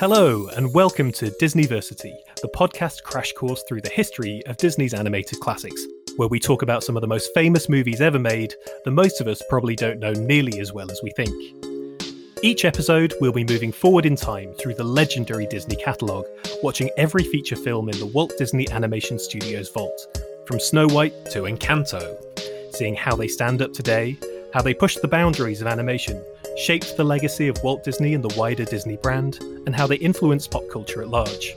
Hello, and welcome to Disneyversity, the podcast crash course through the history of Disney's animated classics, where we talk about some of the most famous movies ever made that most of us probably don't know nearly as well as we think. Each episode, we'll be moving forward in time through the legendary Disney catalogue, watching every feature film in the Walt Disney Animation Studios vault, from Snow White to Encanto, seeing how they stand up today, how they pushed the boundaries of animation, shaped the legacy of Walt Disney and the wider Disney brand, and how they influenced pop culture at large.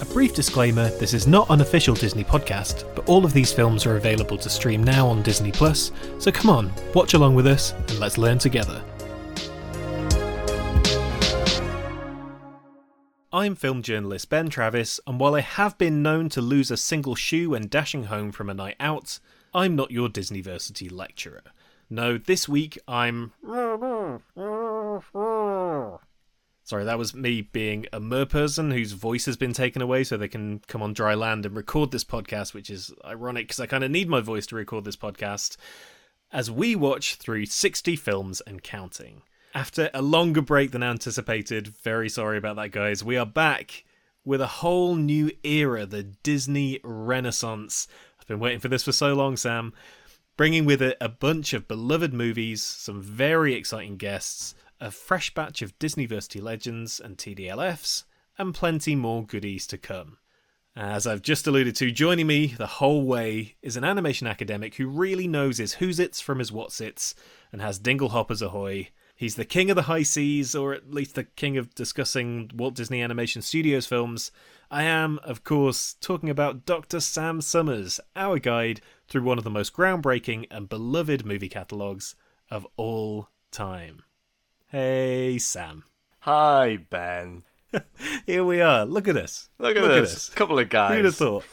A brief disclaimer this is not an official Disney podcast, but all of these films are available to stream now on Disney Plus, so come on, watch along with us and let's learn together. I'm film journalist Ben Travis, and while I have been known to lose a single shoe when dashing home from a night out, I'm not your Disneyversity lecturer. No, this week I'm. Sorry, that was me being a mer person whose voice has been taken away so they can come on dry land and record this podcast, which is ironic because I kind of need my voice to record this podcast, as we watch through 60 films and counting. After a longer break than anticipated, very sorry about that, guys, we are back with a whole new era, the Disney Renaissance. I've been waiting for this for so long, Sam. Bringing with it a bunch of beloved movies, some very exciting guests, a fresh batch of Disneyversity legends and TDLFs, and plenty more goodies to come. As I've just alluded to, joining me the whole way is an animation academic who really knows his who's its from his what's its and has dingle hoppers ahoy. He's the king of the high seas, or at least the king of discussing Walt Disney Animation Studios films. I am, of course, talking about Dr. Sam Summers, our guide through one of the most groundbreaking and beloved movie catalogues of all time. Hey, Sam. Hi, Ben. Here we are. Look at us. Look at, Look this. at us. Couple of guys. Who'd have thought?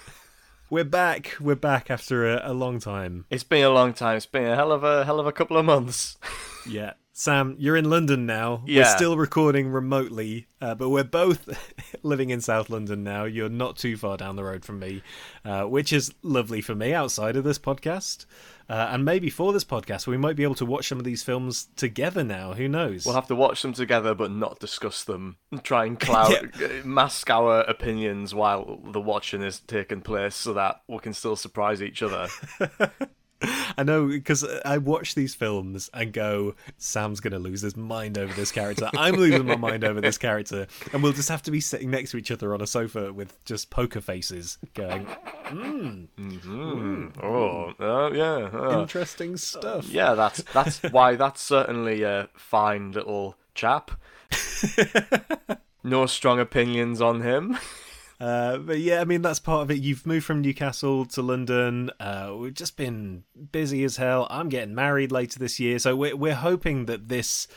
We're back. We're back after a, a, long time. It's been a long time. It's been a hell of a hell of a couple of months. yeah. Sam, you're in London now. Yeah. We're still recording remotely, uh, but we're both living in South London now. You're not too far down the road from me, uh, which is lovely for me outside of this podcast. Uh, and maybe for this podcast, we might be able to watch some of these films together now. Who knows? We'll have to watch them together, but not discuss them. Try and cloud, yeah. mask our opinions while the watching is taking place, so that we can still surprise each other. I know because I watch these films and go, Sam's going to lose his mind over this character. I'm losing my mind over this character. And we'll just have to be sitting next to each other on a sofa with just poker faces going, mm, mm-hmm. mm. oh, uh, yeah. Uh, Interesting stuff. yeah, that's, that's why that's certainly a fine little chap. no strong opinions on him. Uh, but yeah, I mean that's part of it. You've moved from Newcastle to London. Uh, we've just been busy as hell. I'm getting married later this year, so we're we're hoping that this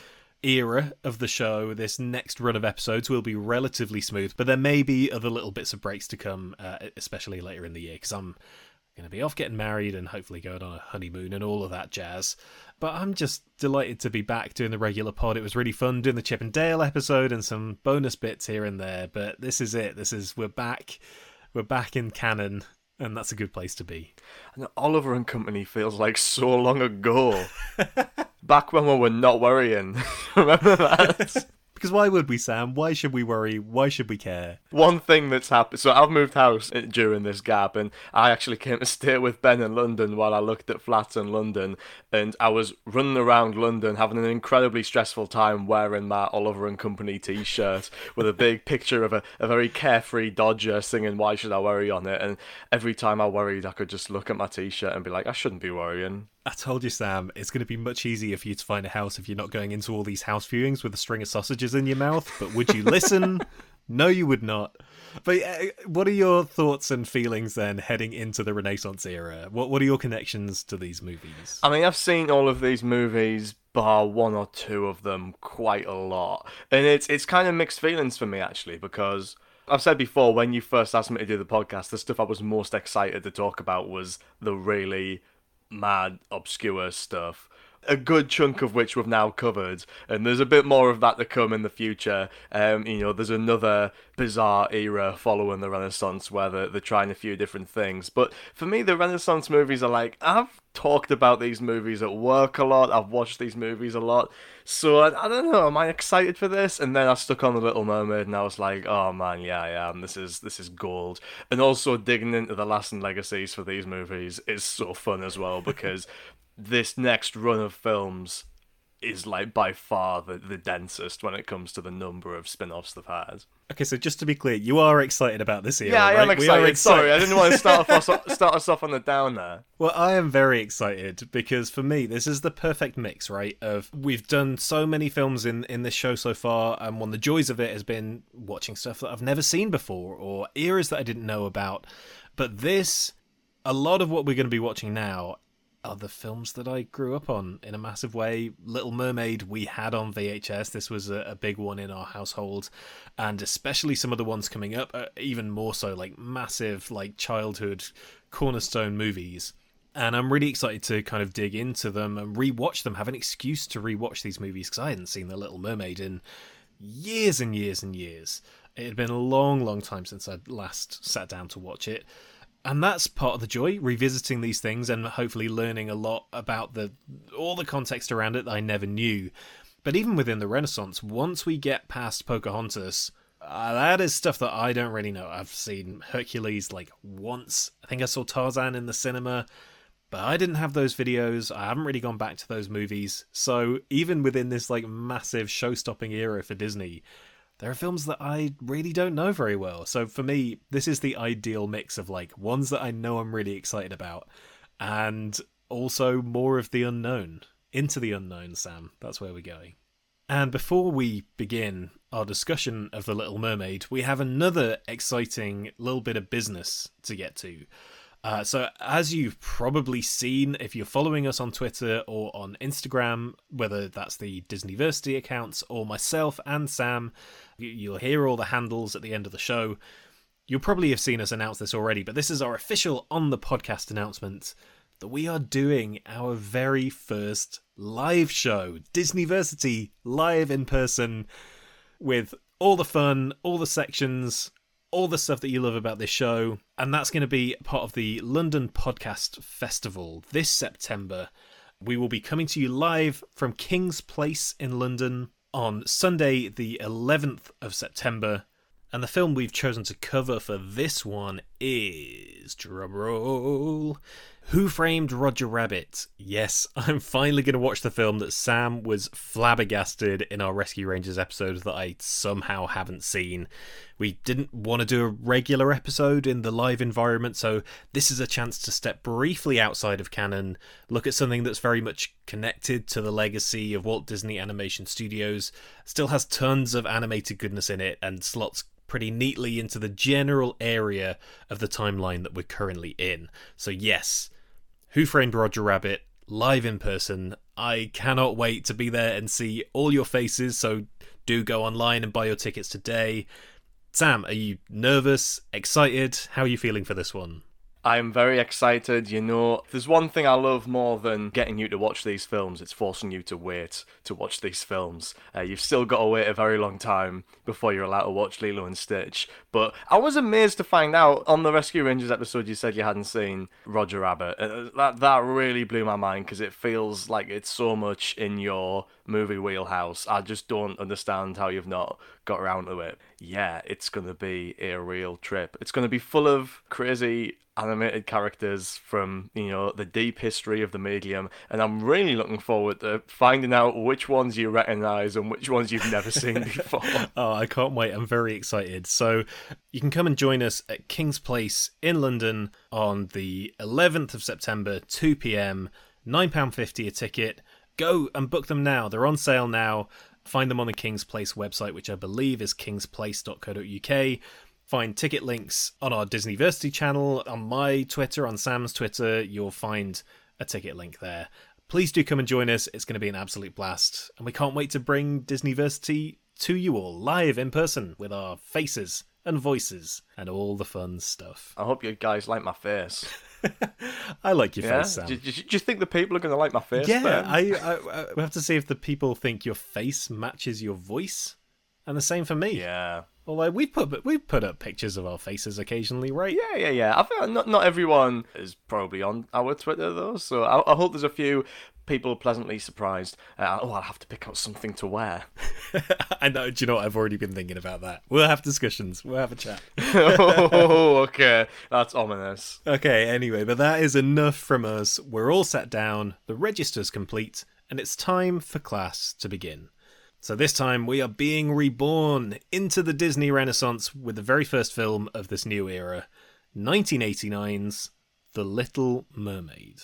era of the show, this next run of episodes, will be relatively smooth. But there may be other little bits of breaks to come, uh, especially later in the year, because I'm going to be off getting married and hopefully going on a honeymoon and all of that jazz. But I'm just delighted to be back doing the regular pod. It was really fun doing the Chip and Dale episode and some bonus bits here and there. But this is it. This is we're back. We're back in canon, and that's a good place to be. And Oliver and Company feels like so long ago. back when we were not worrying. Remember that? Because why would we, Sam? Why should we worry? Why should we care? One thing that's happened. So I've moved house during this gap, and I actually came to stay with Ben in London while I looked at flats in London, and I was running around London having an incredibly stressful time wearing my Oliver and Company T-shirt with a big picture of a, a very carefree Dodger singing "Why Should I Worry" on it, and every time I worried, I could just look at my T-shirt and be like, I shouldn't be worrying. I told you, Sam, it's going to be much easier for you to find a house if you're not going into all these house viewings with a string of sausages in your mouth. But would you listen? no, you would not. But uh, what are your thoughts and feelings then heading into the Renaissance era? What What are your connections to these movies? I mean, I've seen all of these movies, bar one or two of them, quite a lot, and it's it's kind of mixed feelings for me actually because. I've said before when you first asked me to do the podcast, the stuff I was most excited to talk about was the really mad, obscure stuff. A good chunk of which we've now covered, and there's a bit more of that to come in the future. Um, you know, there's another bizarre era following the Renaissance where they're, they're trying a few different things. But for me, the Renaissance movies are like, I've talked about these movies at work a lot, I've watched these movies a lot. So I, I don't know, am I excited for this? And then I stuck on The Little Mermaid and I was like, oh man, yeah, I am. This is this is gold. And also digging into the lasting legacies for these movies is so fun as well because this next run of films is like by far the, the densest when it comes to the number of spin-offs they've had. Okay, so just to be clear, you are excited about this era, Yeah, I right? am excited. excited. Sorry, I didn't want to start us off, start us off on the down there. Well, I am very excited because for me, this is the perfect mix, right? Of we've done so many films in in this show so far, and one of the joys of it has been watching stuff that I've never seen before or eras that I didn't know about. But this, a lot of what we're going to be watching now are the films that I grew up on in a massive way. Little Mermaid, we had on VHS. This was a, a big one in our household, and especially some of the ones coming up, uh, even more so, like massive, like childhood cornerstone movies. And I'm really excited to kind of dig into them and rewatch them, have an excuse to rewatch these movies because I hadn't seen The Little Mermaid in years and years and years. It had been a long, long time since I'd last sat down to watch it and that's part of the joy revisiting these things and hopefully learning a lot about the all the context around it that I never knew. But even within the Renaissance, once we get past Pocahontas, uh, that is stuff that I don't really know. I've seen Hercules like once. I think I saw Tarzan in the cinema, but I didn't have those videos. I haven't really gone back to those movies. So even within this like massive show-stopping era for Disney, there are films that I really don't know very well. So for me, this is the ideal mix of like ones that I know I'm really excited about and also more of the unknown. Into the unknown, Sam. That's where we're going. And before we begin our discussion of The Little Mermaid, we have another exciting little bit of business to get to. Uh, so, as you've probably seen, if you're following us on Twitter or on Instagram, whether that's the Disneyversity accounts or myself and Sam, you'll hear all the handles at the end of the show. You'll probably have seen us announce this already, but this is our official on the podcast announcement that we are doing our very first live show, Disneyversity, live in person, with all the fun, all the sections, all the stuff that you love about this show. And that's going to be part of the London Podcast Festival this September. We will be coming to you live from King's Place in London on Sunday, the 11th of September. And the film we've chosen to cover for this one is drumroll. Who Framed Roger Rabbit? Yes, I'm finally going to watch the film that Sam was flabbergasted in our Rescue Rangers episode that I somehow haven't seen. We didn't want to do a regular episode in the live environment, so this is a chance to step briefly outside of canon, look at something that's very much connected to the legacy of Walt Disney Animation Studios, still has tons of animated goodness in it, and slots pretty neatly into the general area of the timeline that we're currently in. So, yes, Who Framed Roger Rabbit live in person. I cannot wait to be there and see all your faces, so do go online and buy your tickets today. Sam, are you nervous, excited? How are you feeling for this one? I'm very excited. You know, there's one thing I love more than getting you to watch these films. It's forcing you to wait to watch these films. Uh, you've still got to wait a very long time before you're allowed to watch Lilo and Stitch. But I was amazed to find out on the Rescue Rangers episode you said you hadn't seen Roger Rabbit. Uh, that that really blew my mind because it feels like it's so much in your movie wheelhouse. I just don't understand how you've not got around to it. Yeah, it's going to be a real trip. It's going to be full of crazy animated characters from you know the deep history of the medium and i'm really looking forward to finding out which ones you recognize and which ones you've never seen before oh i can't wait i'm very excited so you can come and join us at king's place in london on the 11th of september 2 p.m £9.50 a ticket go and book them now they're on sale now find them on the king's place website which i believe is kingsplace.co.uk find ticket links on our Disneyversity channel, on my Twitter, on Sam's Twitter. You'll find a ticket link there. Please do come and join us. It's going to be an absolute blast. And we can't wait to bring Disneyversity to you all live in person with our faces and voices and all the fun stuff. I hope you guys like my face. I like your Yeah? face, Sam. Do, do- do you think the people are going to like my face? yeah, I, I, I we have to see if the people think your face matches your voice, and the same for me. Yeah. Although we put we put up pictures of our faces occasionally, right? Yeah, yeah, yeah. I think not not everyone is probably on our Twitter though, so I, I hope there's a few people are pleasantly surprised. Uh, oh, I'll have to pick out something to wear. I know. Do you know what? I've already been thinking about that. We'll have discussions. We'll have a chat. oh, okay, that's ominous. Okay, anyway, but that is enough from us. We're all sat down, the register's complete, and it's time for class to begin. So this time we are being reborn into the Disney Renaissance with the very first film of this new era, 1989's The Little Mermaid.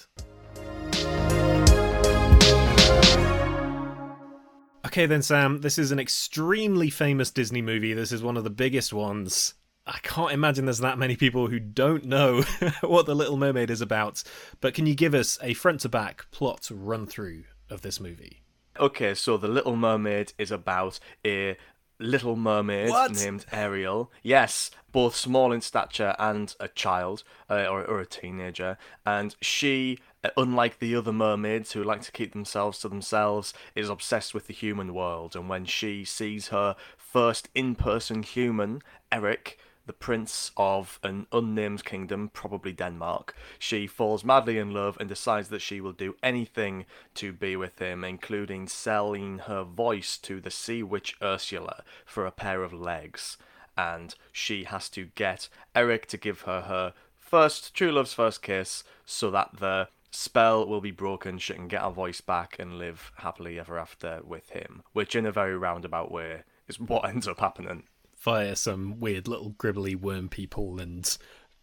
Okay, then, Sam, this is an extremely famous Disney movie. This is one of the biggest ones. I can't imagine there's that many people who don't know what The Little Mermaid is about. But can you give us a front to back plot run through of this movie? Okay, so the Little Mermaid is about a little mermaid What? named Ariel. Yes, both small in stature and a child uh, or, or a teenager. And she, unlike the other mermaids who like to keep themselves to themselves, is obsessed with the human world. And when she sees her first in person human, Eric, the prince of an unnamed kingdom, probably Denmark. She falls madly in love and decides that she will do anything to be with him, including selling her voice to the sea witch Ursula for a pair of legs. And she has to get Eric to give her her first true love's first kiss so that the spell will be broken she can get her voice back and live happily ever after with him which in a very roundabout way is what ends up happening Via some weird little gribbly worm people and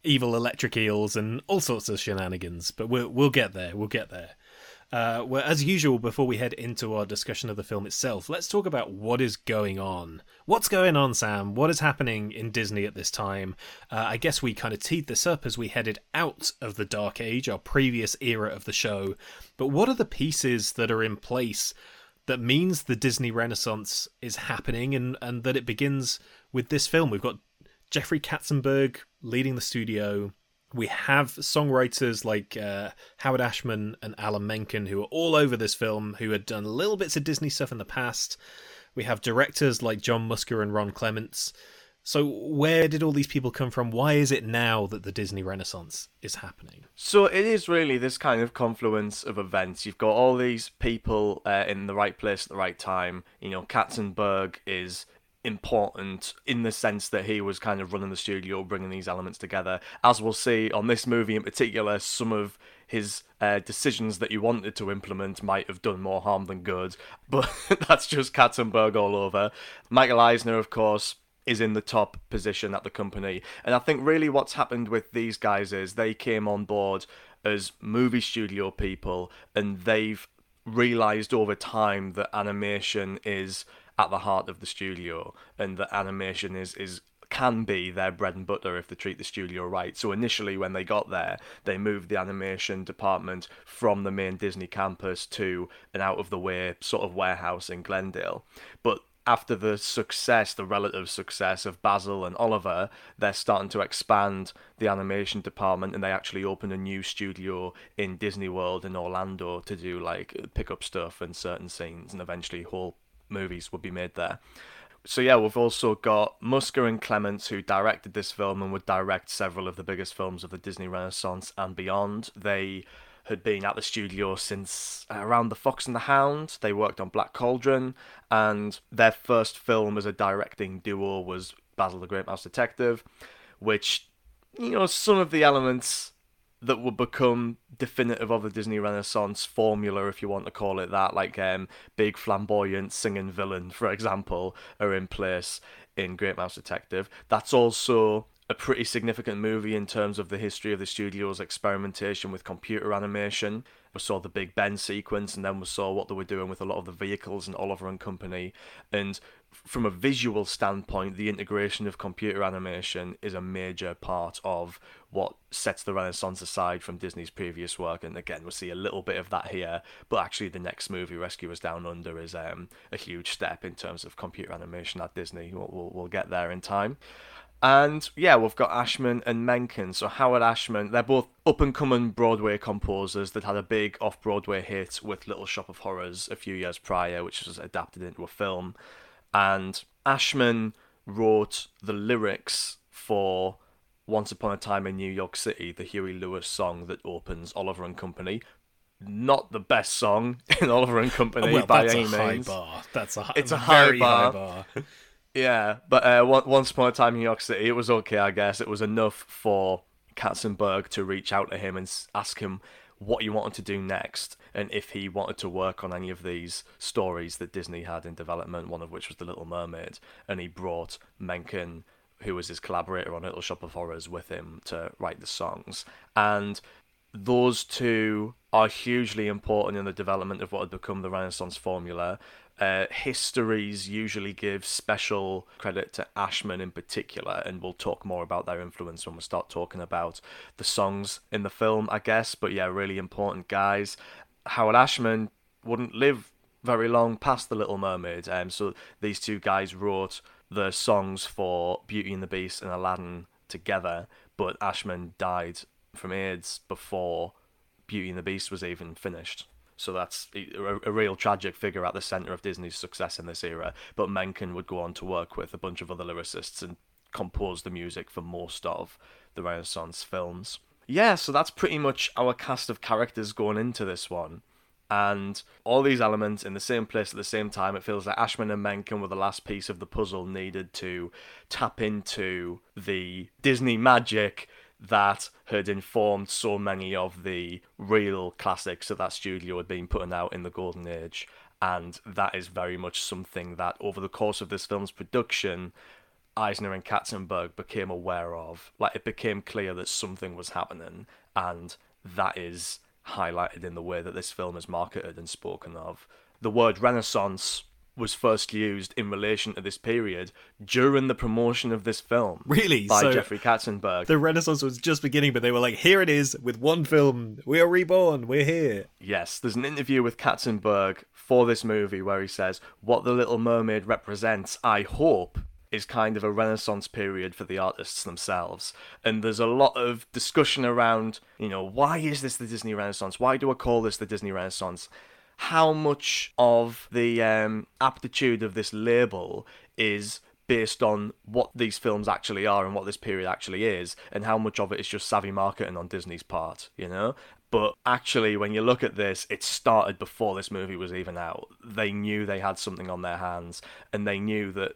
evil electric eels and all sorts of shenanigans. But we'll, we'll get there. We'll get there. Uh, well, as usual, before we head into our discussion of the film itself, let's talk about what is going on. What's going on, Sam? What is happening in Disney at this time? Uh, I guess we kind of teed this up as we headed out of the Dark Age, our previous era of the show. But what are the pieces that are in place that means the Disney Renaissance is happening and, and that it begins with this film? We've got Jeffrey Katzenberg leading the studio. We have songwriters like uh, Howard Ashman and Alan Menken who are all over this film, who had done little bits of Disney stuff in the past. We have directors like John Musker and Ron Clements. So, where did all these people come from? Why is it now that the Disney Renaissance is happening? So it is really this kind of confluence of events. You've got all these people uh, in the right place at the right time. You know, Katzenberg is important in the sense that he was kind of running the studio, bringing these elements together. As we'll see on this movie in particular, some of his uh, decisions that he wanted to implement might have done more harm than good, but that's just Katzenberg all over. Michael Eisner, of course, is in the top position at the company. And I think really what's happened with these guys is they came on board as movie studio people and they've realized over time that animation is at the heart of the studio and that animation is is can be their bread and butter if they treat the studio right. So initially when they got there, they moved the animation department from the main Disney campus to an out of the way sort of warehouse in Glendale. But after the success, the relative success of Basil and Oliver, they're starting to expand the animation department and they actually opened a new studio in Disney World in Orlando to do like pick up stuff and certain scenes and eventually whole movies would be made there. So yeah, we've also got Musker and Clements who directed this film and would direct several of the biggest films of the Disney Renaissance and beyond. They had been at the studio since around The Fox and the Hound. They worked on Black Cauldron, and their first film as a directing duo was Basil the Great Mouse Detective, which, you know, some of the elements that would become definitive of the Disney Renaissance formula, if you want to call it that, like um, big flamboyant singing villain, for example, are in place in Great Mouse Detective. That's also a pretty significant movie in terms of the history of the studio's experimentation with computer animation. We saw the Big Ben sequence, and then we saw what they were doing with a lot of the vehicles and Oliver and Company. And from a visual standpoint, the integration of computer animation is a major part of what sets the Renaissance aside from Disney's previous work. And again, we'll see a little bit of that here, but actually, the next movie, Rescuers Down Under, is um, a huge step in terms of computer animation at Disney. We'll, we'll, we'll get there in time. And yeah, we've got Ashman and Menken. So Howard Ashman, they're both up and coming Broadway composers that had a big off Broadway hit with Little Shop of Horrors a few years prior, which was adapted into a film. And Ashman wrote the lyrics for Once Upon a Time in New York City, the Huey Lewis song that opens Oliver and Company. Not the best song in Oliver and Company well, by that's a high bar. That's a, It's a high bar. high bar. Yeah, but uh, Once Upon a Time in New York City, it was okay, I guess. It was enough for Katzenberg to reach out to him and ask him what he wanted to do next and if he wanted to work on any of these stories that Disney had in development, one of which was The Little Mermaid. And he brought Menken, who was his collaborator on Little Shop of Horrors, with him to write the songs. And those two are hugely important in the development of what had become the Renaissance formula. Uh, histories usually give special credit to Ashman in particular, and we'll talk more about their influence when we start talking about the songs in the film, I guess. But yeah, really important guys. Howard Ashman wouldn't live very long past The Little Mermaid, um, so these two guys wrote the songs for Beauty and the Beast and Aladdin together, but Ashman died from AIDS before Beauty and the Beast was even finished. So that's a, a real tragic figure at the center of Disney's success in this era. But Menken would go on to work with a bunch of other lyricists and compose the music for most of the Renaissance films. Yeah, so that's pretty much our cast of characters going into this one. And all these elements in the same place at the same time, it feels like Ashman and Menken were the last piece of the puzzle needed to tap into the Disney magic that had informed so many of the real classics that that studio had been putting out in the golden age. And that is very much something that over the course of this film's production Eisner and Katzenberg became aware of. Like it became clear that something was happening and that is highlighted in the way that this film is marketed and spoken of. The word renaissance was first used in relation to this period during the promotion of this film Really? by So Jeffrey Katzenberg the Renaissance was just beginning, but they were like, "Here it is with one film. We are reborn. We're here." Yes, there's an interview with Katzenberg for this movie where he says, What The Little Mermaid represents, I hope, is kind of a renaissance period for the artists themselves. And there's a lot of discussion around, you know, why is this the Disney Renaissance? Why do I call this the Disney Renaissance? How much of the um, aptitude of this label is based on what these films actually are and what this period actually is, and how much of it is just savvy marketing on Disney's part, you know? But actually, when you look at this, it started before this movie was even out. They knew they had something on their hands, and they knew that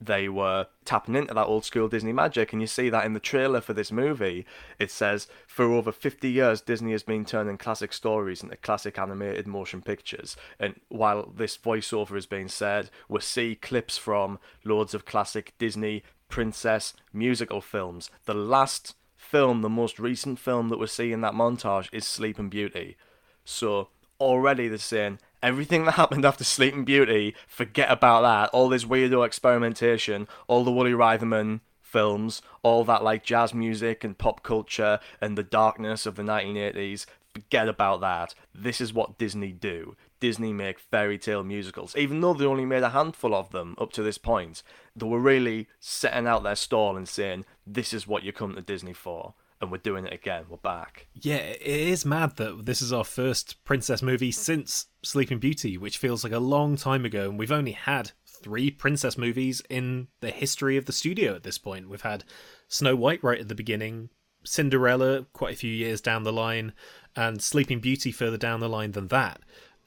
they were tapping into that old school Disney magic, and you see that in the trailer for this movie. It says, For over 50 years, Disney has been turning classic stories into classic animated motion pictures. And while this voiceover is being said, we see clips from loads of classic Disney princess musical films. The last film, the most recent film that we see in that montage, is Sleeping Beauty. So already they're saying everything that happened after Sleeping Beauty, forget about that. All this weirdo experimentation, all the Woolie Reitherman films, all that like jazz music and pop culture and the darkness of the 1980s. Forget about that. This is what Disney do. Disney make fairy tale musicals, even though they only made a handful of them up to this point. They were really setting out their stall and saying, "This is what you come to Disney for." And we're doing it again. We're back. Yeah, it is mad that this is our first princess movie since Sleeping Beauty, which feels like a long time ago, and we've only had three princess movies in the history of the studio at this point. We've had Snow White right at the beginning, Cinderella quite a few years down the line, and Sleeping Beauty further down the line than that.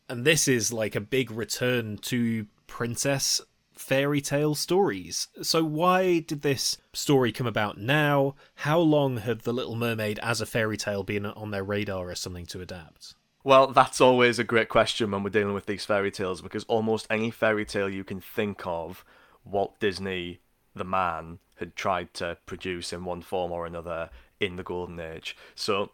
And this is like a big return to princess fairy tale stories. So, why did this story come about now? How long had The Little Mermaid as a fairy tale been on their radar as something to adapt? Well, that's always a great question when we're dealing with these fairy tales because almost any fairy tale you can think of, Walt Disney, the man, had tried to produce in one form or another in the Golden Age. So,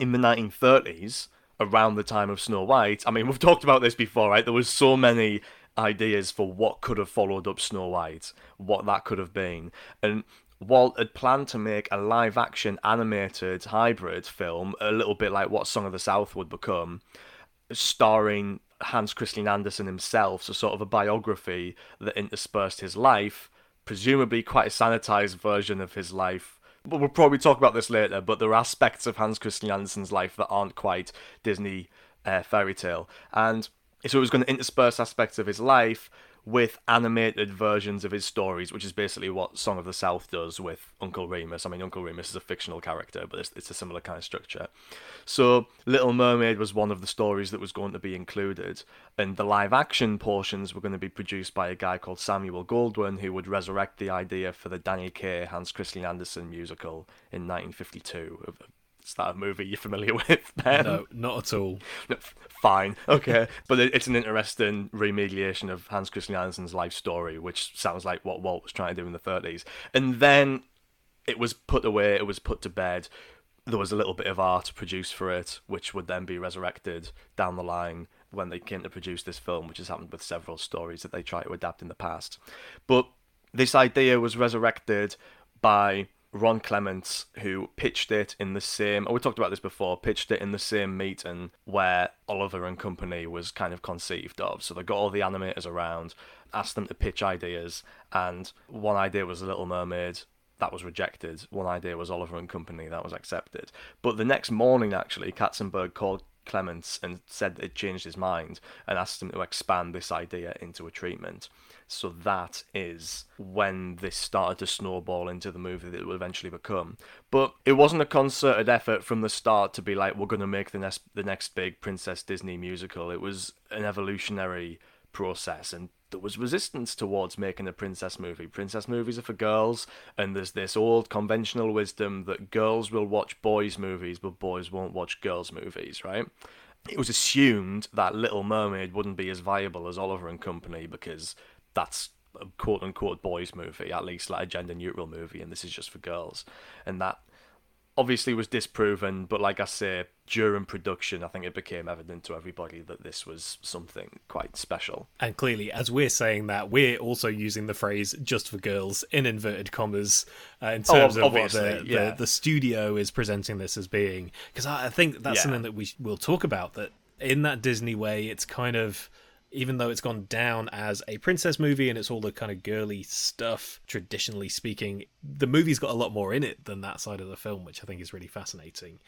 in the 1930s, around the time of Snow White, I mean, we've talked about this before, right? There was so many ideas for what could have followed up Snow White, what that could have been. And Walt had planned to make a live action animated hybrid film, a little bit like what Song of the South would become, starring Hans Christian Andersen himself, so sort of a biography that interspersed his life, presumably quite a sanitized version of his life. But we'll probably talk about this later. But there are aspects of Hans Christian Andersen's life that aren't quite Disney uh, fairy tale, and so it was going to intersperse aspects of his life with animated versions of his stories, which is basically what Song of the South does with Uncle Remus. I mean, Uncle Remus is a fictional character, but it's, it's, a similar kind of structure. So, Little Mermaid was one of the stories that was going to be included, and the live action portions were going to be produced by a guy called Samuel Goldwyn, who would resurrect the idea for the Danny Kaye Hans Christian Andersen musical in 1952. Is that a movie you're familiar with, Ben? No, not at all. No, fine, okay. but it's an interesting remediation of Hans Christian Andersen's life story, which sounds like what Walt was trying to do in the 30s. And then it was put away, it was put to bed. There was a little bit of art produced for it, which would then be resurrected down the line when they came to produce this film, which has happened with several stories that they try to adapt in the past. But this idea was resurrected by Ron Clements, who pitched it in the same, oh, we talked about this before, pitched it in the same meeting where Oliver and Company was kind of conceived of. So they got all the animators around, asked them to pitch ideas, and one idea was The Little Mermaid. That was rejected. One idea was Oliver and Company. That was accepted. But the next morning, actually, Katzenberg called Clements and said that it changed his mind and asked him to expand this idea into a treatment. So that is when this started to snowball into the movie that it would eventually become. But it wasn't a concerted effort from the start to be like, we're going to make the next the next big Princess Disney musical. It was an evolutionary process, and there was resistance towards making a princess movie. Princess movies are for girls, and there's this old conventional wisdom that girls will watch boys' movies, but boys won't watch girls' movies, right? It was assumed that Little Mermaid wouldn't be as viable as Oliver and Company because that's a quote unquote boys movie, at least like a gender neutral movie, and this is just for girls. And that obviously was disproven, but like I say, during production, I think it became evident to everybody that this was something quite special. And clearly, as we're saying that, we're also using the phrase "just for girls" in inverted commas uh, in oh, terms oh, of what the, yeah. the, the, studio is presenting this as being. Because I think that's yeah. something that we will talk about. That in that Disney way, it's kind of even though it's gone down as a princess movie and it's all the kind of girly stuff, traditionally speaking, the movie's got a lot more in it than that side of the film, which I think is really fascinating.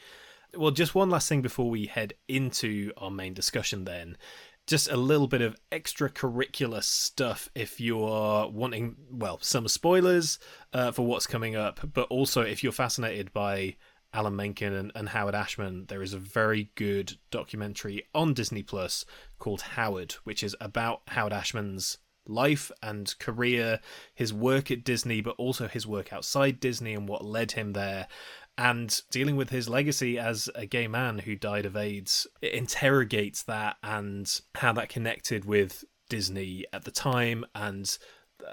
Well, just one last thing before we head into our main discussion, then. Just a little bit of extracurricular stuff if you're wanting, well, some spoilers uh, for what's coming up, but also if you're fascinated by Alan Menken and, and, Howard Ashman, there is a very good documentary on Disney Plus called Howard, which is about Howard Ashman's life and career, his work at Disney, but also his work outside Disney and what led him there. And dealing with his legacy as a gay man who died of AIDS, it interrogates that and how that connected with Disney at the time and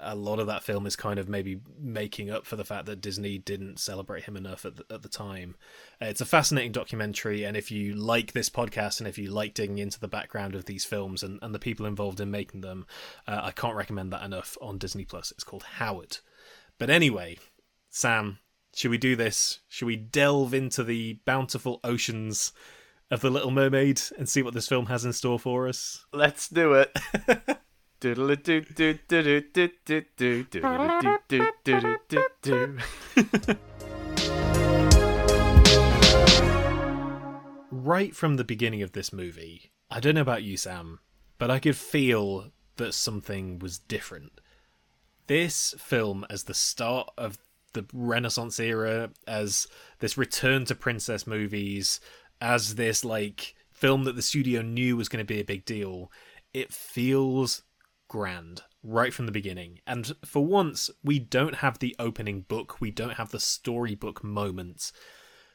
a lot of that film is kind of maybe making up for the fact that Disney didn't celebrate him enough at the, at the time. Uh, it's a fascinating documentary, and if you like this podcast and if you like digging into the background of these films and, and the people involved in making them, uh, I can't recommend that enough on Disney Plus. It's called Howard. But anyway, Sam, should we do this? Should we delve into the bountiful oceans of The Little Mermaid and see what this film has in store for us? Let's do it. right from the beginning of this movie, I don't know about you, Sam, but I could feel that something was different. This film, as the start of the Renaissance era, as this return to princess movies, as this like film that the studio knew was going to be a big deal, it feels grand right from the beginning. And for once, we don't have the opening book, we don't have the storybook moments.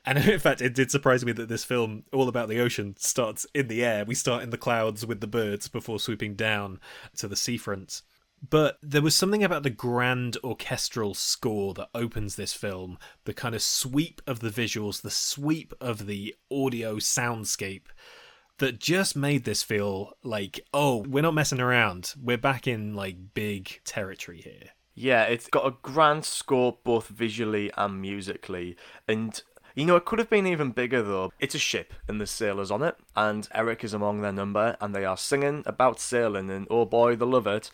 And in fact, it did surprise me that this film, all about the ocean, starts in the air. We start in the clouds with the birds before swooping down to the seafront. But there was something about the grand orchestral score that opens this film, the kind of sweep of the visuals, the sweep of the audio soundscape that just made this feel like, oh, we're not messing around. We're back in like big territory here. Yeah, it's got a grand score both visually and musically. And you know, it could have been even bigger though. It's a ship and there's sailors on it, and Eric is among their number, and they are singing about sailing, and oh boy, they love it.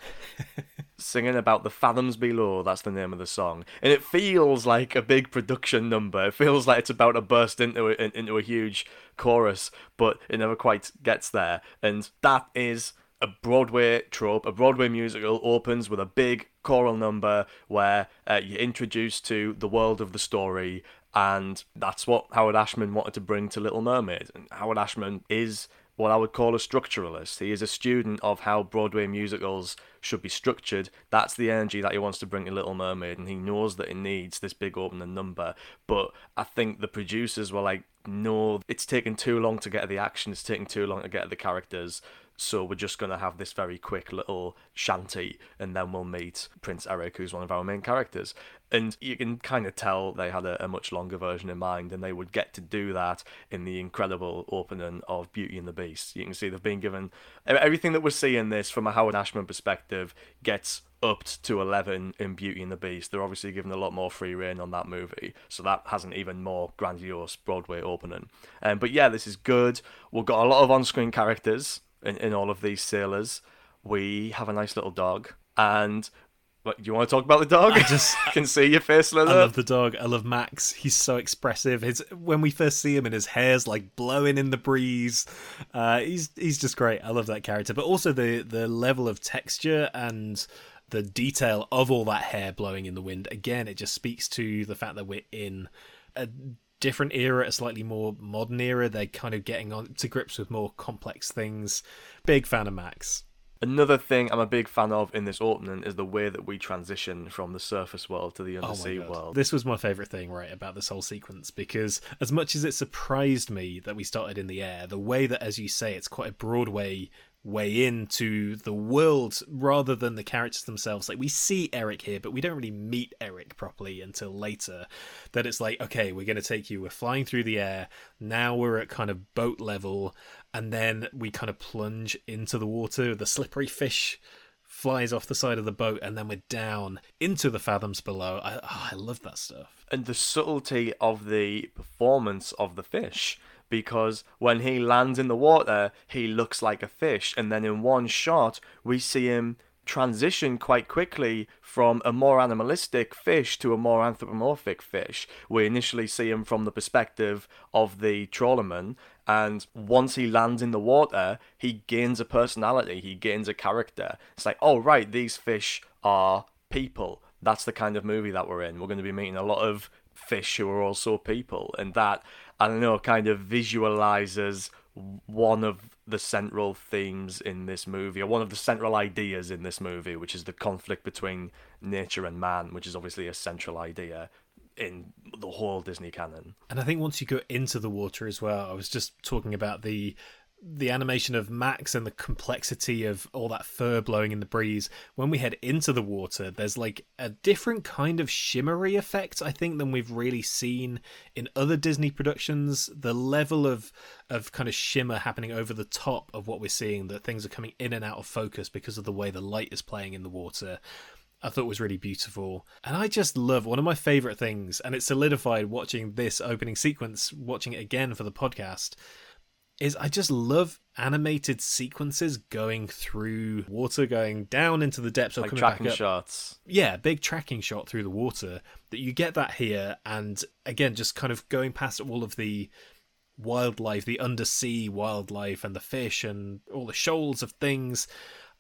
singing about the fathoms below. That's the name of the song, and it feels like a big production number. It feels like it's about to burst into a, into a huge chorus, but it never quite gets there. And that is a Broadway trope. A Broadway musical opens with a big choral number where uh, you're introduced to the world of the story, and that's what Howard Ashman wanted to bring to Little Mermaid. And Howard Ashman is what I would call a structuralist. He is a student of how Broadway musicals should be structured. That's the energy that he wants to bring to Little Mermaid, and he knows that it needs this big opening number. But I think the producers were like, no, it's taking too long to get the action, it's taking too long to get the characters. So we're just going to have this very quick little shanty, and then we'll meet Prince Eric, who's one of our main characters. And you can kind of tell they had a, a, much longer version in mind, and they would get to do that in the incredible opening of Beauty and the Beast. You can see they've been given everything that we're seeing this from a Howard Ashman perspective gets upped to 11 in Beauty and the Beast. They're obviously given a lot more free rein on that movie, so that has an even more grandiose Broadway opening. Um, but yeah, this is good. We've got a lot of on screen characters in, in all of these sailors. We have a nice little dog, and do you want to talk about the dog? I just I can see your face. I love the dog. I love Max. He's so expressive. His when we first see him, and his hair's like blowing in the breeze. Uh, he's he's just great. I love that character, but also the the level of texture and the detail of all that hair blowing in the wind. Again, it just speaks to the fact that we're in a different era, a slightly more modern era. They're kind of getting on to grips with more complex things. Big fan of Max. Another thing I'm a big fan of in this opening is the way that we transition from the surface world to the oh undersea oh world. This was my favourite thing, right, about this whole sequence because as much as it surprised me that we started in the air, the way that, as you say, it's quite a Broadway way into the world rather than the characters themselves. Like we see Eric here, but we don't really meet Eric properly until later. That it's like, okay, we're going to take you. We're flying through the air. Now we're at kind of boat level, and then we kind of plunge into the water. The slippery fish flies off the side of the boat, and then we're down into the fathoms below. I, oh, I love that stuff. And the subtlety of the performance of the fish because when he lands in the water, he looks like a fish. And then in one shot, we see him transition quite quickly from a more animalistic fish to a more anthropomorphic fish. We initially see him from the perspective of the trawlerman, and once he lands in the water, he gains a personality, he gains a character. It's like, oh, right, these fish are people. That's the kind of movie that we're in. We're going to be meeting a lot of fish who are also people, and that I don't know, kind of visualizes one of the central themes in this movie, or one of the central ideas in this movie, which is the conflict between nature and man, which is obviously a central idea in the whole Disney canon. And I think once you go into the water as well, I was just talking about the the animation of Max and the complexity of all that fur blowing in the breeze. When we head into the water, there's like a different kind of shimmery effect, I think, than we've really seen in other Disney productions. The level of of kind of shimmer happening over the top of what we're seeing, that things are coming in and out of focus because of the way the light is playing in the water. I thought was really beautiful. And I just love one of my favorite things, and it solidified watching this opening sequence, watching it again for the podcast is I just love animated sequences going through water, going down into the depths, or like coming tracking back up. shots. Yeah, big tracking shot through the water. That you get that here, and again, just kind of going past all of the wildlife, the undersea wildlife, and the fish, and all the shoals of things.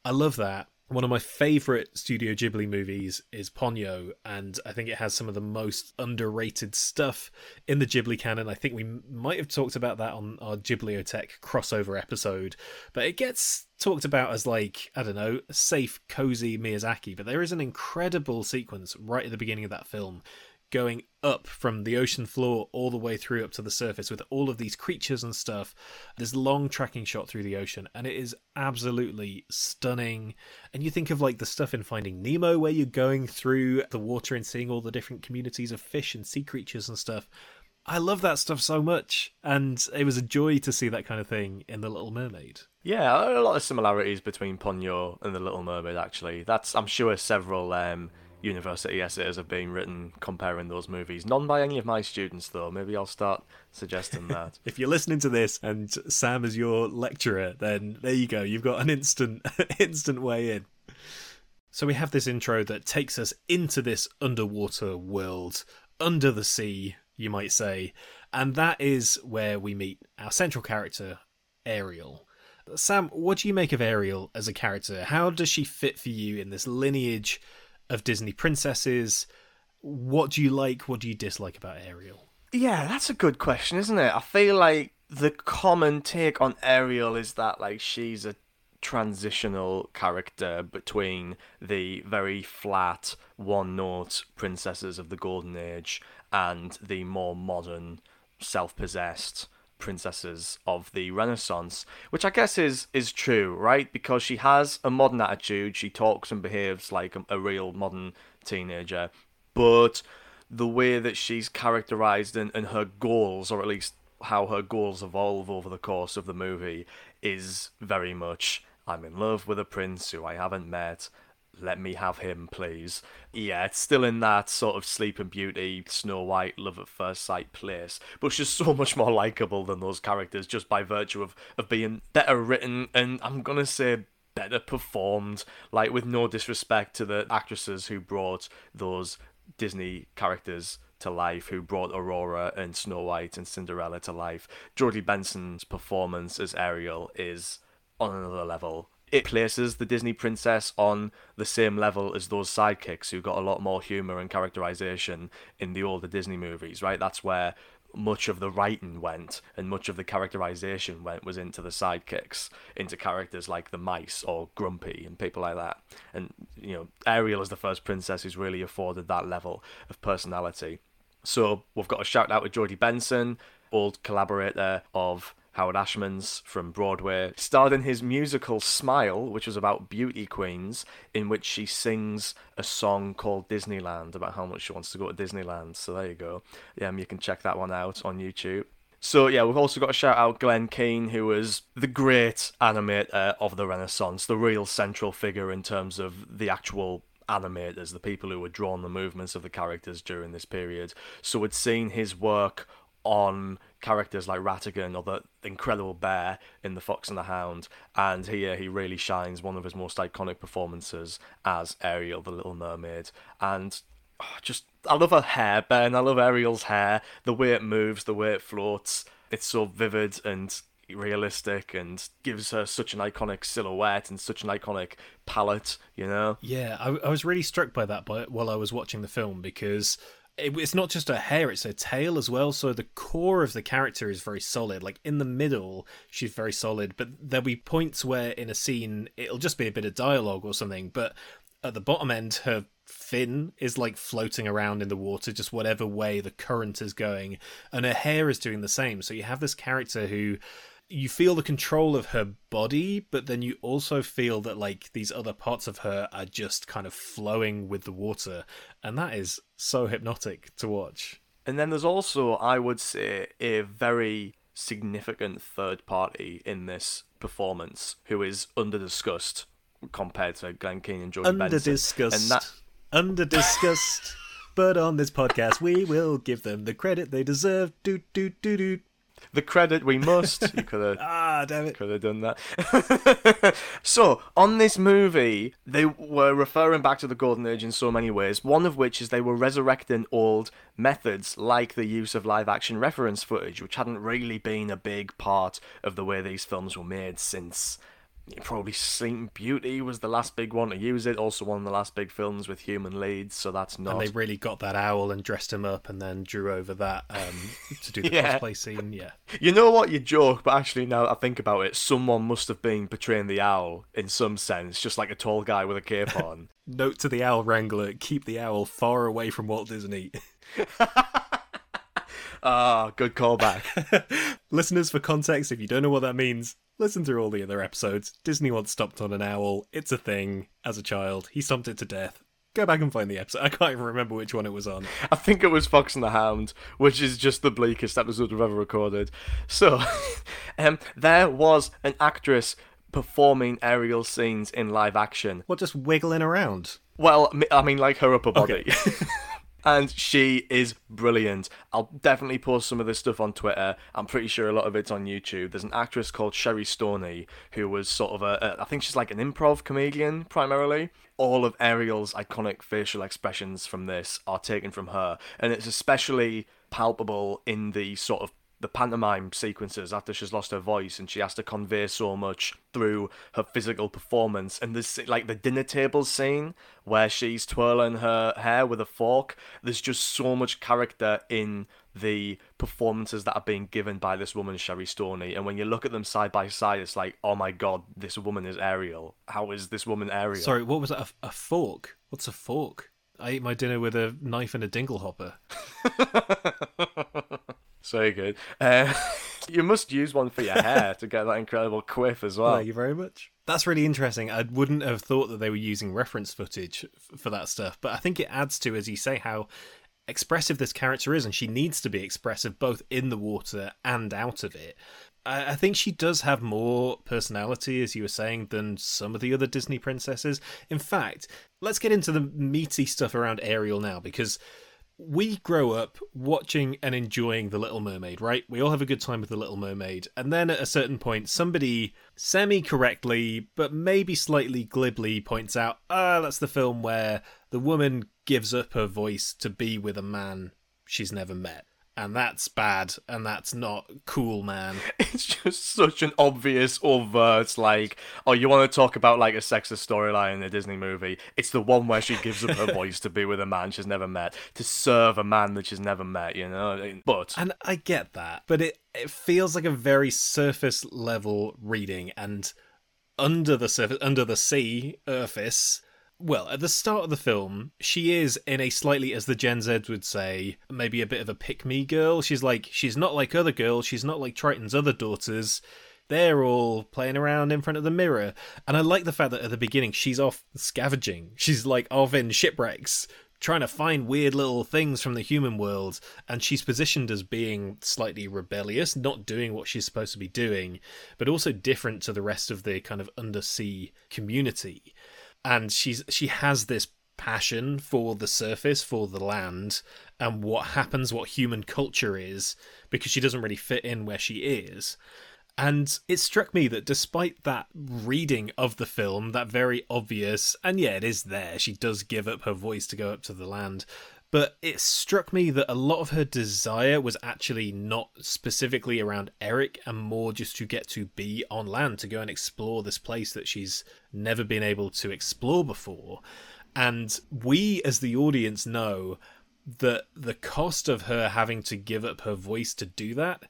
I love that one of my favorite Studio Ghibli movies is Ponyo, and I think it has some of the most underrated stuff in the Ghibli canon. I think we might have talked about that on our Ghibliotheque crossover episode, but it gets talked about as like, I don't know, safe, cozy Miyazaki, but there is an incredible sequence right at the beginning of that film going up from the ocean floor all the way through up to the surface with all of these creatures and stuff. This long tracking shot through the ocean, and it is absolutely stunning. And you think of like the stuff in Finding Nemo, where you're going through the water and seeing all the different communities of fish and sea creatures and stuff. I love that stuff so much, and it was a joy to see that kind of thing in The Little Mermaid. Yeah, a lot of similarities between Ponyo and The Little Mermaid. Actually, that's I'm sure several um, university essays have been written comparing those movies. None by any of my students, though. Maybe I'll start suggesting that. if you're listening to this and Sam is your lecturer, then there you go. You've got an instant, instant way in. So we have this intro that takes us into this underwater world, under the sea, you might say, and that is where we meet our central character, Ariel. Sam, what do you make of Ariel as a character? How does she fit for you in this lineage of Disney princesses? What do you like? What do you dislike about Ariel? Yeah, that's a good question, isn't it? I feel like the common take on Ariel is that like she's a transitional character between the very flat one note princesses of the golden age and the more modern self-possessed princesses of the renaissance which i guess is is true right? Because she has a modern attitude. She talks and behaves like a, a real modern teenager. But the way that she's characterized and, and her goals or at least how her goals evolve over the course of the movie is very much I'm in love with a prince who I haven't met. Let me have him, please. Yeah, it's still in that sort of Sleeping Beauty, Snow White, love at first sight place, but she's so much more likable than those characters just by virtue of, of being better written and I'm gonna say better performed. Like, with no disrespect to the actresses who brought those Disney characters to life, who brought Aurora and Snow White and Cinderella to life. Jodi Benson's performance as Ariel is on another level. It places the Disney princess on the same level as those sidekicks who got a lot more humor and characterization in the older Disney movies, right? That's where much of the writing went and much of the characterization went was into the sidekicks, into characters like the mice or Grumpy and people like that. And you know, Ariel is the first princess who's really afforded that level of personality. So we've got a shout out to Jodi Benson, old collaborator of Howard Ashman's from Broadway, starred in his musical Smile, which was about beauty queens, in which she sings a song called Disneyland about how much she wants to go to Disneyland. So there you go. Yeah, um, you can check that one out on YouTube. So yeah, we've also got to shout out Glen Keane, who was the great animator of the Renaissance, the real central figure in terms of the actual animators, the people who had drawn the movements of the characters during this period. So we'd seen his work on characters like Ratigan or the Incredible Bear in The Fox and the Hound, and here uh, he really shines one of his most iconic performances as Ariel, the Little Mermaid, and oh, just I love her hair, Ben. I love Ariel's hair, the way it moves, the way it floats. It's so vivid and realistic and gives her such an iconic silhouette and such an iconic palette, you know? Yeah, I, I was really struck by that by, while I was watching the film because it's not just her hair it's her tail as well. So the core of the character is very solid. Like in the middle she's very solid but there'll be points where in a scene it'll just be a bit of dialogue or something but at the bottom end her fin is like floating around in the water just whatever way the current is going and her hair is doing the same. So you have this character who you feel the control of her body, but then you also feel that like these other parts of her are just kind of flowing with the water, and that is so hypnotic to watch. And then there's also, I would say, a very significant third party in this performance who is under discussed compared to Glen Keane and George under Benson. discussed, And that under discussed. but on this podcast, we will give them the credit they deserve. Do do do do. The credit we must. You could have Ah, damn it. could have done that. so, on this movie, they were referring back to the Golden Age in so many ways, one of which is they were resurrecting old methods like the use of live action reference footage, which hadn't really been a big part of the way these films were made since. Probably Sleeping Beauty was the last big one to use it. Also, one of the last big films with human leads, so that's not. And they really got that owl and dressed him up, and then drew over that um, to do the Yeah. cosplay scene. Yeah, You know what? You joke, but actually, now that I think about it, someone must have been portraying the owl in some sense, just like a tall guy with a cape on. Note to the owl wrangler: keep the owl far away from Walt Disney. Ah, good callback. Listeners, for context, if you don't know what that means, listen through all the other episodes. Disney once stomped on an owl. It's a thing. As a child, he stomped it to death. Go back and find the episode. I can't even remember which one it was on. I think it was Fox and the Hound, which is just the bleakest episode we've ever recorded. So, um, there was an actress performing Ariel scenes in live action. What, just wiggling around? Well, I mean, like her upper body. and she is brilliant. I'll definitely post some of this stuff on Twitter. I'm pretty sure a lot of it's on YouTube. There's an actress called Sherri Stoner who was sort of a, a I think she's like an improv comedian primarily. All of Ariel's iconic facial expressions from this are taken from her, and it's especially palpable in the sort of the pantomime sequences after she's lost her voice and she has to convey so much through her physical performance and this like the dinner table scene where she's twirling her hair with a fork there's just so much character in the performances that are being given by this woman Sherri Stoner and when you look at them side by side it's like oh my god this woman is Ariel how is this woman Ariel Sorry, what was that? A, a fork? What's a fork? I ate my dinner with a knife and a dingle hopper. so good uh, you must use one for your hair to get that incredible quiff as well Thank you very much. That's really interesting. I wouldn't have thought that they were using reference footage f- for that stuff, but I think it adds to, as you say, how expressive this character is, and she needs to be expressive both in the water and out of it. I I think she does have more personality, as you were saying, than some of the other Disney princesses. In fact, let's get into the meaty stuff around Ariel now, because we grow up watching and enjoying The Little Mermaid, right? We all have a good time with The Little Mermaid. And then at a certain point, somebody semi correctly, but maybe slightly glibly points out, ah, that's the film where the woman gives up her voice to be with a man she's never met. And that's bad, and that's not cool, man. it's just such an obvious overt like oh you want to talk about like a sexist storyline in a disney movie it's the one where she gives up her voice to be with a man she's never met to serve a man that she's never met you know but And I get that, but it, it feels like a very surface level reading, and under the surface, under the sea, surface. Well, at the start of the film, she is in a slightly, as the Gen Z would say, maybe a bit of a pick me girl. She's like, she's not like other girls. She's not like Triton's other daughters. They're all playing around in front of the mirror. And I like the fact that at the beginning, she's off scavenging. She's like off in shipwrecks, trying to find weird little things from the human world. And she's positioned as being slightly rebellious, not doing what she's supposed to be doing, but also different to the rest of the kind of undersea community and she's she has this passion for the surface for the land and what happens what human culture is because she doesn't really fit in where she is. And it struck me that despite that reading of the film that very obvious and yeah it is there she does give up her voice to go up to the land but it struck me that a lot of her desire was actually not specifically around Eric and more just to get to be on land, to go and explore this place that she's never been able to explore before. And we, as the audience, know that the cost of her having to give up her voice to do that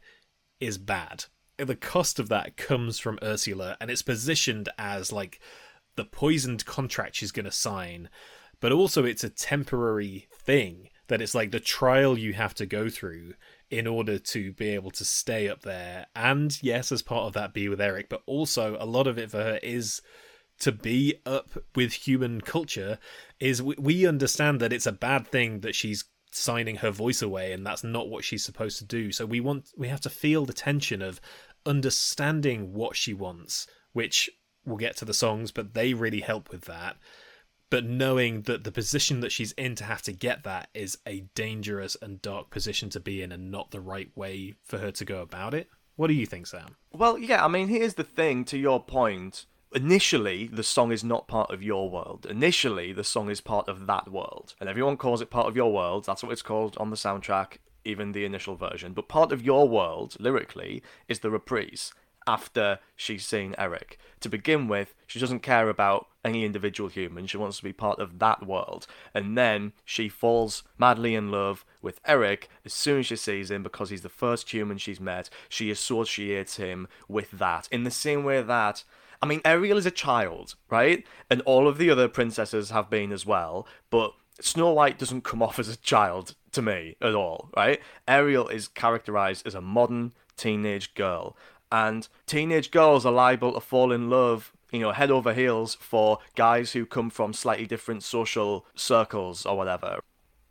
is bad. The cost of that comes from Ursula, and it's positioned as like the poisoned contract she's going to sign but also it's a temporary thing that it's like the trial you have to go through in order to be able to stay up there. And yes as part of that be with eric but also a lot of it for her is to be up with human culture is we, we understand that it's a bad thing that she's signing her voice away and that's not what she's supposed to do. So we want we have to feel the tension of understanding what she wants which we'll get to the songs but they really help with that but knowing that the position that she's in to have to get that is a dangerous and dark position to be in and not the right way for her to go about it. What do you think, Sam? Well, yeah, I mean, here's the thing to your point. Initially, the song is not part of your world. Initially, the song is part of that world. And everyone calls it part of your world. That's what it's called on the soundtrack, even the initial version. But part of your world, lyrically, is the reprise after she's seen Eric. To begin with, she doesn't care about any individual human, she wants to be part of that world. And then she falls madly in love with Eric as soon as she sees him because he's the first human she's met. She associates him with that. In the same way that I mean, Ariel is a child, right? And all of the other princesses have been as well, but Snow White doesn't come off as a child to me at all, right? Ariel is characterized as a modern teenage girl, and teenage girls are liable to fall in love you know head over heels for guys who come from slightly different social circles or whatever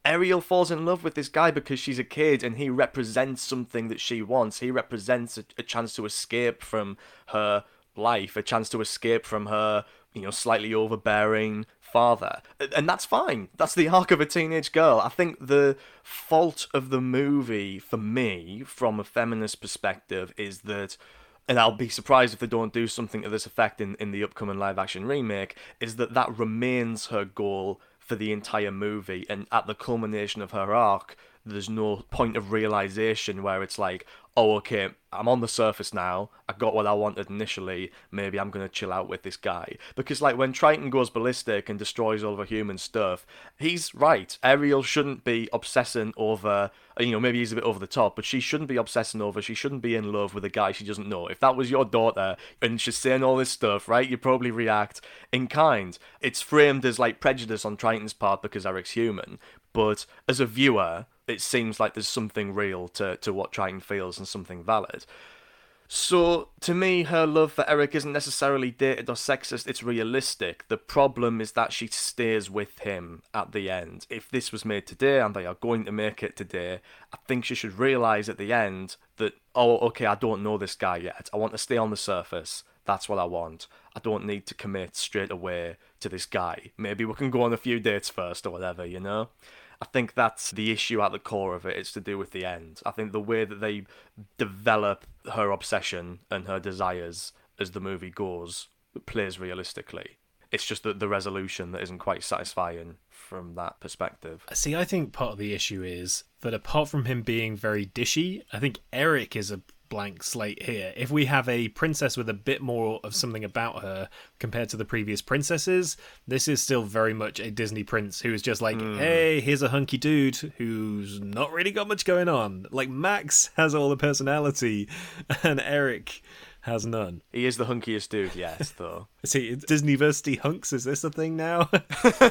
Ariel falls in love with this guy because she's a kid and he represents something that she wants. He represents a, a chance to escape from her life, a chance to escape from her, you you know, slightly overbearing father. And that's fine. That's the arc of a teenage girl. I think the fault of the movie, for me, from a feminist perspective, is that and I'll be surprised if they don't do something to this effect in, in the upcoming live action remake, is that that remains her goal for the entire movie. And at the culmination of her arc, there's no point of realization where it's like, oh, okay, I'm on the surface now. I got what I wanted initially. Maybe I'm gonna chill out with this guy because, like, when Triton goes ballistic and destroys all of her human stuff, he's right. Ariel shouldn't be obsessing over. You know, maybe he's a bit over the top, but she shouldn't be obsessing over. She shouldn't be in love with a guy she doesn't know. If that was your daughter and she's saying all this stuff, right, you'd probably react in kind. It's framed as like prejudice on Triton's part because Eric's human, but as a viewer, it seems like there's something real to, to what Triton feels and something valid. So, to me, her love for Eric isn't necessarily dated or sexist, it's realistic. The problem is that she stays with him at the end. If this was made today, and they are going to make it today, I think she should realise at the end that, oh, okay, I don't know this guy yet. I want to stay on the surface. That's what I want. I don't need to commit straight away to this guy. Maybe we can go on a few dates first or whatever, you know? I think that's the issue at the core of it. It's to do with the end. I think the way that they develop her obsession and her desires as the movie goes plays realistically. It's just that the resolution that isn't quite satisfying from that perspective. See, I think part of the issue is that apart from him being very dishy, I think Eric is a blank slate here. If we have a princess with a bit more of something about her compared to the previous princesses, this is still very much a Disney prince who is just like, mm. hey, here's a hunky dude who's not really got much going on. Like Max has all the personality, and Eric has none. He is the hunkiest dude, yes, though. See, Disneyversity hunks. Is this a thing now?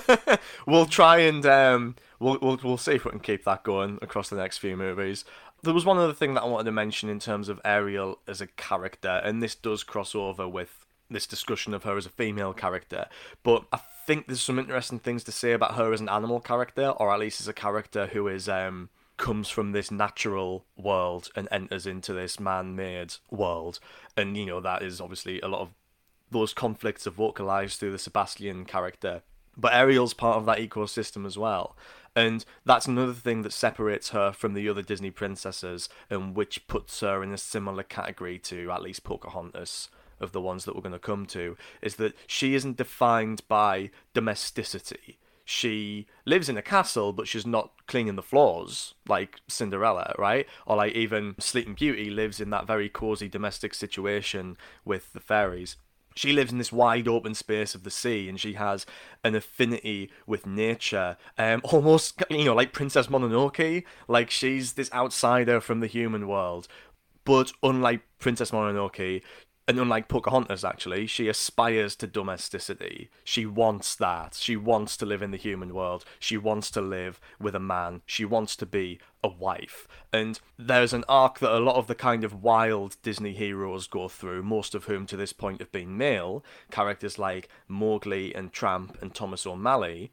we'll try and um, we'll, we'll we'll see if we can keep that going across the next few movies. There was one other thing that I wanted to mention in terms of Ariel as a character, and this does cross over with this discussion of her as a female character. But I think there's some interesting things to say about her as an animal character, or at least as a character who is um comes from this natural world and enters into this man-made world, and you know that is obviously a lot of those conflicts are vocalized through the Sebastian character. But Ariel's part of that ecosystem as well. And that's another thing that separates her from the other Disney princesses and which puts her in a similar category to at least Pocahontas of the ones that we're going to come to is that she isn't defined by domesticity. She lives in a castle, but she's not cleaning the floors like Cinderella, right? Or like even Sleeping Beauty lives in that very cozy domestic situation with the fairies she lives in this wide open space of the sea and she has an affinity with nature um almost you know like princess mononoke. Like she's this outsider from the human world. But unlike princess mononoke and unlike Pocahontas, actually, she aspires to domesticity. She wants that. She wants to live in the human world. She wants to live with a man. She wants to be a wife. And there's an arc that a lot of the kind of wild Disney heroes go through, most of whom to this point have been male, characters like Mowgli and Tramp and Thomas O'Malley,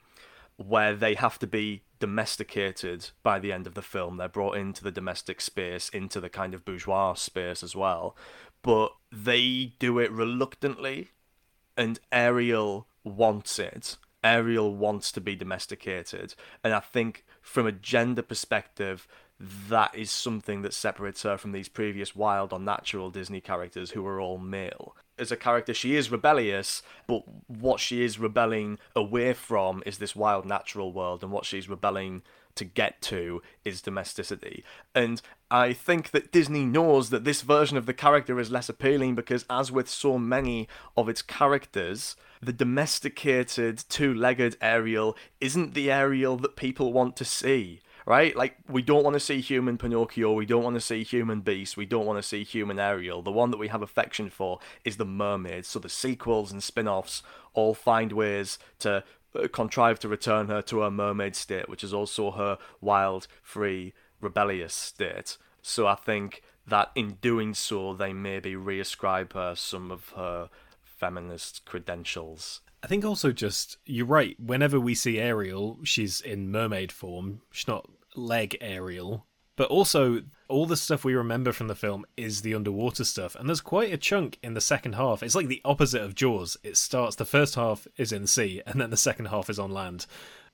where they have to be domesticated by the end of the film. They're brought into the domestic space, into the kind of bourgeois space as well but they do it reluctantly, and Ariel wants it. Ariel wants to be domesticated, and I think from a gender perspective, that is something that separates her from these previous wild or natural Disney characters who are all male. As a character, she is rebellious, but what she is rebelling away from is this wild natural world, and what she's rebelling to get to is domesticity. And I think that Disney knows that this version of the character is less appealing because, as with so many of its characters, the domesticated, two legged Ariel isn't the Ariel that people want to see. Right? Like, we don't want to see human Pinocchio, we don't want to see human Beast, we don't want to see human Ariel. The one that we have affection for is the mermaid. So the sequels and spin offs all find ways to uh, contrive to return her to her mermaid state, which is also her wild, free, rebellious state. So I think that in doing so, they maybe reascribe her some of her feminist credentials. I think also just you're right. Whenever we see Ariel, she's in mermaid form. She's not leg Ariel. But also, all the stuff we remember from the film is the underwater stuff, and there's quite a chunk in the second half. It's like the opposite of Jaws. It starts, the first half is in sea, and then the second half is on land.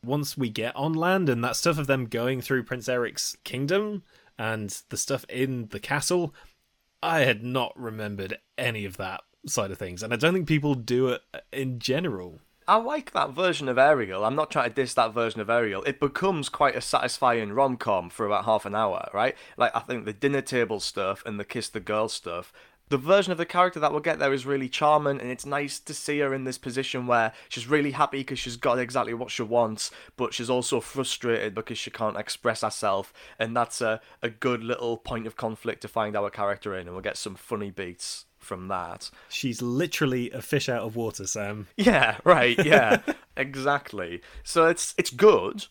Once we get on land, and that stuff of them going through Prince Eric's kingdom and the stuff in the castle, I had not remembered any of that side of things, and I don't think people do it in general. I like that version of Ariel. I'm not trying to diss that version of Ariel. It becomes quite a satisfying rom com for about half an hour, right? Like, I think the dinner table stuff and the kiss the girl stuff. The version of the character that we'll get there is really charming, and it's nice to see her in this position where she's really happy because she's got exactly what she wants, but she's also frustrated because she can't express herself, and that's a, a good little point of conflict to find our character in, and we'll get some funny beats from that. She's literally a fish out of water, Sam. Yeah, right. Yeah, exactly. So it's it's good,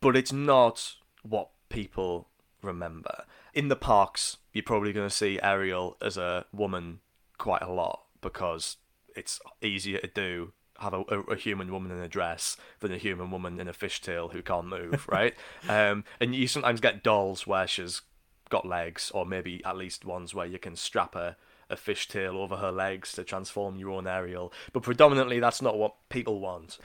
but it's not what people remember. In the parks, you're probably going to see Ariel as a woman quite a lot because it's easier to do have a, a, a, human woman in a dress than a human woman in a fishtail who can't move, right? um, and you sometimes get dolls where she's got legs, or maybe at least ones where you can strap her a fishtail over her legs to transform your own Ariel. But predominantly, that's not what people want.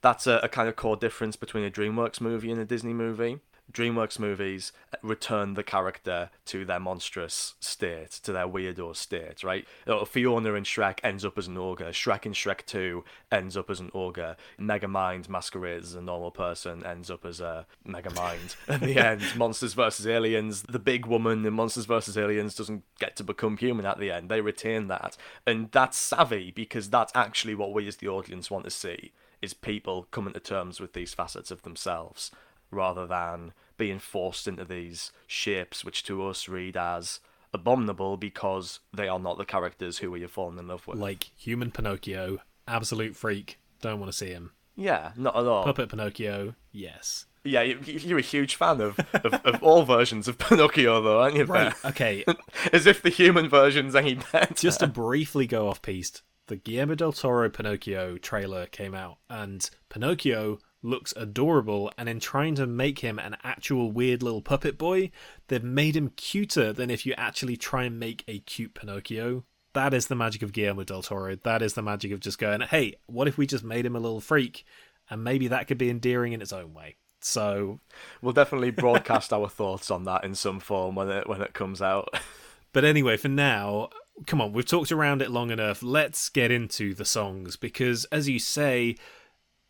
That's a, a kind of core difference between a DreamWorks movie and a Disney movie. DreamWorks movies return the character to their monstrous state, to their weirdo state, right? Uh, Fiona in Shrek ends up as an ogre. Shrek in Shrek 2 ends up as an ogre. Megamind masquerades as a normal person, ends up as a Megamind. At the end, Monsters vs. Aliens, the big woman in Monsters vs. Aliens doesn't get to become human at the end. They retain that. And that's savvy because that's actually what we as the audience want to see is people coming to terms with these facets of themselves rather than being forced into these shapes which to us read as abominable because they are not the characters who we have fallen in love with. Like human Pinocchio, absolute freak, don't want to see him. Yeah, not at all. Puppet Pinocchio, yes. Yeah, you're a huge fan of, of, of all versions of Pinocchio, though, aren't you? Right, okay. As if the human version's any better. Just to briefly go off piste, the Guillermo del Toro Pinocchio trailer came out, and Pinocchio looks adorable, and in trying to make him an actual weird little puppet boy, they've made him cuter than if you actually try and make a cute Pinocchio. That is the magic of Guillermo del Toro. That is the magic of just going, hey, what if we just made him a little freak? And maybe that could be endearing in its own way. So we'll definitely broadcast our thoughts on that in some form when it when it comes out. but anyway, for now, come on, we've talked around it long enough. Let's get into the songs because as you say,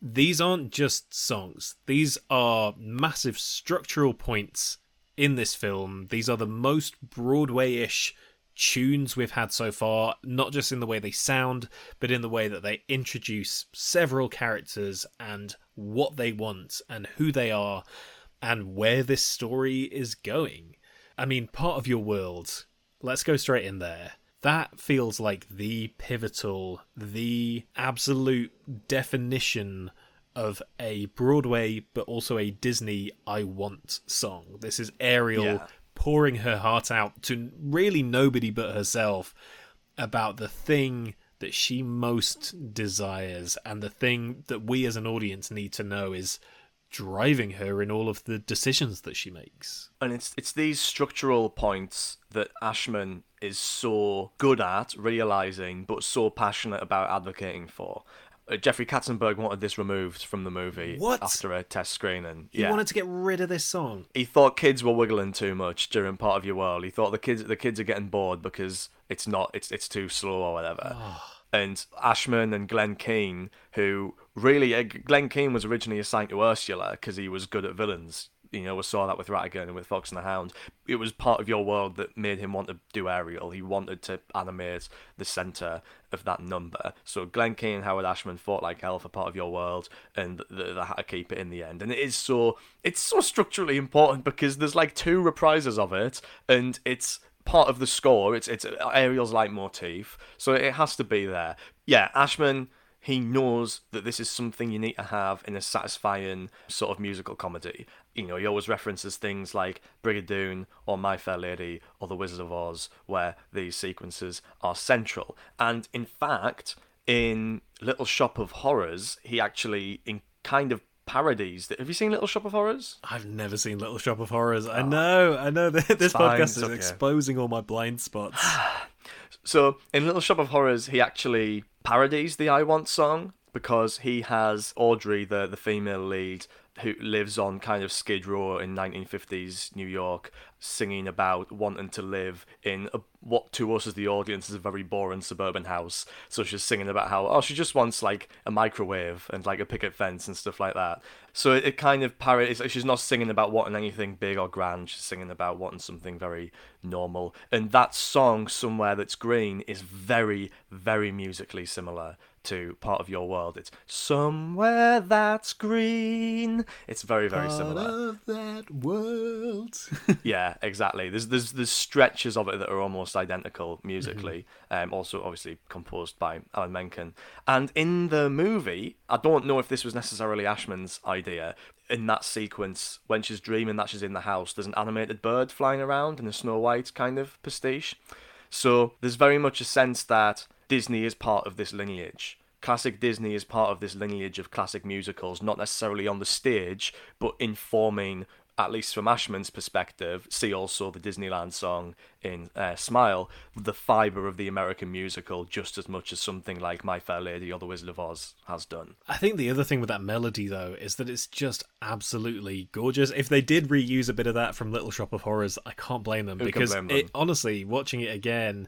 these aren't just songs. These are massive structural points in this film. These are the most Broadway ish tunes we've had so far, not just in the way they sound, but in the way that they introduce several characters and what they want and who they are and where this story is going. I mean, part of your world, let's go straight in there that feels like the pivotal, the absolute definition of a Broadway but also a Disney I want song. This is Ariel yeah. pouring her heart out to really nobody but herself about the thing that she most desires and the thing that we as an audience need to know is driving her in all of the decisions that she makes. And it's it's these structural points that Ashman is so good at realizing but so passionate about advocating for. Uh, Jeffrey Katzenberg wanted this removed from the movie what? after a test screening. He yeah. wanted to get rid of this song. He thought kids were wiggling too much during part of your world. He thought the kids the kids are getting bored because it's not it's it's too slow or whatever. And Ashman and Glen Keane, who really uh, Glen Keane was originally assigned to Ursula because he was good at villains. You know, we saw that with Ratigan and with Fox and the Hound. It was part of your world that made him want to do Ariel. He wanted to animate the center of that number. So Glen Keane and Howard Ashman fought like hell for part of your world, and they, they had to keep it in the end. And it is so it's so structurally important because there's like two reprises of it, and it's part of the score. It's it's Ariel's leitmotif, so it has to be there. Yeah, Ashman he knows that this is something you need to have in a satisfying sort of musical comedy. You know, he always references things like Brigadoon or My Fair Lady or The Wizard of Oz, where these sequences are central. And in fact, in Little Shop of Horrors, he actually in kind of parodies. Have you seen Little Shop of Horrors? I've never seen Little Shop of Horrors. I oh. know, I know. This fine, podcast is okay. exposing all my blind spots. So in Little Shop of Horrors, he actually parodies the "I Want" song because he has Audrey, the the female lead, who lives on kind of Skid Row in 1950s New York, singing about wanting to live in a, what to us as the audience is a very boring suburban house. So she's singing about how oh she just wants like a microwave and like a picket fence and stuff like that. So it, it kind of parodies. She's not singing about wanting anything big or grand. She's singing about wanting something very normal. And that song, somewhere that's green, is very very musically similar to part of your world. It's somewhere that's green. It's very very similar. of that world. Yeah, exactly. There's there's there's stretches of it that are almost identical musically. Um, also obviously composed by Alan Menken. And in the movie, I don't know if this was necessarily Ashman's idea. In that sequence, when she's dreaming that she's in the house, there's an animated bird flying around in a Snow White kind of pastiche. So there's very much a sense that Disney is part of this lineage. Classic Disney is part of this lineage of classic musicals, not necessarily on the stage, but informing, at least from Ashman's perspective, see also the Disneyland song in uh, Smile, the fibre of the American musical just as much as something like My Fair Lady or The Wizard of Oz has done. I think the other thing with that melody, though, is that it's just absolutely gorgeous. If they did reuse a bit of that from Little Shop of Horrors, I can't blame them Who because blame them? it honestly, watching it again,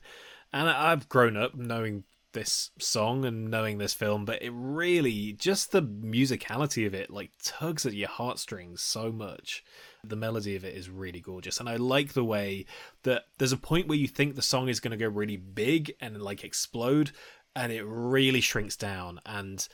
and I've grown up knowing this song and knowing this film, but it really just the musicality of it like tugs at your heartstrings so much. The melody of it is really gorgeous, and I like the way that there's a point where you think the song is going to go really big and like explode, and it really shrinks down and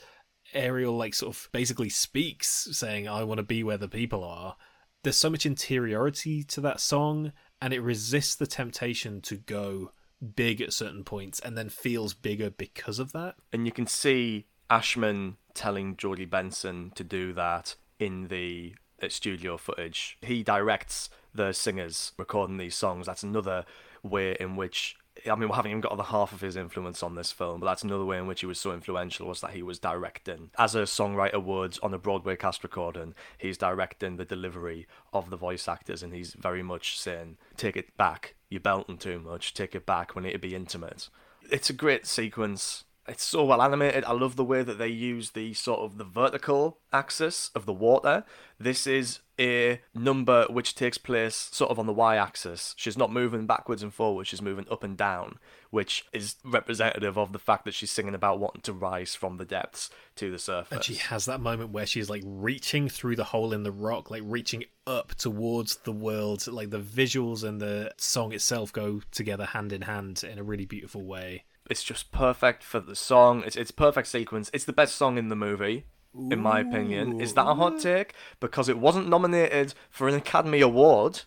Ariel like sort of basically speaks saying I want to be where the people are. There's so much interiority to that song and it resists the temptation to go big at certain points and then feels bigger because of that. And you can see Ashman telling Jodi Benson to do that in the uh, studio footage. He directs the singers recording these songs. That's another way in which I mean, we haven't even got the half of his influence on this film, but that's another way in which he was so influential was that he was directing. As a songwriter would on a Broadway cast recording, he's directing the delivery of the voice actors, and he's very much saying, "Take it back, you're belting too much. Take it back. We need to be intimate." It's a great sequence. It's so well animated. I love the way that they use the sort of the vertical axis of the water. This is a number which takes place sort of on the y-axis. She's not moving backwards and forwards. She's moving up and down, which is representative of the fact that she's singing about wanting to rise from the depths to the surface. And she has that moment where she's like reaching through the hole in the rock, like reaching up towards the world. Like the visuals and the song itself go together hand in hand in a really beautiful way. It's just perfect for the song. It's it's perfect sequence. It's the best song in the movie, in my opinion. Is that a hot take? Because it wasn't nominated for an Academy Award.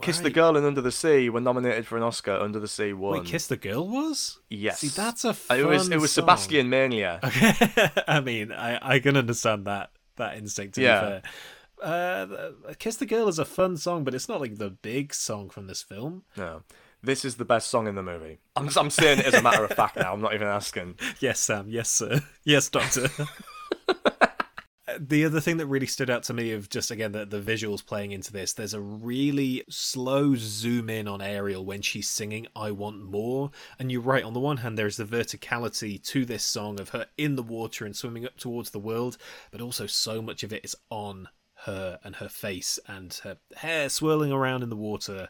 Kiss the Girl and Under the Sea were nominated for an Oscar. Under the Sea won. Wait, Kiss the Girl was? Yes. See, that's a it was it was song. Sebastian Mania. Okay, I mean, I, I can understand that that instinct. To Yeah. be fair, uh, "Kiss the Girl" is a fun song, but it's not like the big song from this film. No. This is the best song in the movie. I'm, I'm saying it as a matter of fact now. I'm not even asking. Yes, Sam. Yes, sir. Yes, Doctor. the other thing that really stood out to me of just again the, the visuals playing into this there's a really slow zoom in on ariel when she's singing i want more and you're right on the one hand there's the verticality to this song of her in the water and swimming up towards the world but also so much of it is on her and her face and her hair swirling around in the water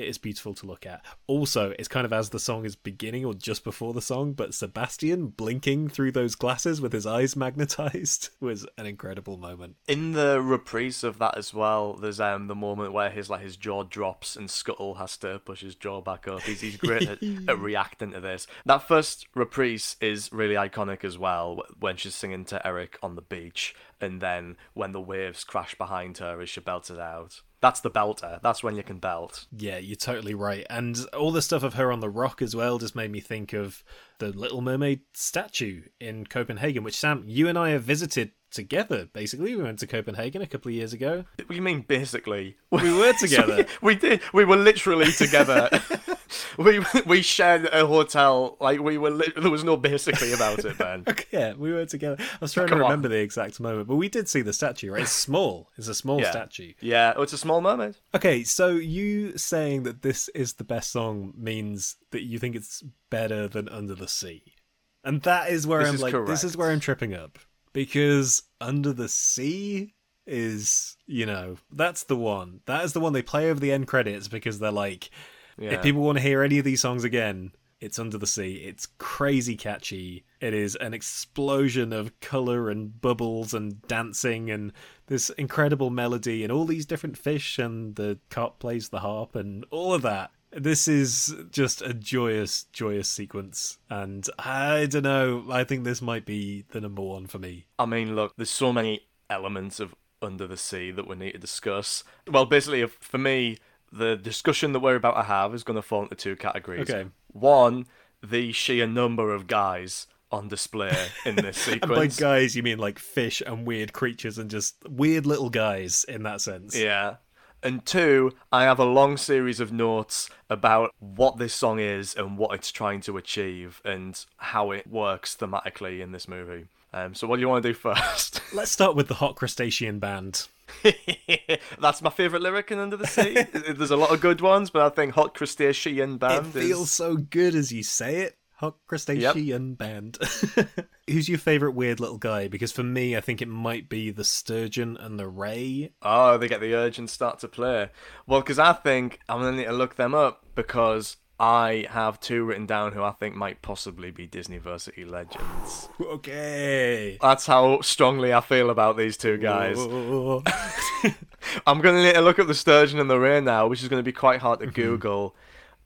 it is beautiful to look at. Also, it's kind of as the song is beginning or just before the song, but Sebastian blinking through those glasses with his eyes magnetized was an incredible moment. In the reprise of that as well, there's um the moment where his like his jaw drops and Scuttle has to push his jaw back up. He's he's great at, at reacting to this. That first reprise is really iconic as well when she's singing to Eric on the beach, and then when the waves crash behind her as she belts it out. That's the belter. That's when you can belt. Yeah, you're totally right. And all the stuff of her on the rock as well just made me think of the Little Mermaid statue in Copenhagen, which Sam, you and I have visited together. Basically, we went to Copenhagen a couple of years ago. We mean, basically? We were together. we, we did. We were literally together. we we shared a hotel. Like we were. Li- there was no basically about it, Ben. yeah, we were together. I was trying Come to on. remember the exact moment, but we did see the statue. Right, it's small. It's a small Yeah. statue. Yeah, oh, it's a small mermaid. Okay, so you saying that this is the best song means that you think it's better than Under the Sea. And that is where This I'm is like this is where I'm tripping up because Under the Sea is, you know, that's the one. That is the one they play over the end credits because they're like Yeah. if people want to hear any of these songs again, it's Under the Sea. It's crazy catchy. It is an explosion of color and bubbles and dancing and this incredible melody and all these different fish and the carp plays the harp and all of that. This is just a joyous, joyous sequence. And I don't know. I think this might be the number one for me. I mean, look, there's so many elements of Under the Sea that we need to discuss. Well, basically, for me, the discussion that we're about to have is going to fall into two categories. Okay. One, the sheer number of guys on display in this And by guys, you mean like fish and weird creatures and just weird little guys in that sense. Yeah. And two, I have a long series of notes about what this song is and what it's trying to achieve and how it works thematically in this movie. Um, so, what do you want to do first? Let's start with the Hot Crustacean Band. That's my favourite lyric in Under the Sea. There's a lot of good ones, but I think Hot Crustacean Band it feels is. so good as you say it. Hot Crustacean Band. Who's your favourite weird little guy? Because for me, I think it might be the Sturgeon and the Ray. Oh, they get the urge and start to play. Well, because I think I'm going to need to look them up because I have two written down who I think might possibly be Disney Versity legends. Okay. That's how strongly I feel about these two guys. I'm going to need to look up the sturgeon and the ray now, which is going to be quite hard to mm-hmm. Google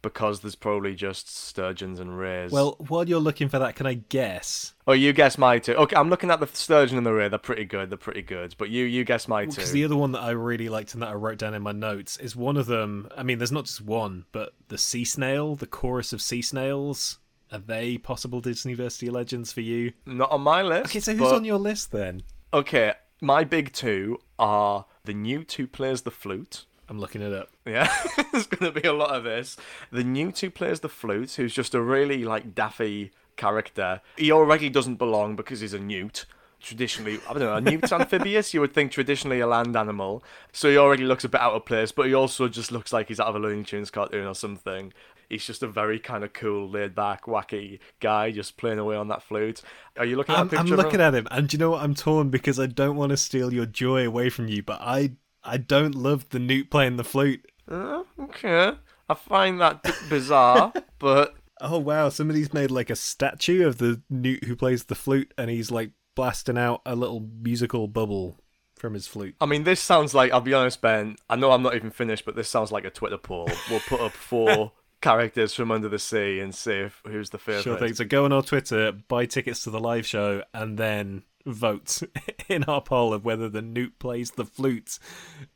because there's probably just sturgeons and rays. Well, while you're looking for that, can I guess? oh, you guess my two. Okay, I'm looking at the sturgeon and the ray. They're pretty good. They're pretty good. But you, you guess my two. Because the other one that I really liked and that I wrote down in my notes is one of them. I mean, there's not just one, but the sea snail, the chorus of sea snails. Are they possible Disney Versity legends for you? Not on my list. Okay, so who's but- on your list then? Okay, my big two are the new two plays the flute. I'm looking it up. Yeah, there's going to be a lot of this. The newt who plays the flute, who's just a really like daffy character. He already doesn't belong because he's a newt. Traditionally, I don't know, a newt's amphibious. You would think traditionally a land animal, so he already looks a bit out of place. But he also just looks like he's out of a Looney Tunes cartoon or something. He's just a very kind of cool, laid back, wacky guy, just playing away on that flute. Are you looking at a I'm, picture? I'm looking at him, and do you know what? I'm torn because I don't want to steal your joy away from you, but I I don't love the newt playing the flute. Uh, okay, I find that b- bizarre, but Oh wow, somebody's made like a statue of the newt who plays the flute, and he's like blasting out a little musical bubble from his flute. I mean, this sounds like, I'll be honest, Ben, I know I'm not even finished, but this sounds like a Twitter poll. We'll put up four characters from Under the Sea and see if, who's the favourite. Sure thing. So go on our Twitter, buy tickets to the live show, and then vote in our poll of whether the newt plays the flute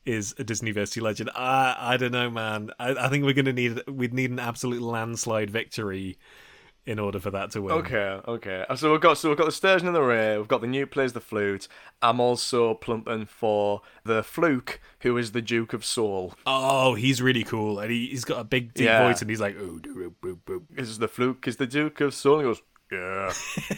is a Disney Versity legend. I I don't know, man. I, I think we're gonna need we'd need an absolute landslide victory in order for that to win. Okay, okay. Uh, so we've got so we've got the sturgeon in the rear. We've got the new plays the flute. I'm also plumping for the fluke, who is the Duke of Soul. Oh, he's really cool, and he, he's got a big deep Yeah. voice, and he's like, "Oh, boop." Is the fluke is the Duke of Soul? He goes, yeah.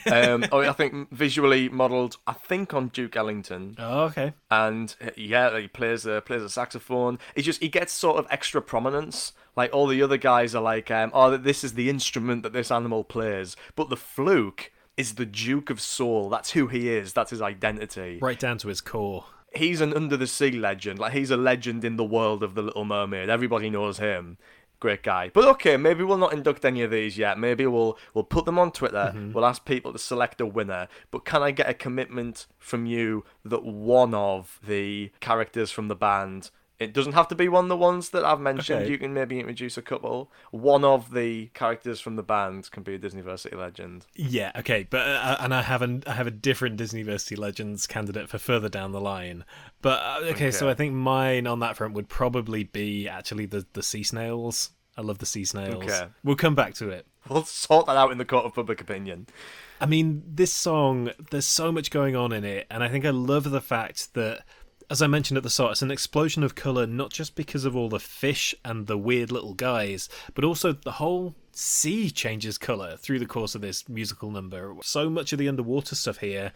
um, oh, I think visually modelled. I think on Duke Ellington. Oh, okay. and yeah, he plays a plays a saxophone. He just he gets sort of extra prominence. Like all the other guys are like, um, oh, this is the instrument that this animal plays, but the fluke is the Duke of Soul. That's who he is. That's his identity. Right down to his core. He's an under the sea legend. Like he's a legend in the world of the Little Mermaid. Everybody knows him. Great guy. But okay, maybe we'll not induct any of these yet. Maybe we'll we'll put them on Twitter. Mm-hmm. We'll ask people to select a winner. But can I get a commitment from you that one of the characters from the band it doesn't have to be one of the ones that I've mentioned. Okay. You can maybe introduce a couple. One of the characters from the band can be a Disney Versity legend. Yeah, okay, but uh, and I have an I have a different Disney Versity Legends candidate for further down the line. But uh, okay, so I think mine on that front would probably be actually the the sea snails. I love the sea snails. Okay. We'll come back to it. We'll sort that out in the court of public opinion. I mean, this song, there's so much going on in it, and I think I love the fact that, as I mentioned at the start, it's an explosion of colour, not just because of all the fish and the weird little guys, but also the whole sea changes colour through the course of this musical number. So much of the underwater stuff here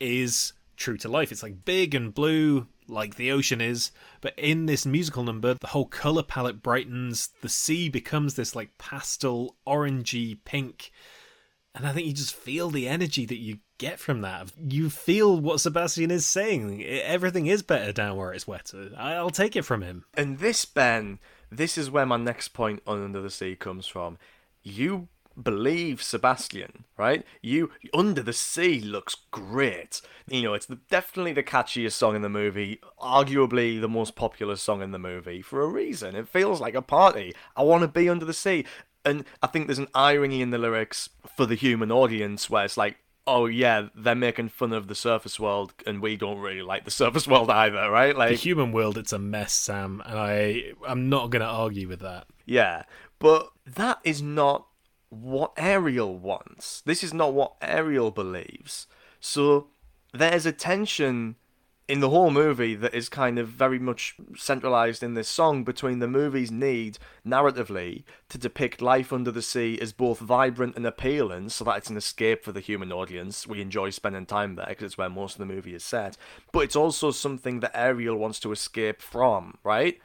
is true to life. It's like big and blue, like the ocean is. But in this musical number, the whole color palette brightens. The sea becomes this like pastel, orangey pink. And I think you just feel the energy that you get from that. You feel what Sebastian is saying. Everything is better down where it's wetter. I'll take it from him. And this, Ben, this is where my next point on Under the Sea comes from. You believe Sebastian, right? You Under the Sea looks great. You know, it's the, definitely the catchiest song in the movie, arguably the most popular song in the movie for a reason. It feels like a party. I want to be under the sea. And I think there's an irony in the lyrics for the human audience where it's like, oh yeah, they're making fun of the surface world, and we don't really like the surface world either, right? Like the human world, it's a mess, Sam, and I I'm not gonna argue with that. Yeah, but that is not what Ariel wants. This is not what Ariel believes. So there's a tension in the whole movie that is kind of very much centralized in this song between the movie's need narratively to depict life under the sea as both vibrant and appealing so that it's an escape for the human audience. We enjoy spending time there because it's where most of the movie is set. But it's also something that ariel wants to escape from right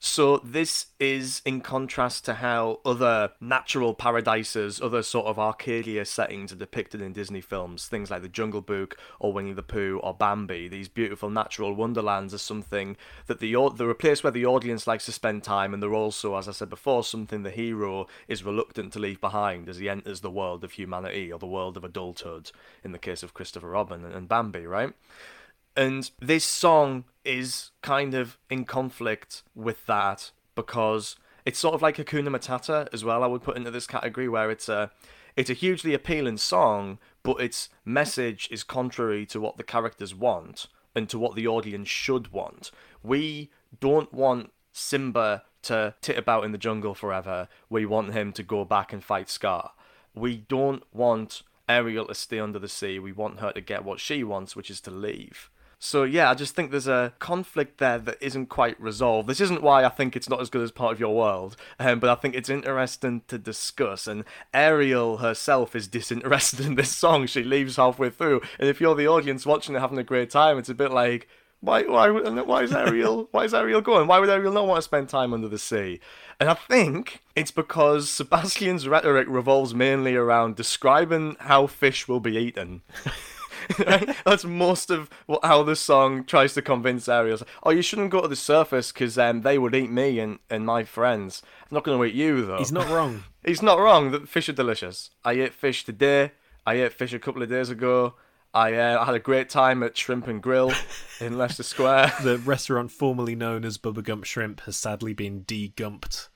so this is in contrast to how other natural paradises, other sort of Arcadia settings are depicted in Disney films, things like The Jungle Book or Winnie the Pooh or Bambi. These beautiful natural wonderlands are something that the they're a place where the audience likes to spend time, and they're also, as I said before, something the hero is reluctant to leave behind as he enters the world of humanity or the world of adulthood. In the case of Christopher Robin and Bambi, right? And this song is kind of in conflict with that because it's sort of like Hakuna Matata as well. I would put into this category where it's a it's a hugely appealing song, but its message is contrary to what the characters want and to what the audience should want. We don't want Simba to tit about in the jungle forever. We want him to go back and fight Scar. We don't want Ariel to stay under the sea. We want her to get what she wants, which is to leave. So yeah, I just think there's a conflict there that isn't quite resolved. This isn't why I think it's not as good as part of your world, um, but I think it's interesting to discuss. And Ariel herself is disinterested in this song. She leaves halfway through, and if you're the audience watching it having a great time, it's a bit like. Why, why, why is Ariel? Why is Ariel going? Why would Ariel not want to spend time under the sea? And I think it's because Sebastian's rhetoric revolves mainly around describing how fish will be eaten. That's most of what, how the song tries to convince Ariel. Oh, you shouldn't go to the surface because um, they would eat me and, and my friends. I'm not going to eat you, though. He's not wrong. He's not wrong. The fish are delicious. I ate fish today. I ate fish a couple of days ago. I, uh, I had a great time at Shrimp and Grill in Leicester Square. the restaurant formerly known as Bubba Gump Shrimp has sadly been de-gumped.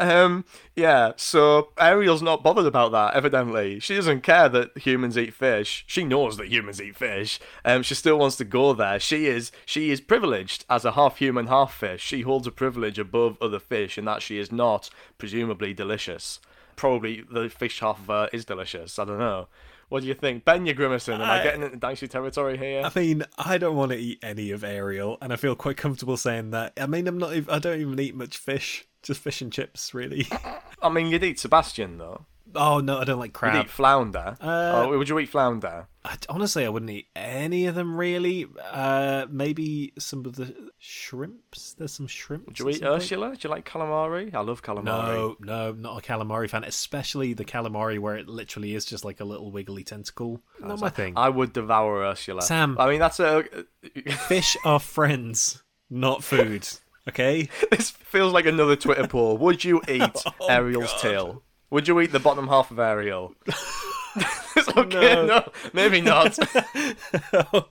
Um, yeah, so Ariel's not bothered about that, evidently. She doesn't care that humans eat fish. She knows that humans eat fish. Um, she still wants to go there. She is she is privileged as a half human, half fish. She holds a privilege above other fish in that she is not, presumably, delicious. Probably the fish half of her is delicious. I don't know. What do you think? Ben, you're grimacing. Am I, I getting into dicey territory here? I mean, I don't want to eat any of Ariel, and I feel quite comfortable saying that. I mean, I'm not. I don't even eat much fish. Just fish and chips, really. I mean, you'd eat Sebastian though. Oh no, I don't like crab. You'd eat flounder. Uh, oh, would you eat flounder? I, honestly, I wouldn't eat any of them really. Uh, maybe some of the shrimps. There's some shrimps. Would you eat Ursula? Do you like calamari? I love calamari. No, no, not a calamari fan. Especially the calamari where it literally is just like a little wiggly tentacle. Not my thing. I would devour Ursula. Sam, I mean that's a. fish are friends, not food. Okay. this feels like another Twitter poll. Would you eat oh, Ariel's God. tail? Would you eat the bottom half of Ariel? it's okay, no. no. maybe not. oh,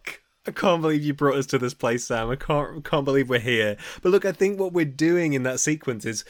I can't believe you brought us to this place, Sam. I can't can't believe we're here. But look, I think what we're doing in that sequence is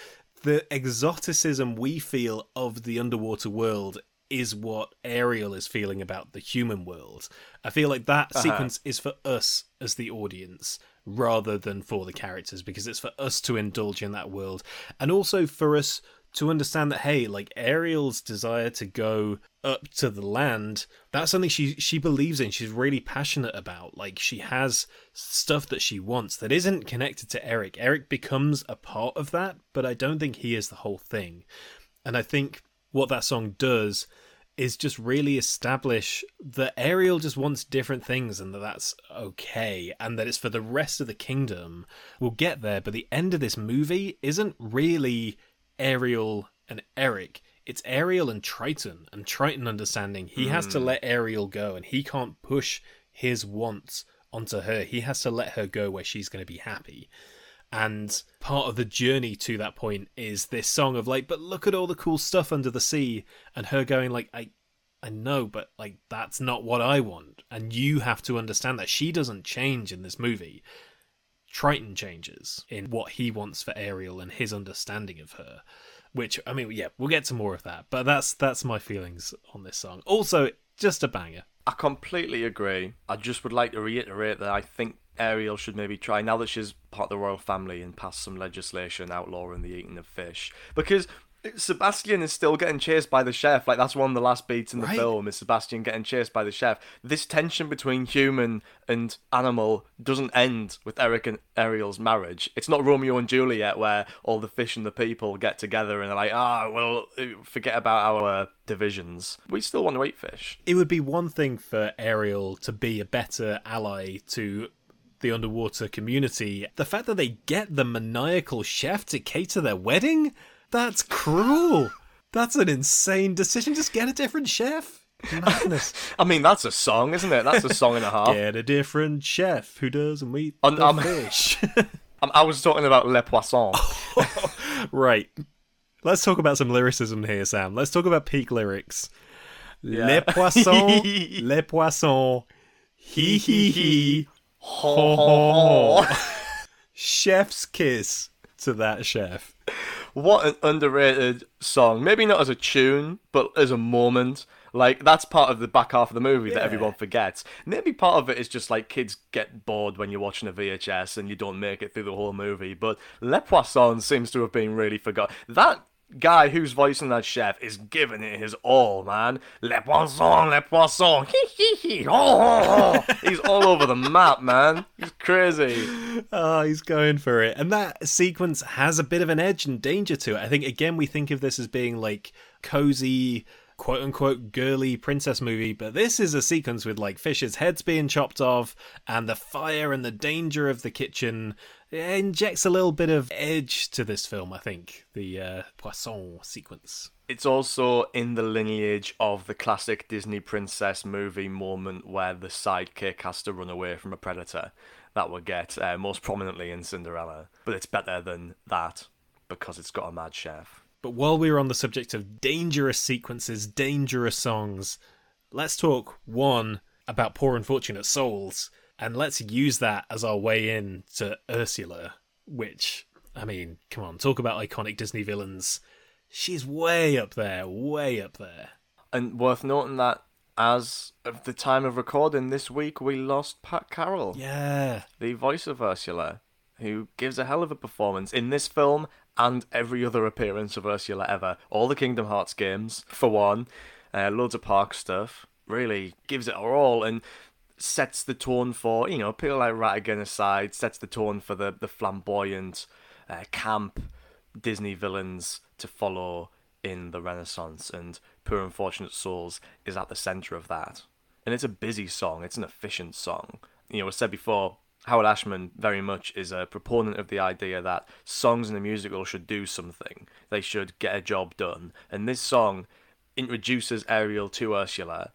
the exoticism we feel of the underwater world is what Ariel is feeling about the human world. I feel like that uh-huh. sequence is for us as the audience rather than for the characters because it's for us to indulge in that world and also for us to understand that hey, like Ariel's desire to go up to the land, that's something she she believes in. She's really passionate about. Like she has stuff that she wants that isn't connected to Eric. Eric becomes a part of that, but I don't think he is the whole thing. And I think what that song does is just really establish that Ariel just wants different things and that that's okay and that it's for the rest of the kingdom. We'll get there, but the end of this movie isn't really Ariel and Eric. It's Ariel and Triton and Triton understanding he mm. has to hmm. let Ariel go and he can't push his wants onto her. He has to let her go where she's going to be happy. And part of the journey to that point is this song of like, but look at all the cool stuff under the sea, and her going like, I, I know, but like that's not what I want, and you have to understand that she doesn't change in this movie. Triton changes in what he wants for Ariel and his understanding of her. Which I mean, yeah, we'll get to more of that, but that's that's my feelings on this song. Also, just a banger. I completely agree. I just would like to reiterate that I think Ariel should maybe try now that she's part of the royal family and pass some legislation outlawing the eating of fish because Sebastian is still getting chased by the chef. Like that's one of the last beats in the right. film is Sebastian getting chased by the chef. This tension between human and animal doesn't end with Eric and Ariel's marriage. It's not Romeo and Juliet where all the fish and the people get together and they're like, ah, oh, well, forget about our divisions. We still want to eat fish. It would be one thing for Ariel to be a better ally to the underwater community. The fact that they get the maniacal chef to cater their wedding that's cruel. That's an insane decision. Just get a different chef. Madness. I mean, that's a song, isn't it? That's a song and a half. Get a different chef who doesn't eat um, the um, fish. I was talking about Le Poisson. right. Let's talk about some lyricism here, Sam. Let's talk about peak lyrics. Yeah. Le Poisson, Le Poisson, he he he, ho ho ho. Chef's kiss to that chef what an underrated song. Maybe not as a tune, but as a moment. Like that's part of the back half of the movie yeah. that everyone forgets. Maybe part of it is just like kids get bored when you're watching a VHS and you don't make it through the whole movie. But Le Poisson seems to have been really forgotten. That guy who's voicing that chef is giving it his all, man. Le poisson, le poisson. He's all over the map, man. He's crazy. Oh, he's going for it. And that sequence has a bit of an edge and danger to it. I think, again, we think of this as being like cozy quote unquote girly princess movie, but this is a sequence with like fish's heads being chopped off and the fire and the danger of the kitchen it injects a little bit of edge to this film, I think, the uh, Poisson sequence. It's also in the lineage of the classic Disney princess movie moment where the sidekick has to run away from a predator. That will get uh, most prominently in Cinderella. But it's better than that because it's got a mad chef. But while we're on the subject of dangerous sequences, dangerous songs, let's talk one about Poor Unfortunate Souls, and let's use that as our way in to Ursula, which, I mean, come on, talk about iconic Disney villains. She's way up there, way up there. And worth noting that as of the time of recording this week, we lost Pat Carroll. Yeah. The voice of Ursula, who gives a hell of a performance in this film and every other appearance of Ursula ever. All the Kingdom Hearts games, for one, uh, loads of park stuff. Really gives it her all and sets the tone for, you know, people like Ratigan aside, sets the tone for the, the flamboyant, uh, camp Disney villains to follow in the Renaissance. And Poor Unfortunate Souls is at the centre of that. And it's a busy song, it's an efficient song. You know, I said before, Howard Ashman very much is a proponent of the idea that songs in a musical should do something. They should get a job done. And this song introduces Ariel to Ursula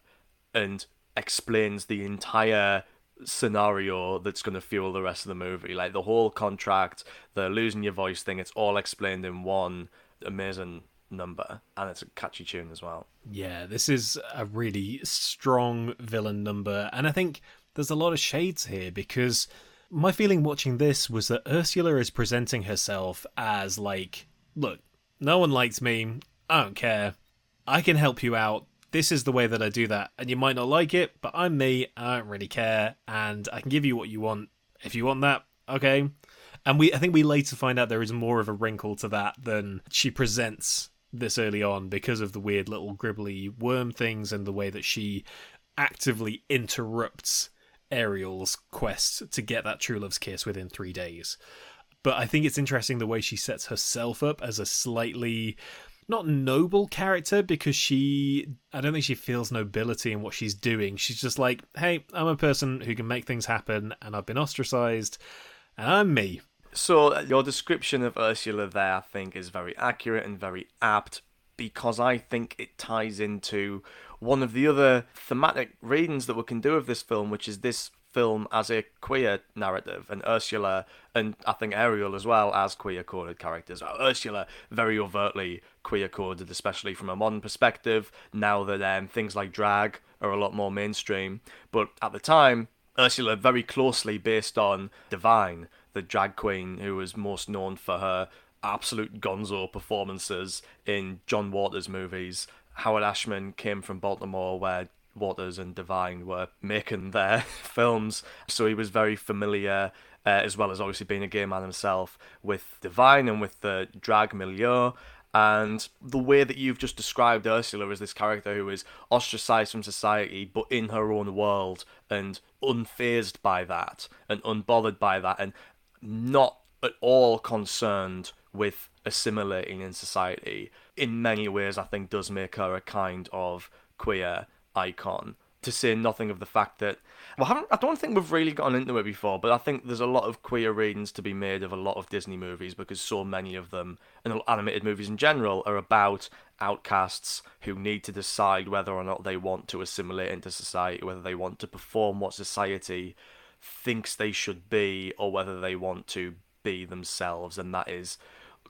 and explains the entire scenario that's going to fuel the rest of the movie. Like the whole contract, the losing your voice thing, it's all explained in one amazing number and it's a catchy tune as well. Yeah, this is a really strong villain number and I think there's a lot of shades here because my feeling watching this was that Ursula is presenting herself as like, look, no one likes me. I don't care. I can help you out. This is the way that I do that. And you might not like it, but I'm me. I don't really care. And I can give you what you want. If you want that, okay. And we I think we later find out there is more of a wrinkle to that than she presents this early on because of the weird little gribbly worm things and the way that she actively interrupts Ariel's quest to get that true love's kiss within three days. But I think it's interesting the way she sets herself up as a slightly not noble character because she I don't think she feels nobility in what she's doing. She's just like, hey, I'm a person who can make things happen and I've been ostracized and I'm me. So your description of Ursula there I think is very accurate and very apt because I think it ties into one of the other thematic readings that we can do of this film, which is this film as a queer narrative, and Ursula and I think Ariel as well as queer coded characters. Ursula very overtly queer coded, especially from a modern perspective. Now that um, things like drag are a lot more mainstream, but at the time, Ursula very closely based on Divine, the drag queen who was most known for her absolute gonzo performances in John Waters movies. Howard Ashman came from Baltimore, where Waters and Divine were making their films, so he was very familiar, uh, as well as obviously being a gay man himself, with Divine and with the drag milieu. And the way that you've just described Ursula as this character who is ostracized from society, but in her own world and unfazed by that and unbothered by that, and not at all concerned with assimilating in society, in many ways, I think does make her a kind of queer icon. To say nothing of the fact that, well, I, I don't think we've really gotten into it before, but I think there's a lot of queer readings to be made of a lot of Disney movies because so many of them, and animated movies in general, are about outcasts who need to decide whether or not they want to assimilate into society, whether they want to perform what society thinks they should be, or whether they want to be themselves, and that is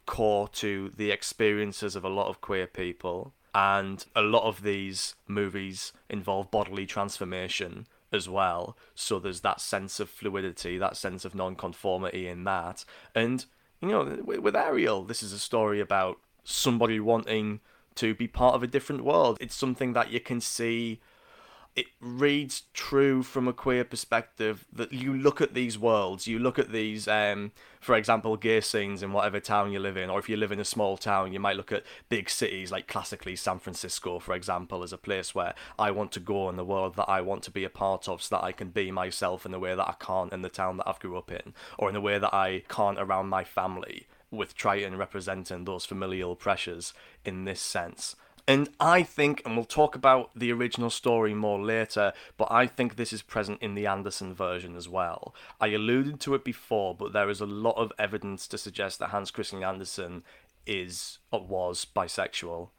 core to the experiences of a lot of queer people and a lot of these movies involve bodily transformation as well. So there's that sense of fluidity, that sense of non-conformity in that. And you know, with Ariel, this is a story about somebody wanting to be part of a different world. It's something that you can see it reads true from a queer perspective that you look at these worlds, you look at these, um, for example, gay scenes in whatever town you live in, or if you live in a small town, you might look at big cities like classically San Francisco, for example, as a place where I want to go in the world that I want to be a part of so that I can be myself in the way that I can't in the town that I've grew up in, or in the way that I can't around my family, with Triton representing those familial pressures in this sense. And I think, and we'll talk about the original story more later, but I think this is present in the Andersen version as well. I alluded to it before, but there is a lot of evidence to suggest that Hans Christian Andersen is or was bisexual.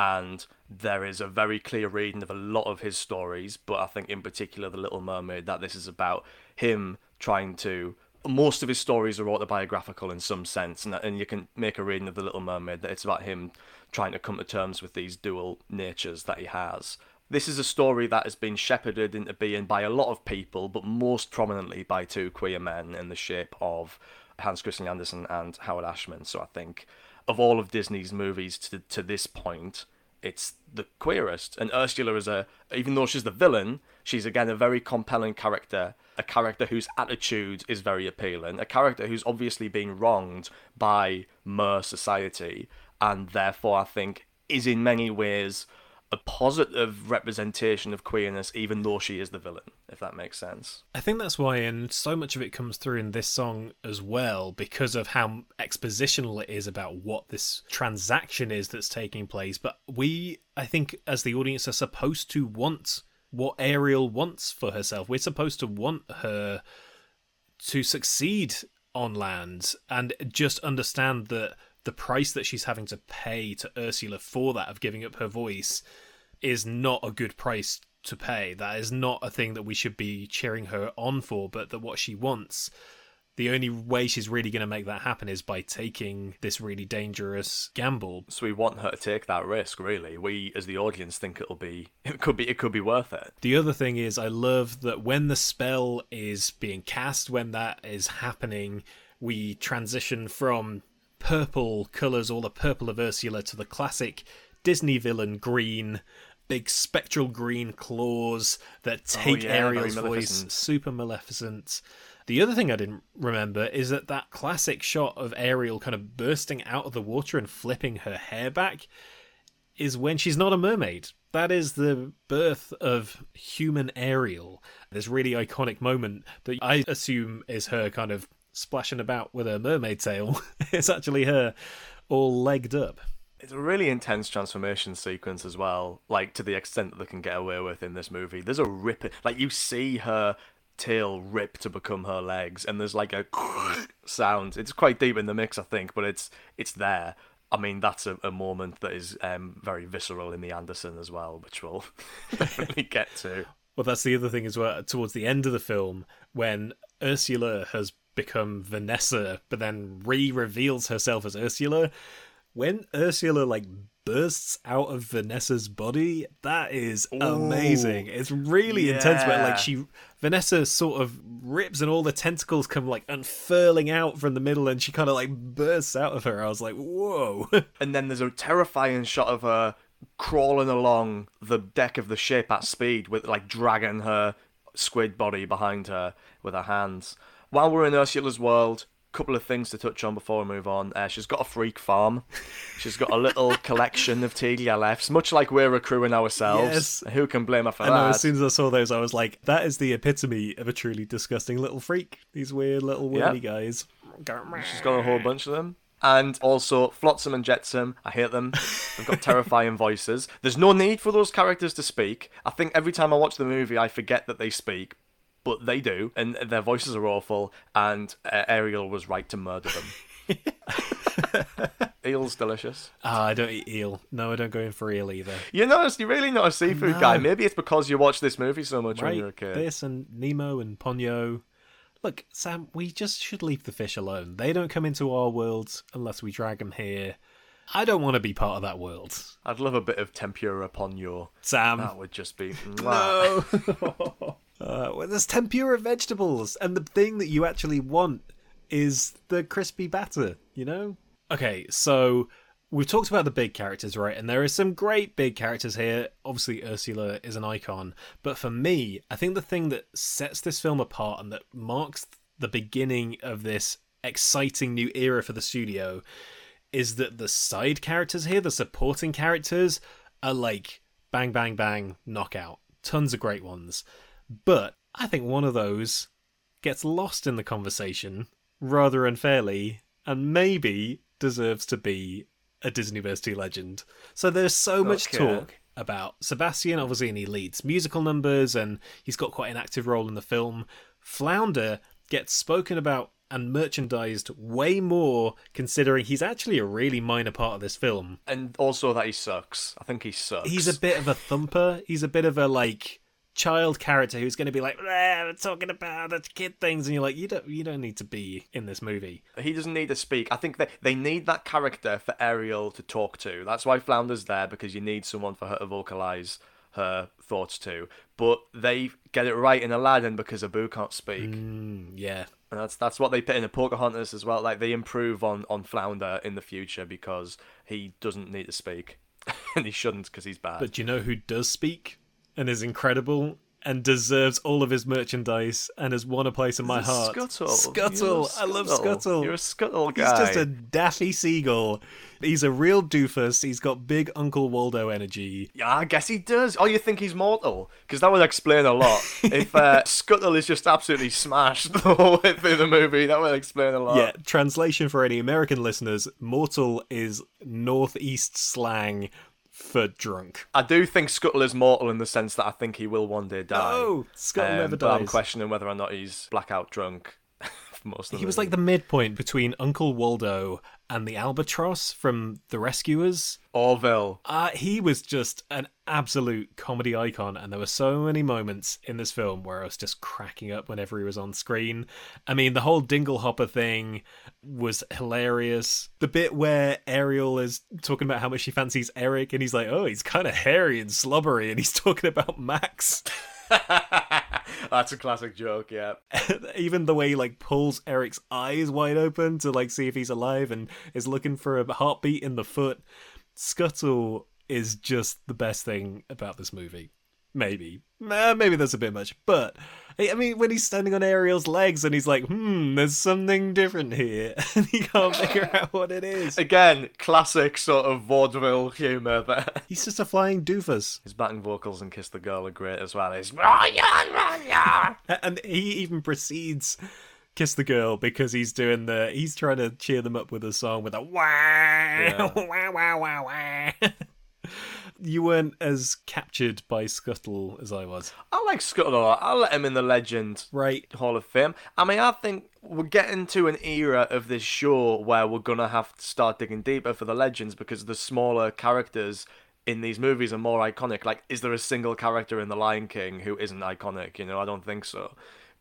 And there is a very clear reading of a lot of his stories, but I think in particular The Little Mermaid, that this is about him trying to most of his stories are autobiographical in some sense, and, and you can make a reading of The Little Mermaid that it's about him trying to come to terms with these dual natures that he has. This is a story that has been shepherded into being by a lot of people, but most prominently by two queer men in the shape of Hans Christian Andersen and Howard Ashman. So I think of all of Disney's movies to to this point, it's the queerest. And Ursula is a, even though she's the villain, she's again a very compelling character, a character whose attitude is very appealing, a character who's obviously been wronged by mer society, and therefore I think is in many ways a positive representation of queerness, even though she is the villain, if that makes sense. I think that's why, and so much of it comes through in this song as well, because of how expositional it is about what this transaction is that's taking place. But we, I think, as the audience, are supposed to want what Ariel wants for herself. We're supposed to want her to succeed on land and just understand that the price that she's having to pay to Ursula for that of giving up her voice is not a good price to pay. That is not a thing that we should be cheering her on for, but that what she wants the only way she's really going to make that happen is by taking this really dangerous gamble. So we want her to take that risk. Really, we as the audience think it'll be it could be it could be worth it. The other thing is, I love that when the spell is being cast, when that is happening, we transition from purple colours, all the purple of Ursula, to the classic Disney villain green, big spectral green claws that oh, take oh, yeah, Ariel's voice, super maleficent. The other thing I didn't remember is that that classic shot of Ariel kind of bursting out of the water and flipping her hair back is when she's not a mermaid. That is the birth of human Ariel. This really iconic moment that I assume is her kind of splashing about with her mermaid tail. it's actually her all legged up. It's a really intense transformation sequence as well, like to the extent that they can get away with in this movie. There's a rip, like you see her tail rip to become her legs, and there's like a sound. It's quite deep in the mix, I think, but it's it's there. I mean, that's a, a moment that is um, very visceral in the Andersen as well, which we'll definitely get to. Well, that's the other thing as well. Towards the end of the film, when Ursula has become Vanessa, but then re-reveals herself as Ursula. When Ursula like bursts out of Vanessa's body, that is Ooh. amazing. It's really intense, but like she Vanessa sort of rips and all the tentacles come like unfurling out from the middle and she kind of like bursts out of her. I was like, whoa. And then there's a terrifying shot of her crawling along the deck of the ship at speed with like dragging her squid body behind her with her hands. While we're in Ursula's world, couple of things to touch on before we move on. Uh, she's got a freak farm. She's got a little collection of TDLFs, much like we're accruing ourselves. Yes. Who can blame her for I know, that? as soon as I saw those, I was like, that is the epitome of a truly disgusting little freak. These weird little Yeah. whirly guys. She's got a whole bunch of them. And also Flotsam and Jetsam, I hate them. They've got terrifying voices. There's no need for those characters to speak. I think every time I watch the movie, I forget that they speak, but they do, and their voices are awful. And uh, Ariel was right to murder them. Eel's delicious. Ah, I don't eat eel. No, I don't go in for eel either. You're not. You're really not a seafood No. guy. Maybe it's because you watch this movie so much when you were a Right? kid. This and Nemo and Ponyo. Look, Sam, we just should leave the fish alone. They don't come into our world unless we drag them here. I don't want to be part of that world. I'd love a bit of tempura ponyo. Sam. That would just be. No. uh, well, there's tempura vegetables, and the thing that you actually want is the crispy batter. You know. Okay, so we've talked about the big characters, right? And there are some great big characters here. Obviously, Ursula is an icon, but for me, I think the thing that sets this film apart and that marks the beginning of this exciting new era for the studio is that the side characters here, the supporting characters, are like bang, bang, bang, knockout. Tons of great ones. But I think one of those gets lost in the conversation rather unfairly and maybe deserves to be a Disney Disneyversity legend. So there's so much talk about Sebastian, obviously, and he leads musical numbers and he's got quite an active role in the film. Flounder gets spoken about and merchandised way more considering he's actually a really minor part of this film. and also that he sucks. I think he sucks. He's a bit of a thumper. He's a bit of a like child character who's going to be like, "Ah, we're talking about the kid things, and you're like, you don't, you don't need to be in this movie. He doesn't need to speak. I think they they need that character for Ariel to talk to. That's why Flounder's there because you need someone for her to vocalize her thoughts to. But they get it right in Aladdin because Abu can't speak. Mm, yeah, And that's that's what they put in the Pocahontas as well. Like they improve on on Flounder in the future because he doesn't need to speak, and he shouldn't because he's bad. but do you know who does speak and is incredible and deserves all of his merchandise and has won a place in my heart? Scuttle. Scuttle. You're love Scuttle. You're a Scuttle guy. He's just a daffy seagull. He's a real doofus. He's got big Uncle Waldo energy. Yeah, I guess he does. Oh, you think he's mortal? Because that would explain a lot. if uh, Scuttle is just absolutely smashed the whole way through the movie, that would explain a lot. Yeah, translation for any American listeners: mortal is northeast slang for drunk. I do think Scuttle is mortal in the sense that I think he will one day die. Oh, Scuttle Um, never but I'm questioning whether or not he's blackout drunk for most of the He was movie. like the midpoint between Uncle Waldo and the albatross from The Rescuers. Orville. Uh, he was just an absolute comedy icon, and there were so many moments in this film where I was just cracking up whenever he was on screen. I mean, the whole Dinglehopper thing was hilarious. The bit where Ariel is talking about how much she fancies Eric, and he's like, "Oh, he's kind of hairy and slobbery," and he's talking about Max. That's a classic joke, yeah. Even the way he like pulls Eric's eyes wide open to like see if he's alive and is looking for a heartbeat in the foot. Scuttle is just the best thing about this movie. Maybe. Uh, maybe that's a bit much. But, I mean, when he's standing on Ariel's legs and he's like, hmm, there's something different here. And he can't figure out what it is. Again, classic sort of vaudeville humour there. He's just a flying doofus. His backing vocals and Kiss the Girl are great as well. He's And he even proceeds kiss the girl because he's doing the he's trying to cheer them up with a song with a wah Yeah. wah wah wah wah. You weren't as captured by Scuttle as I was, I like Scuttle a lot. I'll let him in the Legend right? Hall of Fame. I mean, I think we're getting to an era of this show where we're gonna have to start digging deeper for the legends because the smaller characters in these movies are more iconic. Like, is there a single character in The Lion King who isn't iconic? You know, I don't think so.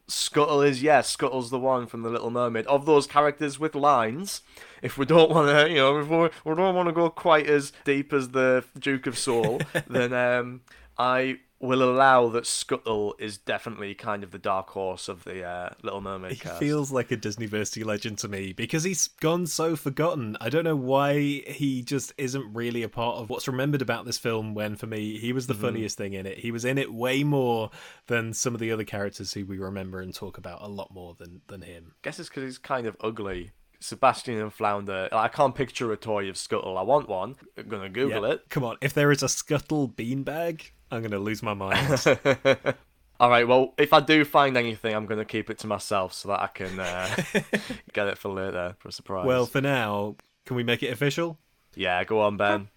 Scuttle is yes, Scuttle's the one from The Little Mermaid. Of those characters with lines, if we don't want to, you know, if we, we don't want to go quite as deep as the Duke of Soul, then um, I will allow that Scuttle is definitely kind of the dark horse of the uh, Little Mermaid He cast. feels like a Disneyversity legend to me because he's gone so forgotten. I don't know why he just isn't really a part of what's remembered about this film when for me he was the funniest thing in it. He was in it way more than some of the other characters who we remember and talk about a lot more than than him. guess it's because he's kind of ugly. Sebastian and Flounder. I can't picture a toy of Scuttle. I want one. I'm gonna Google Yeah. it. Come on, if there is a Scuttle beanbag, I'm going to lose my mind. All right. Well, if I do find anything, I'm gonna keep it to myself so that I can uh, get it for later for a surprise. well, for now, can we make it official? yeah. Go on, Ben.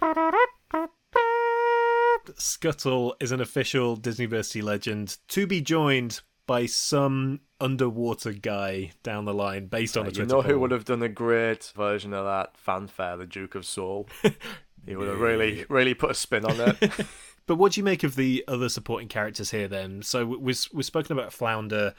Scuttle is an official Disneyversity legend to be joined by some underwater guy down the line based on a You Twitter know who would have done a great version of that fanfare? The Duke of Soul. he would have really, really put a spin on it. But what do you make of the other supporting characters here then? So we- we've, we've spoken about Flounder.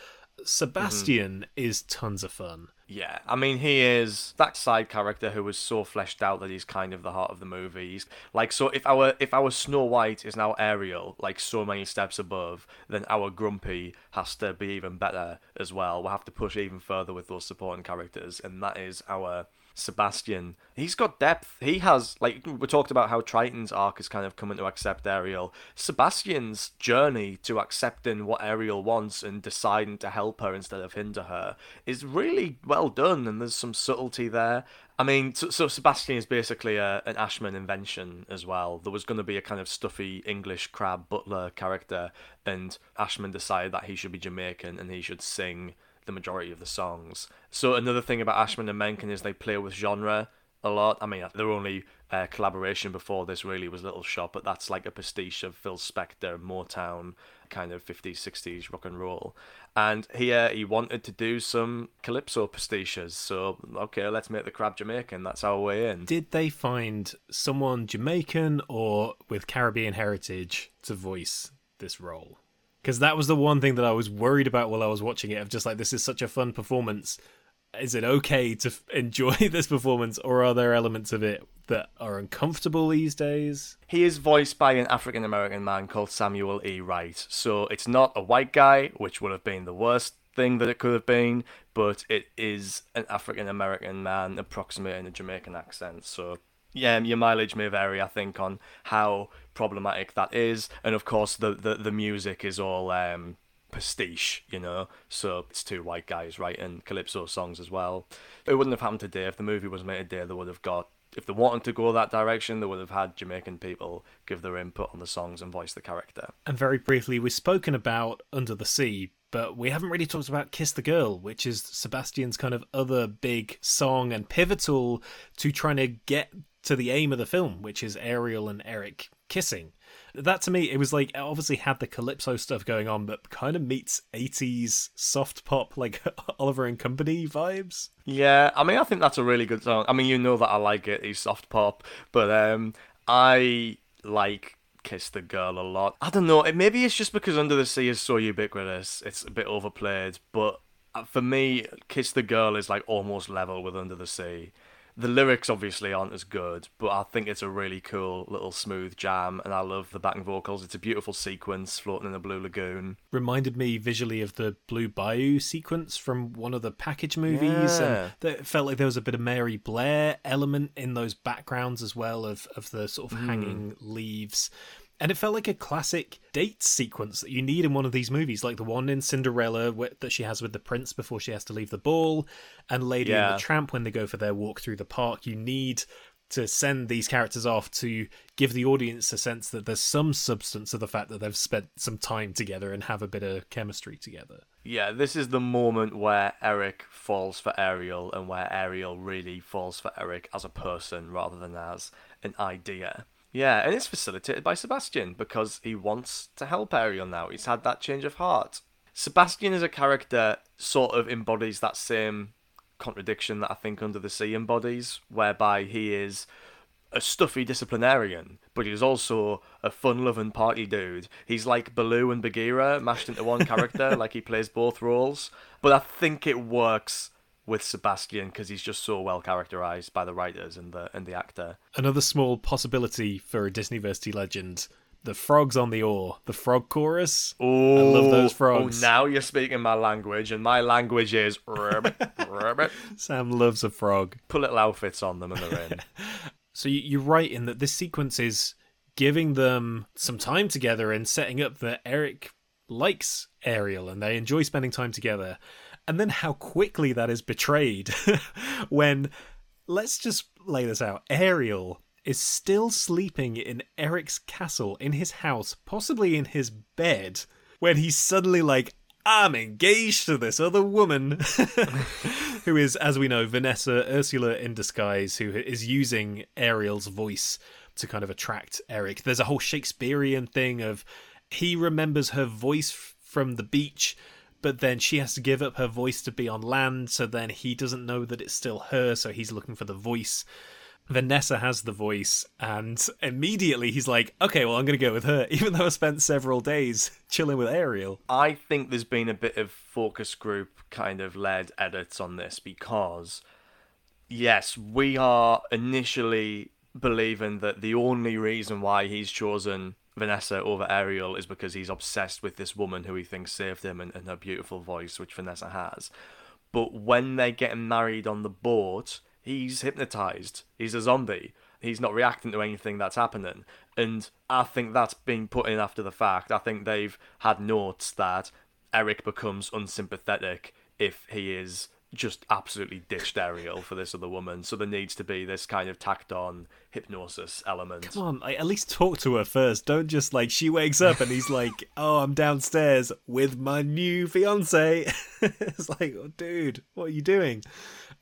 Sebastian mm-hmm. is tons of fun. Yeah, I mean, he is that side character who was so fleshed out that he's kind of the heart of the movie. He's like, so if our if our Snow White is now Ariel, like so many steps above, then our Grumpy has to be even better as well. We'll have to push even further with those supporting characters, and that is our Sebastian. He's got depth. He has like we talked about how Triton's arc is kind of coming to accept Ariel. Sebastian's journey to accepting what Ariel wants and deciding to help her instead of hinder her is really well done, and there's some subtlety there. I mean, so, so Sebastian is basically a, an Ashman invention as well. There was going to be a kind of stuffy English crab butler character, and Ashman decided that he should be Jamaican and he should sing the majority of the songs. So another thing about Ashman and Menken is they play with genre a lot. I mean, their only uh, collaboration before this really was Little Shop, but that's like a pastiche of Phil Spector, Motown, kind of 50s, 60s rock and roll. And here he wanted to do some calypso pastiches. So, okay, let's make the crab Jamaican. That's our way in. Did they find someone Jamaican or with Caribbean heritage to voice this role? Because that was the one thing that I was worried about while I was watching it. Of just like, this is such a fun performance. Is it okay to f- enjoy this performance, or are there elements of it that are uncomfortable these days? He is voiced by an African American man called Samuel E. Wright. So it's not a white guy, which would have been the worst thing that it could have been, but it is an African American man approximating a Jamaican accent. So yeah, your mileage may vary, I think, on how problematic that is. And of course, the the, the music is all um, pastiche, you know. So it's two white guys writing calypso songs as well. It wouldn't have happened today if the movie was made today. They would have got if they wanted to go that direction, they would have had Jamaican people give their input on the songs and voice the character. And very briefly, we've spoken about Under the Sea, but we haven't really talked about Kiss the Girl, which is Sebastian's kind of other big song and pivotal to trying to get to the aim of the film, which is Ariel and Eric kissing. That to me, it was like it obviously had the calypso stuff going on, but kind of meets 80s soft pop, like Oliver and Company vibes. Yeah, I mean, I think that's a really good song. I mean, you know that I like it. He's soft pop, but um, I like Kiss the Girl a lot. I don't know. It, maybe it's just because Under the Sea is so ubiquitous. It's a bit overplayed, but uh, for me, Kiss the Girl is like almost level with Under the Sea. The lyrics obviously aren't as good, but I think it's a really cool little smooth jam, and I love the backing vocals. It's a beautiful sequence floating in a blue lagoon. Reminded me visually of the Blue Bayou sequence from one of the package movies, Yeah. and it felt like there was a bit of Mary Blair element in those backgrounds as well of of the sort of Hmm. hanging leaves. And it felt like a classic date sequence that you need in one of these movies, like the one in Cinderella that she has with the prince before she has to leave the ball, and Lady yeah. and the Tramp when they go for their walk through the park. You need to send these characters off to give the audience a sense that there's some substance of the fact that they've spent some time together and have a bit of chemistry together. Yeah, this is the moment where Eric falls for Ariel and where Ariel really falls for Eric as a person rather than as an idea. Yeah, and it's facilitated by Sebastian because he wants to help Ariel now. He's had that change of heart. Sebastian as a character sort of embodies that same contradiction that I think Under the Sea embodies, whereby he is a stuffy disciplinarian, but he's also a fun-loving party dude. He's like Baloo and Bagheera mashed into one character, like he plays both roles. But I think it works with Sebastian because he's just so well characterized by the writers and the and the actor. Another small possibility for a Disneyversity legend the frogs on the oar, the frog chorus. Oh, I love those oh, frogs. Oh, now you're speaking my language, and my language is rabbit, rabbit. Sam loves a frog. Put little outfits on them and they're in. so you're right in that this sequence is giving them some time together and setting up that Eric likes Ariel and they enjoy spending time together. And then how quickly that is betrayed when, let's just lay this out, Ariel is still sleeping in Eric's castle, in his house, possibly in his bed, when he's suddenly like, I'm engaged to this other woman, who is, as we know, Vanessa Ursula in disguise, who is using Ariel's voice to kind of attract Eric. There's a whole Shakespearean thing of he remembers her voice from the beach, but then she has to give up her voice to be on land, so then he doesn't know that it's still her, so he's looking for the voice. Vanessa has the voice, and immediately he's like, okay, well, I'm going to go with her, even though I spent several days chilling with Ariel. I think there's been a bit of focus group kind of led edits on this because, yes, we are initially believing that the only reason why he's chosen Vanessa over Ariel is because he's obsessed with this woman who he thinks saved him and, and her beautiful voice, which Vanessa has. But when they get married on the boat, he's hypnotized. He's a zombie. He's not reacting to anything that's happening. And I think that's been put in after the fact. I think they've had notes that Eric becomes unsympathetic if he is just absolutely ditched Ariel for this other woman. So there needs to be this kind of tacked on hypnosis element. Come on, at least talk to her first. Don't just like she wakes up and he's like, "Oh, I'm downstairs with my new fiance." it's like, oh, dude, what are you doing?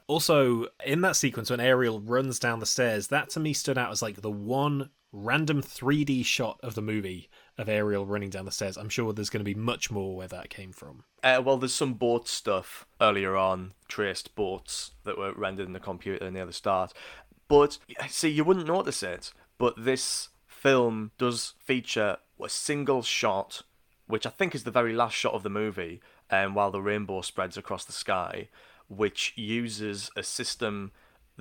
Also, in that sequence when Ariel runs down the stairs, that to me stood out as like the one random 3D shot of the movie of Ariel running down the stairs. I'm sure there's going to be much more where that came from. Uh, well, there's some boat stuff earlier on, traced boats that were rendered in the computer near the start. But see, you wouldn't notice it, but this film does feature a single shot, which I think is the very last shot of the movie, um, while the rainbow spreads across the sky which uses a system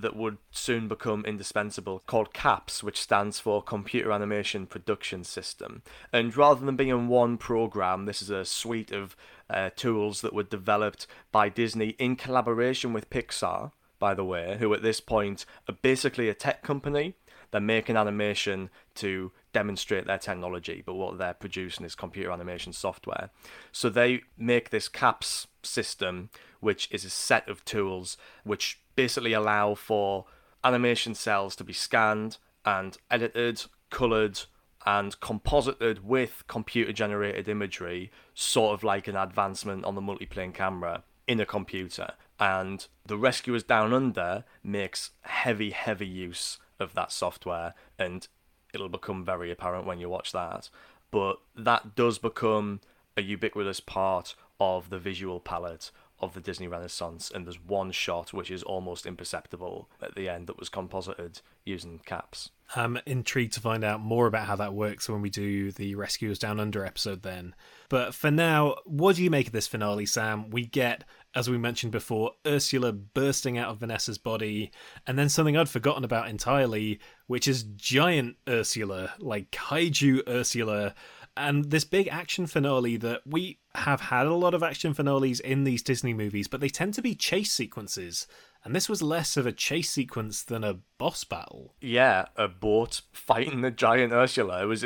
that would soon become indispensable called CAPS, which stands for Computer Animation Production System. And rather than being one program, this is a suite of uh, tools that were developed by Disney in collaboration with Pixar, by the way, who at this point are basically a tech company. They're making animation to demonstrate their technology, but what they're producing is computer animation software. So they make this CAPS system which is a set of tools which basically allow for animation cells to be scanned and edited, coloured, and composited with computer generated imagery, sort of like an advancement on the multiplane camera in a computer. And the Rescuers Down Under makes heavy, heavy use of that software, and it'll become very apparent when you watch that. But that does become a ubiquitous part of the visual palette of the Disney Renaissance, and there's one shot which is almost imperceptible at the end that was composited using caps. I'm intrigued to find out more about how that works when we do the Rescuers Down Under episode then. But for now, what do you make of this finale, Sam? We get, as we mentioned before, Ursula bursting out of Vanessa's body, and then something I'd forgotten about entirely, which is giant Ursula, like kaiju Ursula, and this big action finale that we have had a lot of action finales in these Disney movies, but they tend to be chase sequences. And this was less of a chase sequence than a boss battle. Yeah, a boat fighting the giant Ursula. It was.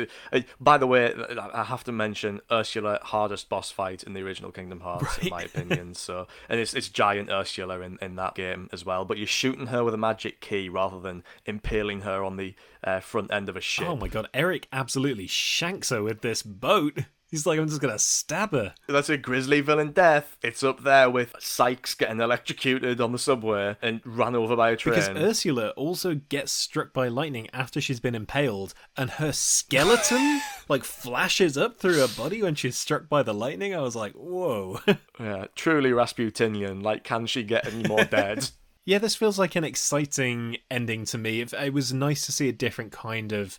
By the way, I have to mention Ursula hardest boss fight in the original Kingdom Hearts, right. in my opinion. So, and it's it's giant Ursula in, in that game as well. But you're shooting her with a magic key rather than impaling her on the uh, front end of a ship. Oh my god, Eric absolutely shanks her with this boat. He's like, I'm just gonna stab her. That's a grisly villain death. It's up there with Sykes getting electrocuted on the subway and run over by a train. Because Ursula also gets struck by lightning after she's been impaled, and her skeleton like flashes up through her body when she's struck by the lightning. I was like, whoa. yeah, truly Rasputinian. Like, can she get any more dead? yeah, this feels like an exciting ending to me. It was nice to see a different kind of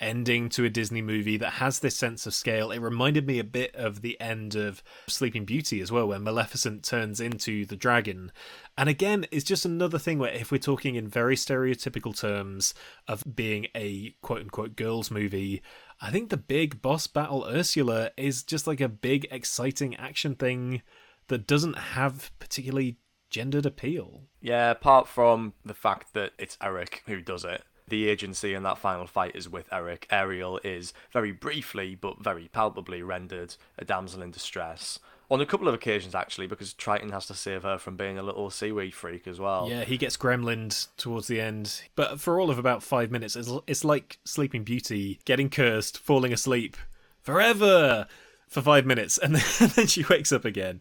ending to a Disney movie that has this sense of scale. It reminded me a bit of the end of Sleeping Beauty as well, where Maleficent turns into the dragon. And again, it's just another thing where if we're talking in very stereotypical terms of being a quote unquote girls movie, I think the big boss battle Ursula is just like a big exciting action thing that doesn't have particularly gendered appeal. Yeah, apart from the fact that it's Eric who does it the agency in that final fight is with Eric. Ariel is very briefly but very palpably rendered a damsel in distress. On a couple of occasions, actually, because Triton has to save her from being a little seaweed freak as well. Yeah, he gets gremlined towards the end. But for all of about five minutes, it's, it's like Sleeping Beauty getting cursed, falling asleep forever for five minutes, and then, and then she wakes up again.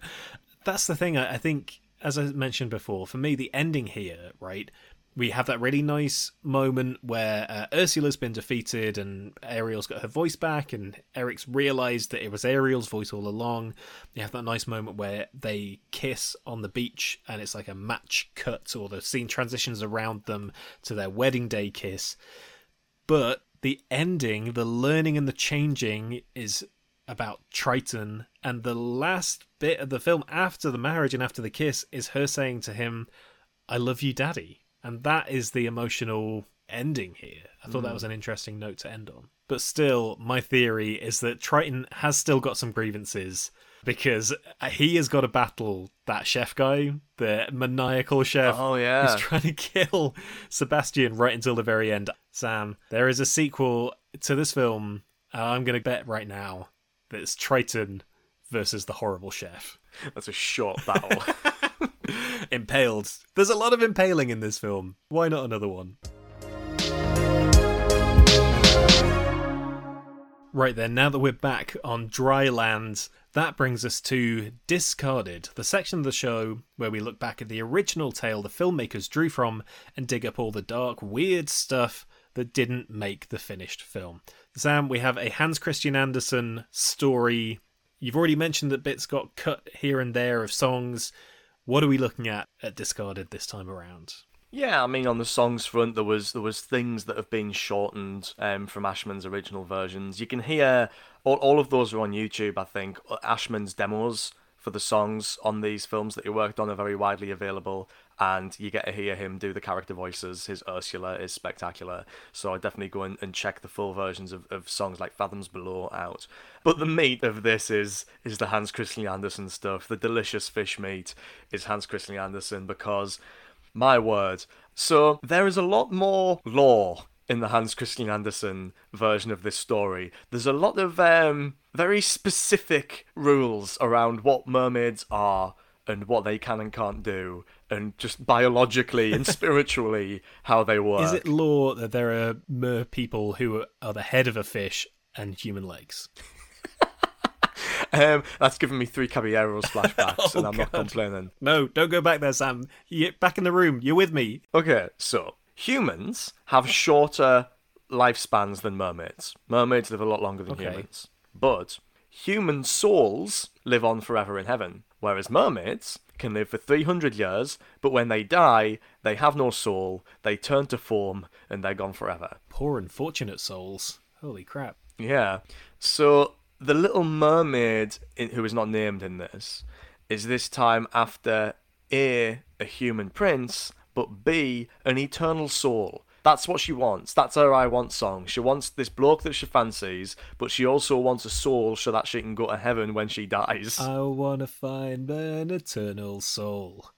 That's the thing, I, I think, as I mentioned before, for me, the ending here, right, we have that really nice moment where uh, Ursula's been defeated and Ariel's got her voice back, and Eric's realized that it was Ariel's voice all along. You have that nice moment where they kiss on the beach, and it's like a match cut, or the scene transitions around them to their wedding day kiss. But the ending, the learning and the changing, is about Triton, and the last bit of the film after the marriage and after the kiss is her saying to him, I love you, Daddy and that is the emotional ending here. I thought mm. that was an interesting note to end on. But still, my theory is that Triton has still got some grievances because he has got to battle that chef guy, the maniacal chef. Oh, yeah. Who's trying to kill Sebastian right until the very end. Sam, there is a sequel to this film. I'm going to bet right now that it's Triton versus the horrible chef. That's a short battle. Impaled. There's a lot of impaling in this film. Why not another one? Right then, now that we're back on dry land, that brings us to Discarded, the section of the show where we look back at the original tale the filmmakers drew from and dig up all the dark, weird stuff that didn't make the finished film. Sam, we have a Hans Christian Andersen story. You've already mentioned that bits got cut here and there of songs. What are we looking at at Discarded this time around? Yeah, I mean, on the songs front, there was there was things that have been shortened um, from Ashman's original versions. You can hear all, all of those are on YouTube. I think Ashman's demos for the songs on these films that he worked on are very widely available, and you get to hear him do the character voices. His Ursula is spectacular, so I definitely go and, and check the full versions of, of songs like Fathoms Below out. But the meat of this is is the Hans Christian Andersen stuff. The delicious fish meat is Hans Christian Andersen because, my word, so there is a lot more lore in the Hans Christian Andersen version of this story. There's a lot of um, very specific rules around what mermaids are and what they can and can't do, and just biologically and spiritually how they work. Is it law that there are mer people who are the head of a fish and human legs? um, that's given me three Caballeros flashbacks, oh, and I'm God. not complaining. No, don't go back there, Sam. You, back in the room. You're with me. Okay, so humans have shorter lifespans than mermaids. Mermaids live a lot longer than okay. humans. But human souls live on forever in heaven, whereas mermaids can live for 300 years, but when they die, they have no soul, they turn to form, and they're gone forever. Poor unfortunate souls. Holy crap. Yeah. So the little mermaid, who is not named in this, is this time after A, a human prince, but B, an eternal soul That's what she wants. That's her I want song. She wants this bloke that she fancies, but she also wants a soul so that she can go to heaven when she dies. I wanna find an eternal soul.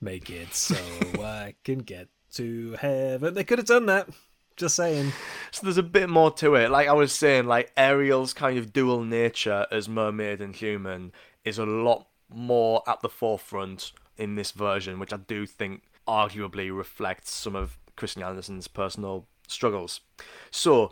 Make it so I can get to heaven. They could have done that. Just saying. So there's a bit more to it. Like I was saying, like Ariel's kind of dual nature as mermaid and human is a lot more at the forefront in this version, which I do think arguably reflects some of Christian Andersen's personal struggles. So,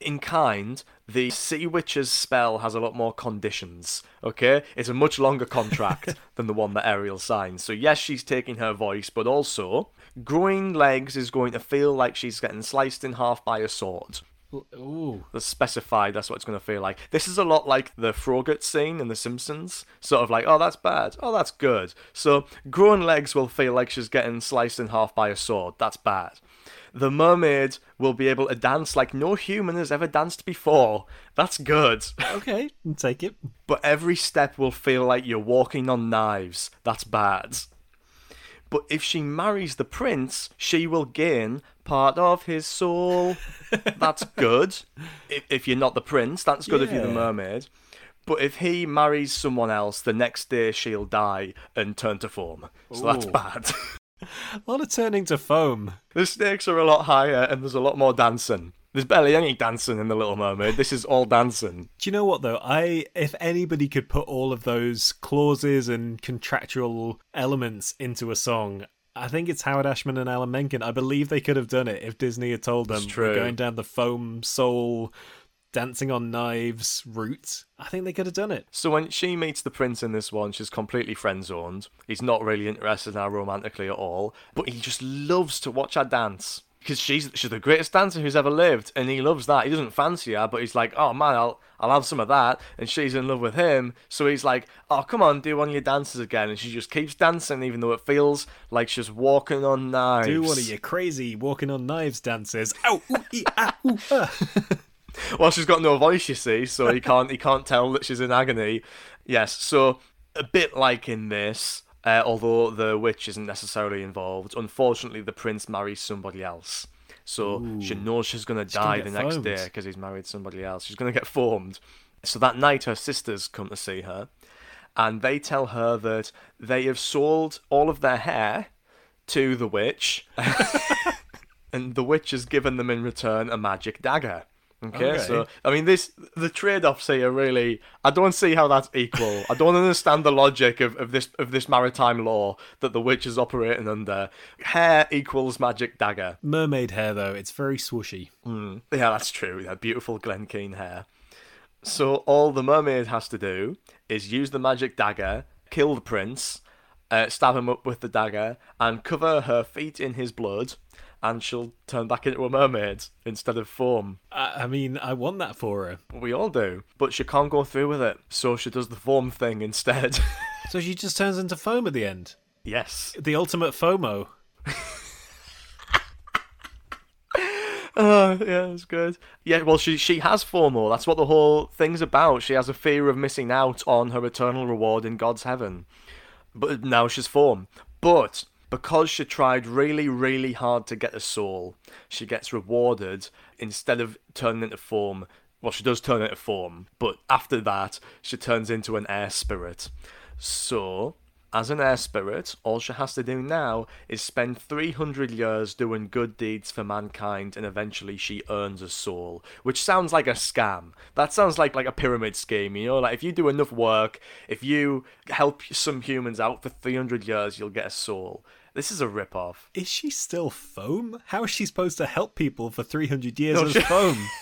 in kind, the Sea Witch's spell has a lot more conditions. Okay, it's a much longer contract than the one that Ariel signs. So yes, she's taking her voice, but also growing legs is going to feel like she's getting sliced in half by a sword. Ooh. That's specified. That's what it's going to feel like. This is a lot like the Frogurt scene in The Simpsons. Sort of like, oh, that's bad. Oh, that's good. So, growing legs will feel like she's getting sliced in half by a sword. That's bad. The mermaid will be able to dance like no human has ever danced before. That's good. Okay, take it. But every step will feel like you're walking on knives. That's bad. But if she marries the prince, she will gain part of his soul. that's good. If, if you're not the prince, that's good if you're the mermaid. But if he marries someone else, the next day she'll die and turn to foam. So that's Ooh. bad. A lot of turning to foam. the stakes are a lot higher and there's a lot more dancing. There's barely any dancing in The Little Mermaid. This is all dancing. Do you know what though? I if anybody could put all of those clauses and contractual elements into a song, I think it's Howard Ashman and Alan Menken. I believe they could have done it if Disney had told them true. we're going down the foam soul dancing on knives route. I think they could have done it. So when she meets the prince in this one, she's completely friend zoned. He's not really interested in her romantically at all, but he just loves to watch her dance because she's she's the greatest dancer who's ever lived, and he loves that. He doesn't fancy her, but he's like, oh man, I'll I'll have some of that, and she's in love with him. So he's like, oh come on, do one of your dances again, and she just keeps dancing, even though it feels like she's walking on knives. Do one of your crazy walking on knives dances. Ow, ooh, ee, ah, ooh, ah. Well, she's got no voice, you see, so he can't he can't tell that she's in agony. Yes, so a bit like in this, uh, although the witch isn't necessarily involved. Unfortunately, the prince marries somebody else, so she knows she's gonna die the next foamed. day because he's married somebody else. She's gonna get formed. So that night, her sisters come to see her, and they tell her that they have sold all of their hair to the witch, and the witch has given them in return a magic dagger. Okay, Okay. so I mean, this the trade-offs here really. I don't see how that's equal. I don't understand the logic of, of this of this maritime law that the witch is operating under. Hair equals magic dagger. Mermaid hair though, it's very swooshy. Mm, yeah, that's true. Yeah, beautiful Glen Keane hair. So all the mermaid has to do is use the magic dagger, kill the prince, uh, stab him up with the dagger, and cover her feet in his blood, and she'll turn back into a mermaid instead of foam. I, I mean, I want that for her. We all do, but she can't go through with it, so she does the foam thing instead. So she just turns into foam at the end. yes. The ultimate FOMO. Uh, yeah, it's good. Yeah, well, she she has FOMO. That's what the whole thing's about. She has a fear of missing out on her eternal reward in God's heaven. But now she's form. But because she tried really, really hard to get a soul, she gets rewarded instead of turning into form. Well, she does turn into form, but after that, she turns into an air spirit. So, as an air spirit, all she has to do now is spend 300 years doing good deeds for mankind and eventually she earns a soul. Which sounds like a scam. That sounds like, like a pyramid scheme, you know? Like if you do enough work, if you help some humans out for 300 years, you'll get a soul. This is a rip-off. Is she still foam? How is she supposed to help people for 300 years No, as she- foam?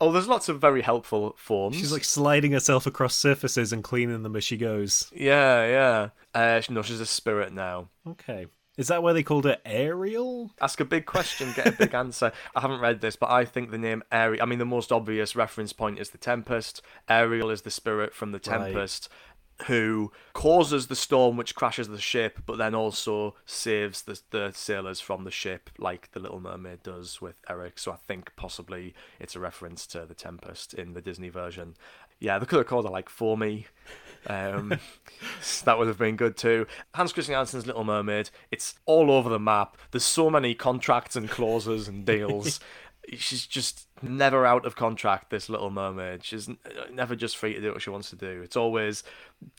Oh, there's lots of very helpful forms. She's like sliding herself across surfaces and cleaning them as she goes. Yeah, yeah. Uh, no, she's a spirit now. Okay. Is that why they called her Ariel? Ask a big question, get a big answer. I haven't read this, but I think the name Ariel. I mean, the most obvious reference point is the Tempest. Ariel is the spirit from the. Tempest who causes the storm which crashes the ship, but then also saves the, the sailors from the ship, like the Little Mermaid does with Eric. So I think possibly it's a reference to the Tempest in the Disney version. Yeah, they could have called her like Foamy. Um, that would have been good too. Hans Christian Andersen's Little Mermaid. It's all over the map. There's so many contracts and clauses and deals. She's just never out of contract. This Little Mermaid. She's uh, never just free to do what she wants to do. It's always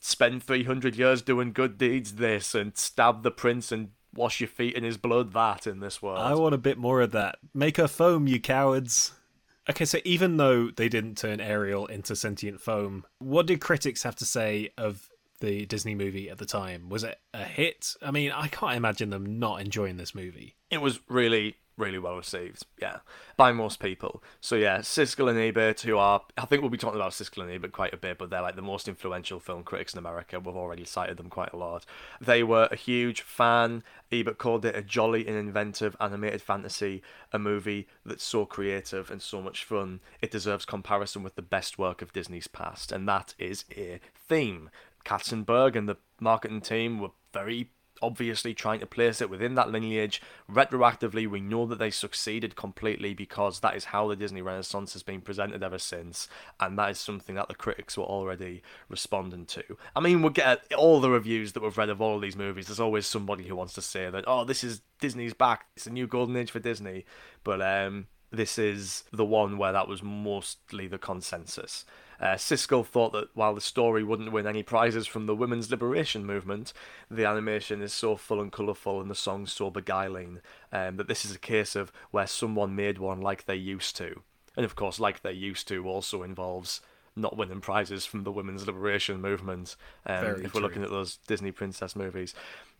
spend 300 years doing good deeds. This and stab the prince and wash your feet in his blood. That in this world. I want a bit more of that. Make her foam, you cowards. Okay, so even though they didn't turn Ariel into sentient foam, what did critics have to say of the Disney movie at the time? Was it a hit? I mean, I can't imagine them not enjoying this movie. It was really, really well received, yeah, by most people. So yeah, Siskel and Ebert, who are, I think we'll be talking about Siskel and Ebert quite a bit, but they're like the most influential film critics in America. We've already cited them quite a lot. They were a huge fan. Ebert called it a jolly and inventive animated fantasy, a movie that's so creative and so much fun. It deserves comparison with the best work of Disney's past, and that is a theme. Katzenberg and the marketing team were very obviously trying to place it within that lineage. Retroactively, we know that they succeeded completely because that is how the Disney Renaissance has been presented ever since, and that is something that the critics were already responding to. I mean, we'll get all the reviews that we've read of all of these movies. There's always somebody who wants to say that, oh, this is Disney's back. It's a new golden age for Disney. But um, this is the one where that was mostly the consensus. Uh, Siskel thought that while the story wouldn't win any prizes from the women's liberation movement, the animation is so full and colourful and the songs so beguiling um, that this is a case of where someone made one like they used to. And of course, like they used to also involves not winning prizes from the women's liberation movement. Um, if we're true. looking at those Disney princess movies,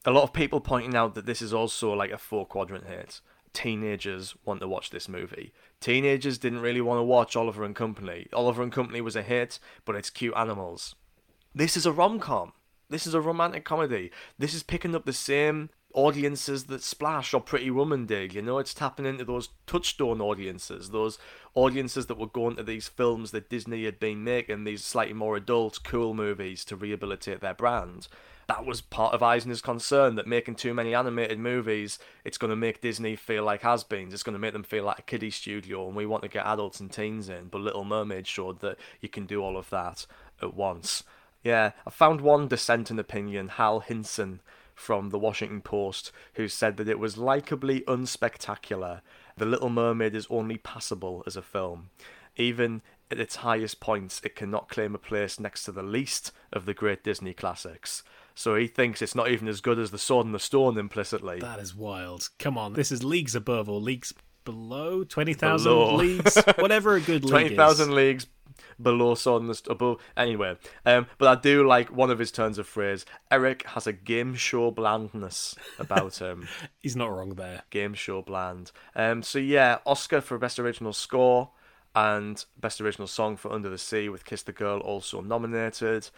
a lot of people pointing out that this is also like a four quadrant hit. Teenagers want to watch this movie. Teenagers didn't really want to watch Oliver and Company. Oliver and Company was a hit, but it's cute animals. This is a rom com. This is a romantic comedy. This is picking up the same audiences that Splash or Pretty Woman did. You know, it's tapping into those touchstone audiences, those audiences that were going to these films that Disney had been making, these slightly more adult, cool movies to rehabilitate their brand. That was part of Eisner's concern that making too many animated movies, it's going to make Disney feel like has-beens. It's going to make them feel like a kiddie studio, and we want to get adults and teens in. But Little Mermaid showed that you can do all of that at once. Yeah, I found one dissenting opinion, Hal Hinson from the Washington Post, who said that it was likably unspectacular. The Little Mermaid is only passable as a film. Even at its highest points, it cannot claim a place next to the least of the great Disney classics. So he thinks it's not even as good as The Sword and the Stone implicitly. That is wild. Come on, this is leagues above or leagues below twenty thousand leagues, whatever a good league Twenty thousand leagues below Sword and the St- above. Anyway, um, but I do like one of his turns of phrase. Eric has a game show blandness about him. He's not wrong there. game show bland. Um, so yeah, Oscar for best original score and best original song for Under the Sea with Kiss the Girl also nominated,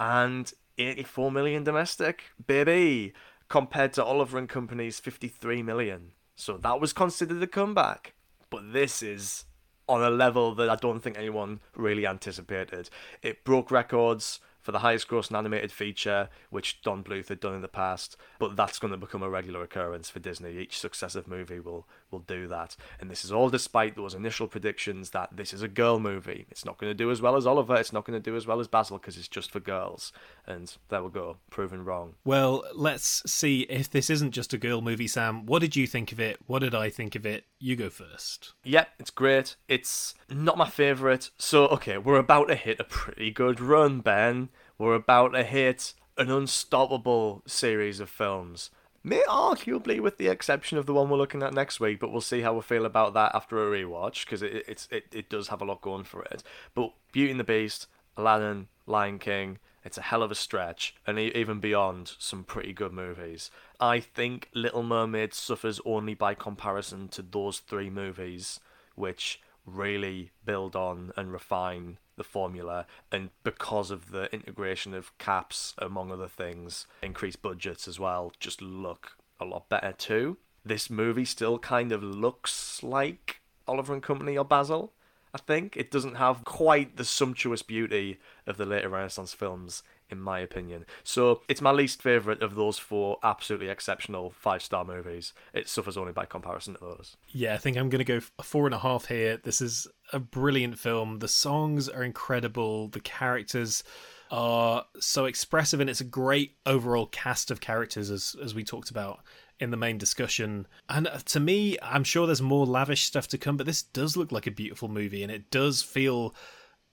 and 84 million domestic, baby, compared to Oliver and Company's 53 million. So that was considered a comeback, but this is on a level that I don't think anyone really anticipated. It broke records for the highest grossing animated feature, which Don Bluth had done in the past, but that's going to become a regular occurrence for Disney. Each successive movie will will do that, and this is all despite those initial predictions that this is a girl movie. It's not going to do as well as Oliver. It's not going to do as well as Basil because it's just for girls, and there we go, proven wrong. Well, let's see if this isn't just a girl movie, Sam. What did you think of it? What did I think of it? You go first. Yep, it's great. It's not my favourite. So, okay, we're about to hit a pretty good run, Ben. We're about to hit an unstoppable series of films. May arguably, with the exception of the one we're looking at next week, but we'll see how we feel about that after a rewatch because it, it's it, it does have a lot going for it. But Beauty and the Beast, Aladdin, Lion King, it's a hell of a stretch, and even beyond, some pretty good movies. I think Little Mermaid suffers only by comparison to those three movies, which really build on and refine the formula and because of the integration of CAPS among other things increased budgets as well just look a lot better too this movie still kind of looks like oliver and company or basil i think it doesn't have quite the sumptuous beauty of the later renaissance films in my opinion. So it's my least favourite of those four absolutely exceptional five star movies. It suffers only by comparison to those. Yeah, I think I'm going to go four and a half here. This is a brilliant film. The songs are incredible. The characters are so expressive, and it's a great overall cast of characters, as as we talked about in the main discussion. And uh, to me, I'm sure there's more lavish stuff to come, but this does look like a beautiful movie, and it does feel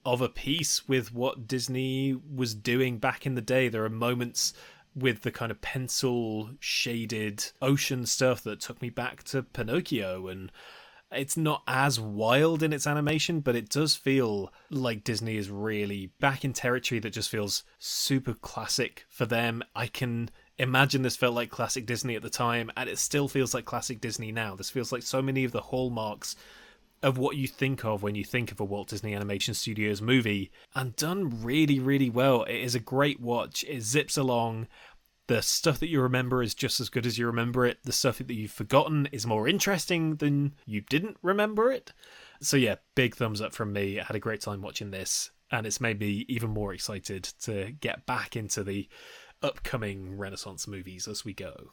of a piece with what Disney was doing back in the day. There are moments with the kind of pencil shaded ocean stuff that took me back to Pinocchio and it's not as wild in its animation, but it does feel like Disney is really back in territory that just feels super classic for them. I can imagine this felt like classic Disney at the time, and it still feels like classic Disney now. This feels like so many of the hallmarks of what you think of when you think of a Walt Disney Animation Studios movie, and done really, really well. It is a great watch. It zips along. The stuff that you remember is just as good as you remember it. The stuff that you've forgotten is more interesting than you didn't remember it. So, yeah, big thumbs up from me. I had a great time watching this, and it's made me even more excited to get back into the upcoming Renaissance movies as we go.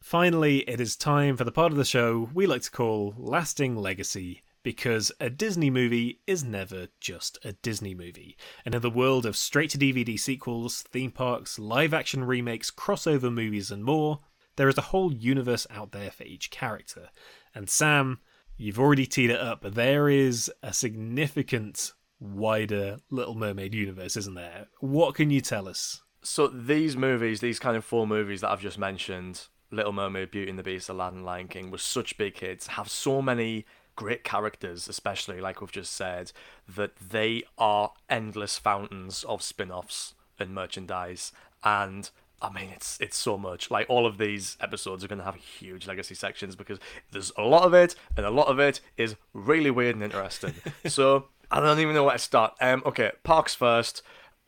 Finally, it is time for the part of the show we like to call Lasting Legacy because a Disney movie is never just a Disney movie. And in the world of straight to DVD sequels, theme parks, live action remakes, crossover movies, and more, there is a whole universe out there for each character. And Sam, you've already teed it up, there is a significant wider Little Mermaid universe, isn't there? What can you tell us? So these movies, these kind of four movies that I've just mentioned, Little Mermaid, Beauty and the Beast, Aladdin, Lion King, were such big hits, have so many great characters, especially like we've just said, that they are endless fountains of spin-offs and merchandise. And I mean, it's it's so much. Like all of these episodes are going to have huge legacy sections because there's a lot of it, and a lot of it is really weird and interesting. so I don't even know where to start. Um, okay, parks first.